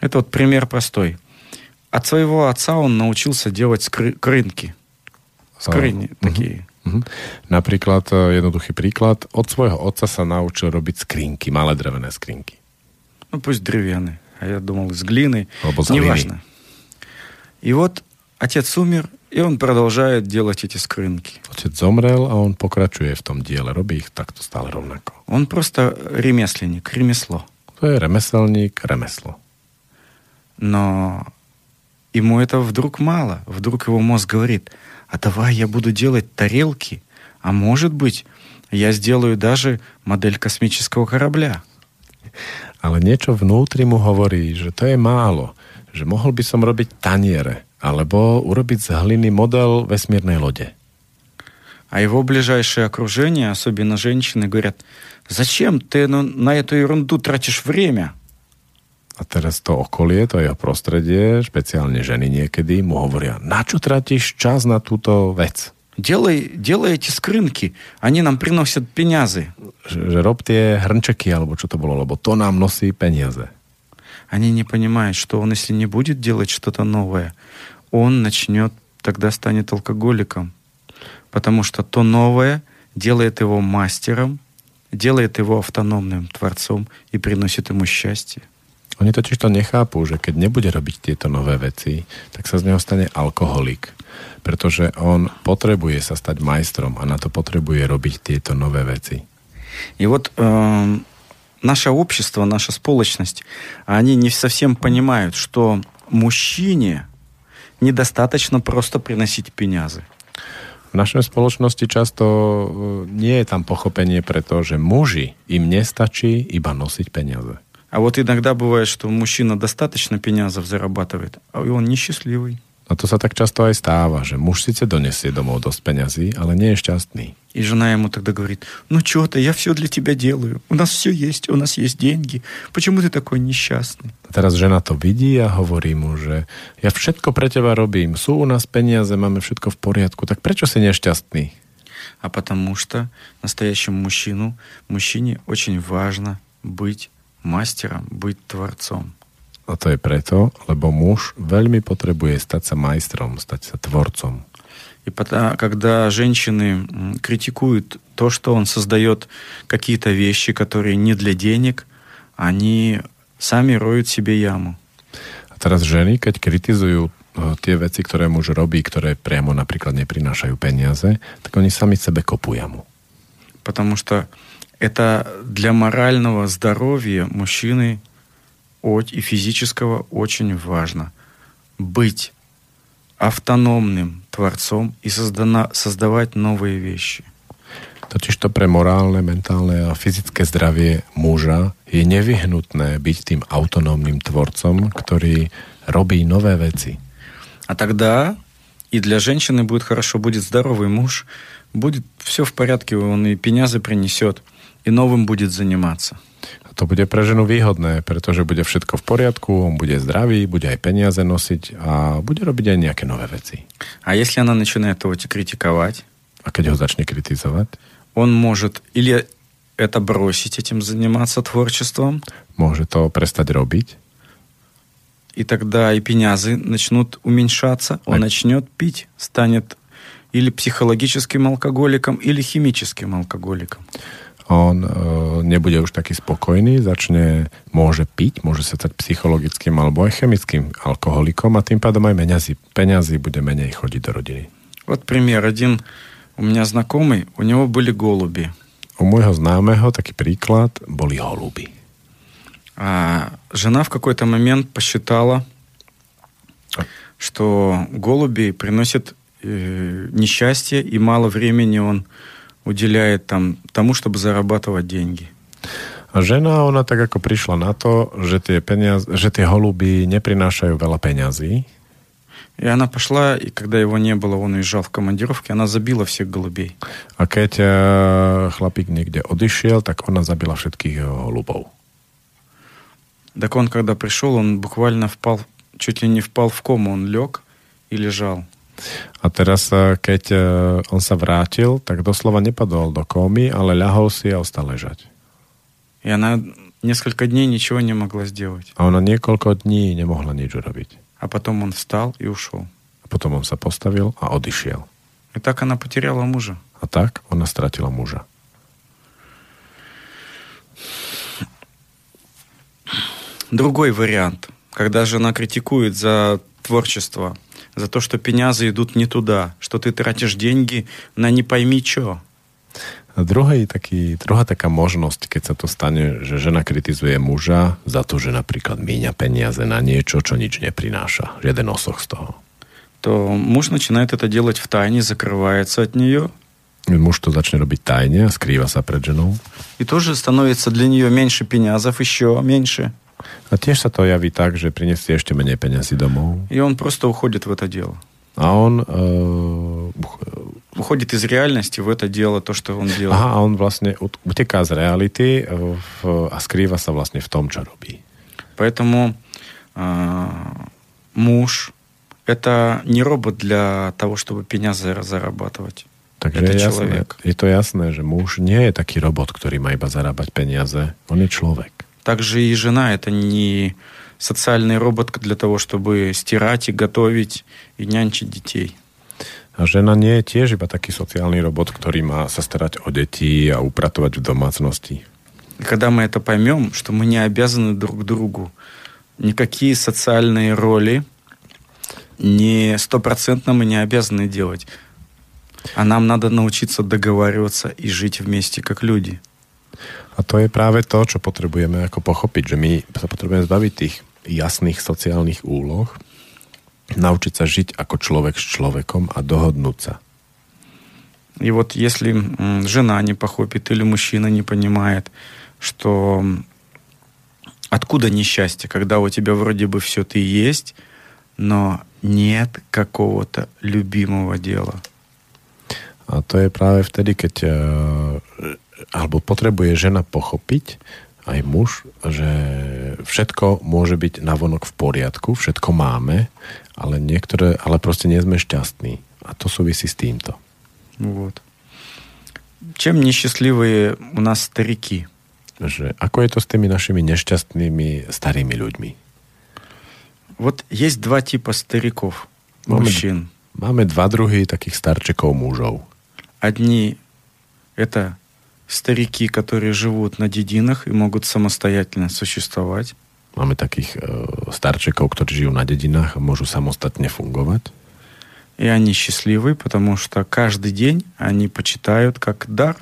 это вот пример простой. От своего отца он научился делать скры- крынки. Скрыни Мгм. такие. Mhm. Napríklad, e, jednoduchý príklad, od svojho otca sa naučil robiť skrinky, malé drevené skrinky. Ну, пусть деревянные. А я думал, из глины. Alebo z hliny. Неважно. И вот отец умер, и он продолжает делать эти скрынки. Otec zomrel a on pokračuje v tom diele, robí ich takto stále rovnako. Он просто ремесленник, ремесло. To je remeselník, remeslo. Но ему это вдруг мало. Вдруг его мозг говорит, а давай я буду делать тарелки, а может быть, я сделаю даже модель космического корабля. Ale niečo vnútri mu hovorí, že to je málo, že mohol by som robiť taniere, alebo urobiť z hliny model vesmírnej lode. А его ближайшее окружение, особенно женщины, говорят, зачем ты ну, на эту ерунду тратишь время? A teraz to okolie, to jeho prostredie, špeciálne ženy niekedy, mu hovoria, na čo tratíš čas na túto vec? Делай, делай эти скрынки, они нам приносят пенязы. Že, že rob tie hrnčeky, alebo čo to bolo, lebo to nám nosí peniaze. Они не понимают, что он, если не будет делать что-то новое, он начнет, тогда станет алкоголиком. Потому что то новое делает его мастером, делает его автономным творцом и приносит ему счастье. Oni totiž to nechápu, že keď nebude robiť tieto nové veci, tak sa z neho stane alkoholik. Pretože on potrebuje sa stať majstrom a na to potrebuje robiť tieto nové veci. И вот эм, наше общество, наша сполочность, они не совсем понимают, что мужчине недостаточно просто приносить пенязы. V našej spoločnosti často e, nie je tam pochopenie preto, že muži im nestačí iba nosiť peniaze. А вот иногда бывает, что мужчина достаточно пенязов зарабатывает, а он несчастливый. A to sa tak často aj stáva, že muž síce donesie domov dosť peňazí, ale nie je šťastný. И жена ему тогда говорит, ну что ты, я все для тебя делаю. У нас все есть, у нас есть деньги. Почему ты такой несчастный? A teraz žena to vidí a hovorí mu, že ja všetko pre teba robím, sú u nás peniaze, máme všetko v poriadku, tak prečo si nešťastný? А потому что настоящему мужчину, мужчине очень важно быть мастером, быть творцом. A to je preto, lebo muž veľmi potrebuje stať sa majstrom, stať sa tvorcom. И пота- когда женщины м, критикуют то, что он создает какие-то вещи, которые не для денег, они сами роют себе яму. A teraz ženy, keď kritizujú e, tie veci, ktoré muž robí, ktoré priamo napríklad neprinášajú peniaze, tak oni sami sebe kopú jamu. Потому что это для морального здоровья мужчины от- и физического очень важно. Быть автономным творцом и создана- создавать новые вещи. Totiž to pre morálne, mentálne a fyzické zdravie muža je nevyhnutné byť tým autonómnym tvorcom, ktorý robí nové veci. А тогда и для женщины будет хорошо, будет здоровый муж, будет все в порядке, он и пенязы принесет, и новым будет заниматься. To bude pre ženu výhodné, pretože bude všetko v poriadku, on bude zdravý, bude aj peniaze nosiť a bude robiť aj nejaké nové veci. А если она начинает его критиковать, A keď ho začne kritizovať, он может или это бросить, этим заниматься творчеством, môže to prestať robiť? И тогда и пенязы начнут уменьшаться, он А- начнет пить, станет или психологическим алкоголиком, или химическим алкоголиком. on e, nebude už taký spokojný, začne, môže piť, môže sa stať psychologickým alebo aj chemickým alkoholikom a tým pádom aj peňazí, peňazí bude menej chodiť do rodiny. Вот пример. Один у меня знакомый, у него были голуби. U môjho známeho taký príklad boli holuby. А жена в какой-то момент посчитала, что голуби приносят э, несчастье, и мало времени он уделяет там, тому, чтобы зарабатывать деньги. A žena, ona tak ako prišla na to, že tie, peniaz, že tie holuby neprinášajú veľa peňazí И она пошла, и когда его не было, он уезжал в командировке, она забила всех голубей. a keď e, chlapík niekde odišiel, tak ona zabila všetkých e, holubov. Так он, когда пришел, он буквально впал, чуть ли не впал в кому, он лег и лежал. A teraz, e, keď e, on sa vrátil, tak doslova nepadol do komy, ale ľahol si a ostal ležať. И она несколько дней ничего не могла сделать. A ona niekoľko dní nemohla nič urobiť. А потом он встал и ушел. A potom on sa postavil a odišiel. И так она потеряла мужа. A tak ona stratila muža. Другой вариант, когда жена критикует за творчество, за то, что пенязы идут не туда, что ты тратишь деньги на не пойми что. A druhý taký, druhá taká možnosť, keď sa to stane, že žena kritizuje muža za to, že napríklad míňa peniaze na niečo, čo nič neprináša. Žiaden osoch z toho. то муж начинает это делать в тайне, закрывается от нее, Muž to začne robiť tajne a skrýva sa pred ženou. и тоже становится для нее меньше пенязов, еще меньше. A tiež sa to javí tak, že prinesie ešte menej peniazy domov. И он просто уходит в это дело. A on... Uh, Уходит из реальности в это дело, то, что он делает. aha, a on vlastne ut- uteká z reality eh, v, a skrýva sa vlastne v tom, čo robí. Поэтому а, муж это не робот для того, чтобы пенязы зарабатывать. Takže Je to je, jasné, človek. je to jasné, že muž nie je taký robot, ktorý má iba zarábať peniaze. On je človek. Также и жена это не социальный робот для того, чтобы стирать и готовить и нянчить детей. A žena nie je tiež iba taký sociálny robot, ktorý má sa starať o deti a upratovať v domácnosti. И когда мы это поймем, что мы не обязаны друг другу, никакие социальные роли не стопроцентно мы не обязаны делать. А нам надо научиться договариваться и жить вместе как люди. A to je práve to, čo potrebujeme ako pochopiť, že my sa potrebujeme zbaviť tých jasných sociálnych úloh, naučiť sa žiť ako človek s človekom a dohodnúť sa. И вот если м, жена не похопит или мужчина не понимает, что м, откуда несчастье, когда у тебя вроде бы все ты есть, но нет какого-то любимого дела. A to je práve vtedy, keď e, alebo potrebuje žena pochopiť, aj muž, že všetko môže byť navonok v poriadku, všetko máme, ale niektoré, ale proste nie sme šťastní. A to súvisí s týmto. Вот. Чем несчастливые у нас старики? Že ako je to s tými našimi nešťastnými starými ľuďmi? Вот есть два типа стариков, Момент. мужчин. Máme dva druhy takých starčekov mužov. Одни это старики, которые живут на дединах и могут самостоятельно существовать. Máme takých e, starčekov, ktorí žijú na dedinách a môžu samostatne fungovať. И они счастливы, потому что каждый день они почитают как дар.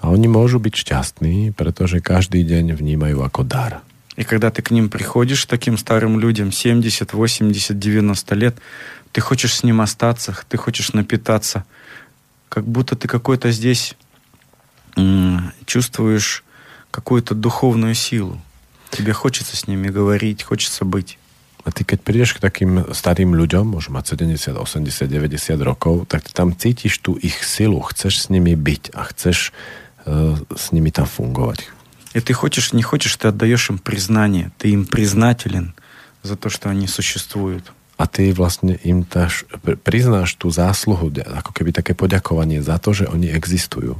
A oni môžu byť šťastní, pretože každý deň vnímajú ako dar. И когда ты к ним приходишь, таким старым людям, 70, 80, 90 лет, ты хочешь с ним остаться, ты хочешь напитаться, как будто ты какой-то здесь чувствуешь какую-то духовную силу. Тебе хочется с ними говорить, хочется быть. A ty keď prídeš k takým starým ľuďom, môžu mať 70, 80, 90 rokov, tak ty tam cítiš tú ich silu, chceš s nimi byť a chceš uh, с ними там фунговать. И ты хочешь, не хочешь, ты отдаешь им признание. Ты им признателен за то, что они существуют. A ty vlastne im taž, priznáš tú zásluhu, ako keby také poďakovanie za to, že oni existujú.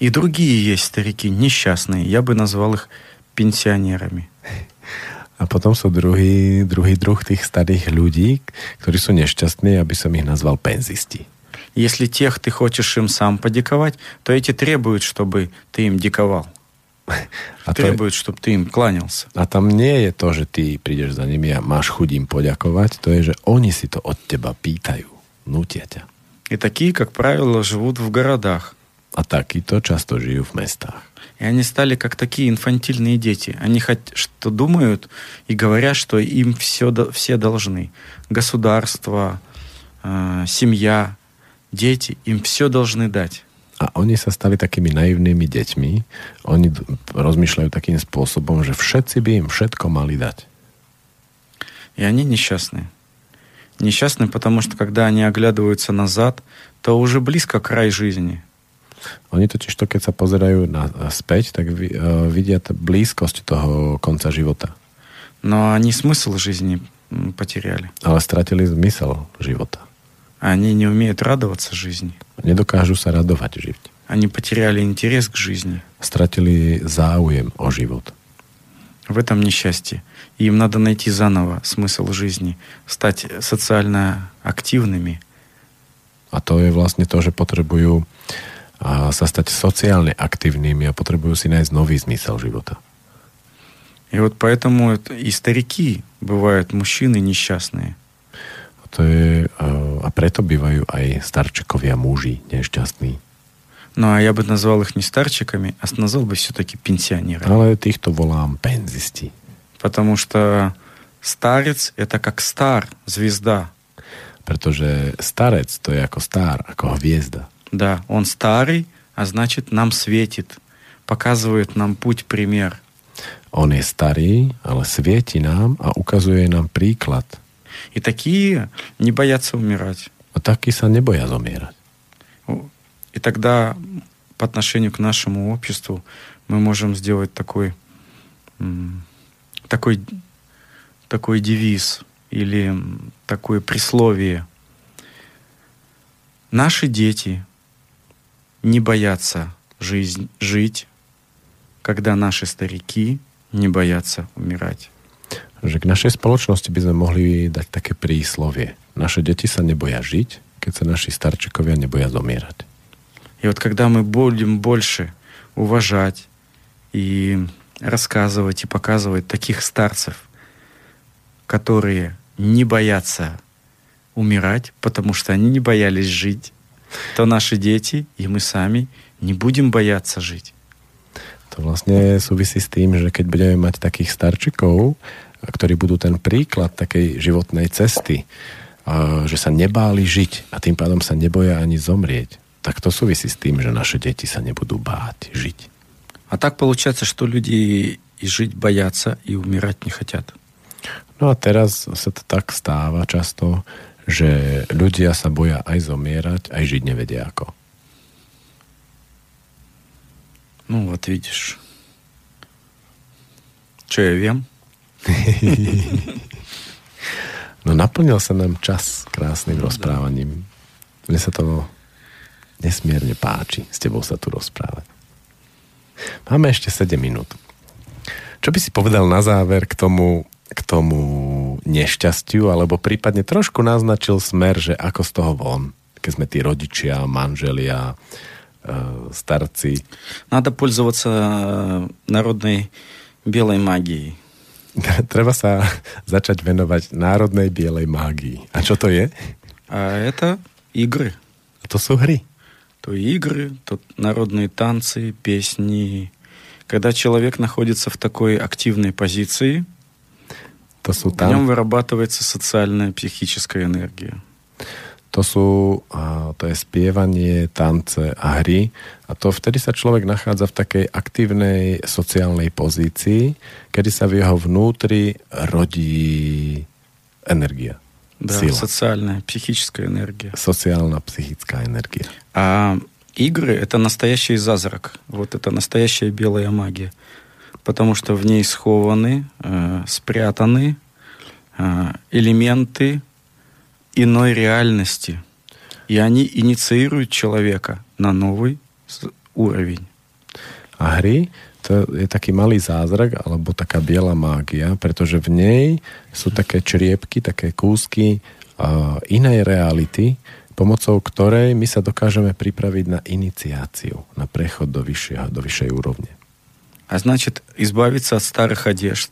И другие есть старики, несчастные. Я бы назвал их пенсионерами. A potom sú druhý, druhý druh tých starých ľudí, ktorí sú nešťastní, aby som ich nazval penzisti. Если тех ты хочешь им сам подиковать, то эти требуют, чтобы ты им диковал. A требуют, чтобы ты им кланялся. A tam nie je to, že ty prídeš za nimi a máš chuť im poďakovať, to je, že oni si to od teba pýtajú, nutia ťa. И такие, как правило, живут в городах. A takíto často žijú v mestách. И они стали как такие инфантильные дети. Они хоть что думают и говорят, что им все, все должны. Государство, э, семья, дети, им все должны дать. A oni sa stali takými naivnými deťmi. Oni rozmýšľajú takým spôsobom, že všetci by im všetko mali dať. И они несчастные. Несчастны, потому что когда они оглядываются назад, то уже близко край жизни. Oni totiž to, keď sa pozerajú na, späť, tak vi, uh, vidia blízkosť toho konca života. Но они смысл жизни потеряли. Ale stratili zmysel života. Они не умеют радоваться жизни. Nedokážu sa radovať žiť. Они потеряли интерес к жизни. Stratili záujem o život. В этом несчастье. И им надо найти заново смысл жизни, стать социально активными. To je vlastne to, že potrebujú a sa stať sociálne aktívnymi a potrebujú si nájsť nový zmysel života. И вот поэтому и старики бывают мужчины несчастные. A, to je, a preto bývajú aj starčekovia muži nešťastní. Ну, а я бы назвал их не старчиками, а назвал бы все-таки пенсионерами. Ale týchto volám penzisti. Потому что старец — это как стар, звезда. Pretože starec to je ako star, ako hviezda. Да, он старый, а значит нам светит, показывает нам путь, пример. On je starý, ale svieti nám a ukazuje nám príklad. И такие не боятся умирать. A takí sa neboja zomierať. И тогда по отношению к нашему обществу мы можем сделать такой, такой, такой девиз или такое присловие. Наши дети не боятся жизнь, жить, когда наши старики не боятся умирать. Že k našej spoločnosti by sme mohli dať také príslovie. Naše deti sa neboja žiť, keď sa naši starčekovia neboja zomierať. И вот когда мы будем больше уважать и рассказывать и показывать таких старцев, которые не боятся умирать, потому что они не боялись жить, то наши дети и мы сами не будем бояться жить. To vlastne súvisí s tým, že keď budeme mať takých starčikov, ktorí budú ten príklad takej životnej cesty, že sa nebáli žiť a tým pádom sa neboja ani zomrieť, tak to súvisí s tým, že naše deti sa nebudú báť žiť. А так получается, что люди и жить боятся, и умирать не хотят. No a teraz sa to tak stáva často, že ľudia sa boja aj zomierať, aj žiť nevedia ako. Ну вот видишь. Čo ja viem? no naplnil sa nám čas krásnym rozprávaním. Mne sa to nesmierne páči s tebou sa tu rozprávať. Máme ešte 7 minút. Čo by si povedal na záver k tomu, k tomu nešťastiu, alebo prípadne trošku naznačil smer, že ako z toho von, keď sme tí rodičia, manželia, старцы. Надо пользоваться народной белой магией. Treba sa začať venovať národnej bielej mágii. A čo to je? А это игры. A to sú hry. То игры, то народные танцы, песни. Когда человек находится в такой активной позиции, to sú tam... в нем вырабатывается социальная психическая энергия. To sú, a, to je spievanie, tance a hry a to vtedy sa človek nachádza v takej aktívnej sociálnej pozícii, kedy sa v jeho vnútri rodí energia. Да, Сила. социальная, психическая энергия. Sociálna psychická energia. А игры — это настоящий зазрак. Вот это настоящая белая магия. Потому что в ней схованы, э, спрятаны э, элементы иной реальности. И они инициируют человека на новый с- уровень. A hry, to je taký malý zázrak, alebo taká biela mágia, pretože v nej sú také čriepky, také kúsky uh, inej reality, pomocou ktorej my sa dokážeme pripraviť na iniciáciu, na prechod do, vyššieho, do vyššej úrovne. А значит, избавиться от старых одежд.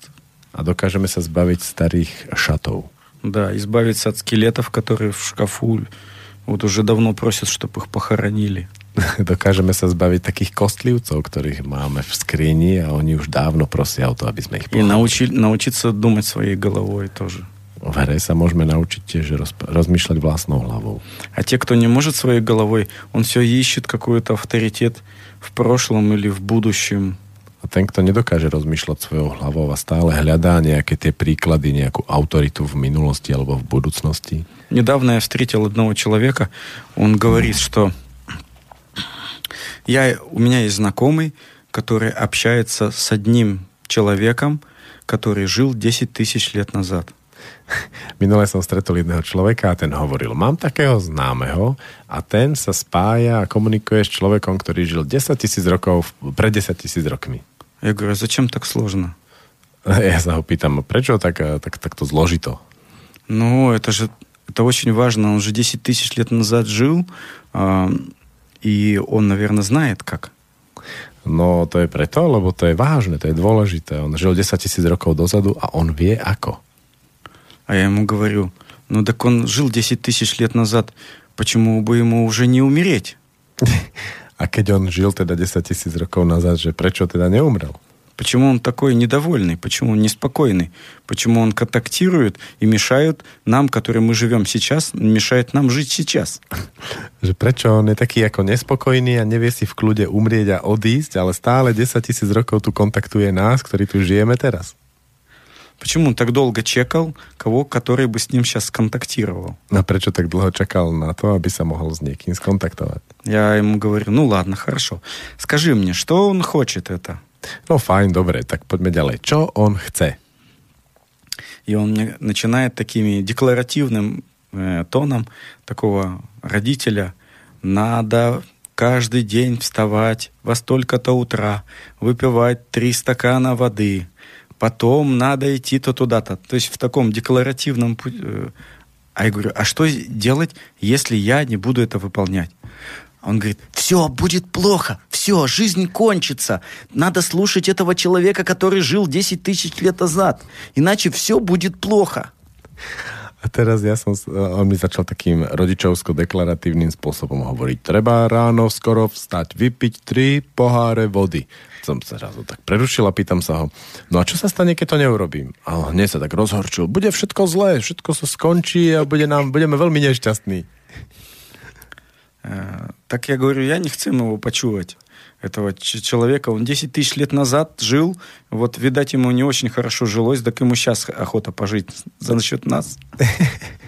Dokážeme sa zbaviť starých šatov. Да, избавиться от скелетов, которые в шкафу вот уже давно просят, чтобы их похоронили. dokážeme sa zbaviť takých kostlivcov, ktorých máme v skrini a oni už dávno prosia o to, aby sme ich И pochopili. научи, научиться думать своей головой тоже. V hre sa môžeme naučiť tiež roz, rozmýšľať vlastnou hlavou. А те, кто не может своей головой, он все ищет какой-то авторитет в прошлом или в будущем. A ten, kto nedokáže rozmýšľať svojou hlavou a stále hľadá nejaké tie príklady, nejakú autoritu v minulosti alebo v budúcnosti. Недавно я встретил одного человека, он говорит, что я, у меня есть знакомый, который общается с одним человеком, который жил 10 тысяч лет назад. Minule som stretol jedného človeka a ten hovoril, mám takého známeho a ten sa spája a komunikuje s človekom, ktorý žil 10 tisíc rokov, pred 10 tisíc rokmi. Я говорю, а зачем так сложно? Ja sa ho pýtam, prečo tak, tak, takto zložito? Ну, это же это очень важно. Он же 10 тысяч лет назад жил, а, и он, наверное, знает как. No to je preto, lebo to je vážne, to je dôležité. On žil 10 tisíc rokov dozadu a on vie ako. А я ему говорю, ну так он жил 10 тысяч лет назад, почему бы ему уже не умереть? A keď on žil teda 10 tisíc rokov nazad, že prečo teda neumrel? Почему он такой недовольный? Почему он неспокойный? Почему он контактирует и мешает нам, которые мы живем сейчас, мешает нам жить сейчас? Že prečo on je taký ako nespokojný a nevie si v kľude umrieť a odísť, ale stále 10 tisíc rokov tu kontaktuje nás, ktorí tu žijeme teraz. Почему он так долго чекал кого, который бы с ним сейчас контактировал? A prečo tak dlho čakal na to, aby sa mohol s niekým skontaktovať? Я ему говорю, ну ладно, хорошо. Скажи мне, что он хочет это? No fajn, dobre, tak poďme ďalej. Čo on chce? И он мне начинает такими декларативным э, тоном такого родителя. Надо каждый день вставать во столько-то утра, выпивать три стакана воды, потом надо идти-то туда-то. То есть в таком декларативном... пу- э, А я говорю, а что делать, если я не буду это выполнять? Он говорит, все будет плохо, все, жизнь кончится. Надо слушать этого человека, который жил 10 тысяч лет назад. Иначе все будет плохо. A teraz ja som, s- on mi začal takým rodičovsko-deklaratívnym spôsobom hovoriť. Treba ráno skoro vstať, vypiť tri poháre vody. Som sa zrazu tak prerušil a pýtam sa ho, no a čo sa stane, keď to neurobím? A on hneď sa tak rozhorčil. Bude všetko zlé, všetko sa skončí a bude nám, budeme veľmi nešťastní. Э, Так я говорю, я не chcem его почувать, этого ч- человека. Он 10 тысяч лет назад жил, вот, видать, ему не очень хорошо жилось, так ему сейчас охота пожить за счет нас.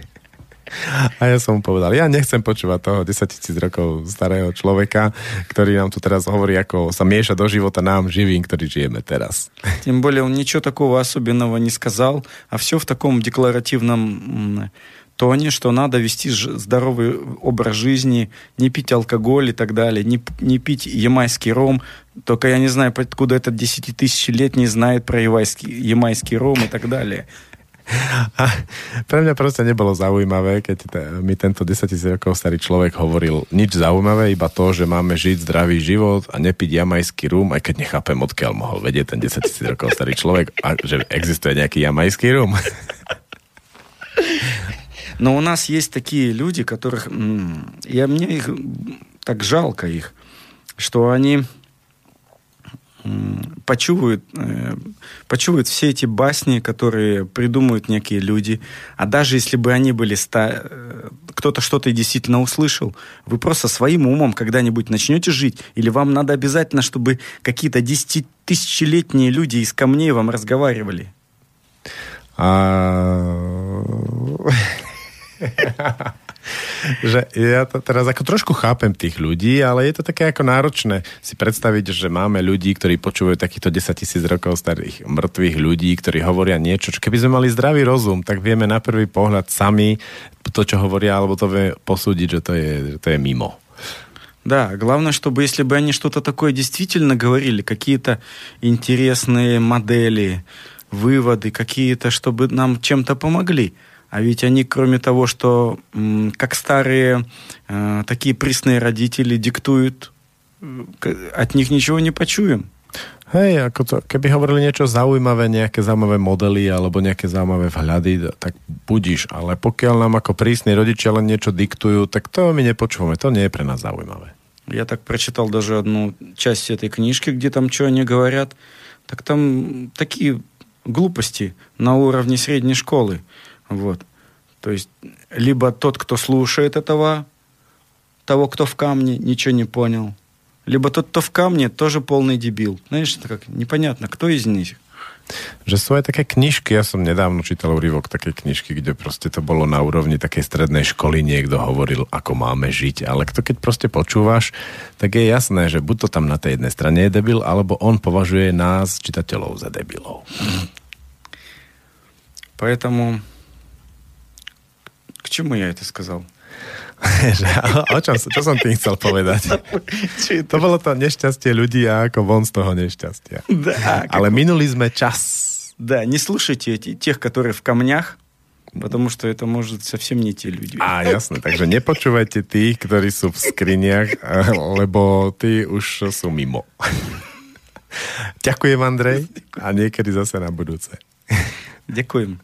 A ja som mu povedal, ja nechcem počúvať toho 10 tisíc rokov starého človeka, ktorý nám tu teraz hovorí, ako sa mieša do života nám živým, ktorí žijeme teraz. Тем более он ничего такого особенного не сказал, а все в таком декларативном тоне, что надо вести здоровый образ жизни, не пить алкоголь и так далее, не, не пить ямайский ром. Только я не знаю, откуда этот десятитысячелетний знает про ямайский, ямайский ром и так далее. A pre mňa proste nebolo zaujímavé, keď te, mi tento 10 tisíc rokov starý človek hovoril nič zaujímavé, iba to, že máme žiť zdravý život a nepiť jamajský rum, aj keď nechápem, odkiaľ mohol vedieť ten 10 tisíc rokov starý človek, a že existuje nejaký jamajský rum. Но у нас есть такие люди, которых... м, Я, мне их м, так жалко их, что они м, почувствуют, э, почувствуют все эти басни, которые придумывают некие люди. А даже если бы они были... Ста... Э, кто-то что-то действительно услышал, вы просто своим умом когда-нибудь начнете жить, или вам надо обязательно, чтобы какие-то десятитысячелетние люди из камней вам разговаривали? A... že ja to teraz ako trošku chápem tých ľudí, ale je to také ako náročné si predstaviť, že máme ľudí, ktorí počúvajú takýchto 10 tisíc rokov starých mŕtvych ľudí, ktorí hovoria niečo, čo keby sme mali zdravý rozum, tak vieme na prvý pohľad sami to, čo hovoria, alebo to vie posúdiť, že to je, že to je mimo. Да, главное, чтобы если бы они что-то такое действительно говорили, какие-то интересные модели, выводы какие-то, чтобы нам чем-то помогли. А ведь они, кроме того, что как старые э, такие пресные родители диктуют, от них ничего не почуем. Hej, ako to, keby hovorili niečo zaujímavé, nejaké zaujímavé modely alebo nejaké zaujímavé vhľady, tak budíš. Ale pokiaľ nám ako prísni rodičia len niečo diktujú, tak to my nepočúvame. To nie je pre nás zaujímavé. Я так прочитал даже одну часть этой книжки, где там что они говорят. Так там такие глупости на уровне средней школы. Вот. То есть либо тот, кто слушает этого, того, кто в камне, ничего не понял, либо тот, кто в камне, тоже полный дебил. Знаешь, это как непонятно, кто из них. Že sú aj také knižky, ja som nedávno čítal úryvok takej knižky, kde proste to bolo na úrovni takej strednej školy, niekto hovoril, ako máme žiť, ale kto keď proste počúvaš, tak je jasné, že buď to tam na tej jednej strane je debil, alebo on považuje nás, čitateľov, za debilov. Поэтому к чему я это сказал? o čom, čo som tým chcel povedať? to bolo to nešťastie ľudí a ako von z toho nešťastia. Да, Ale minuli sme čas. Да, не слушайте эти, тех, которые в камнях, потому что это может совсем не те люди. A jasné, takže nepočúvajte tých, ktorí sú v skriniach, lebo tí už sú mimo. Ďakujem, Andrej, a niekedy zase na budúce. Ďakujem.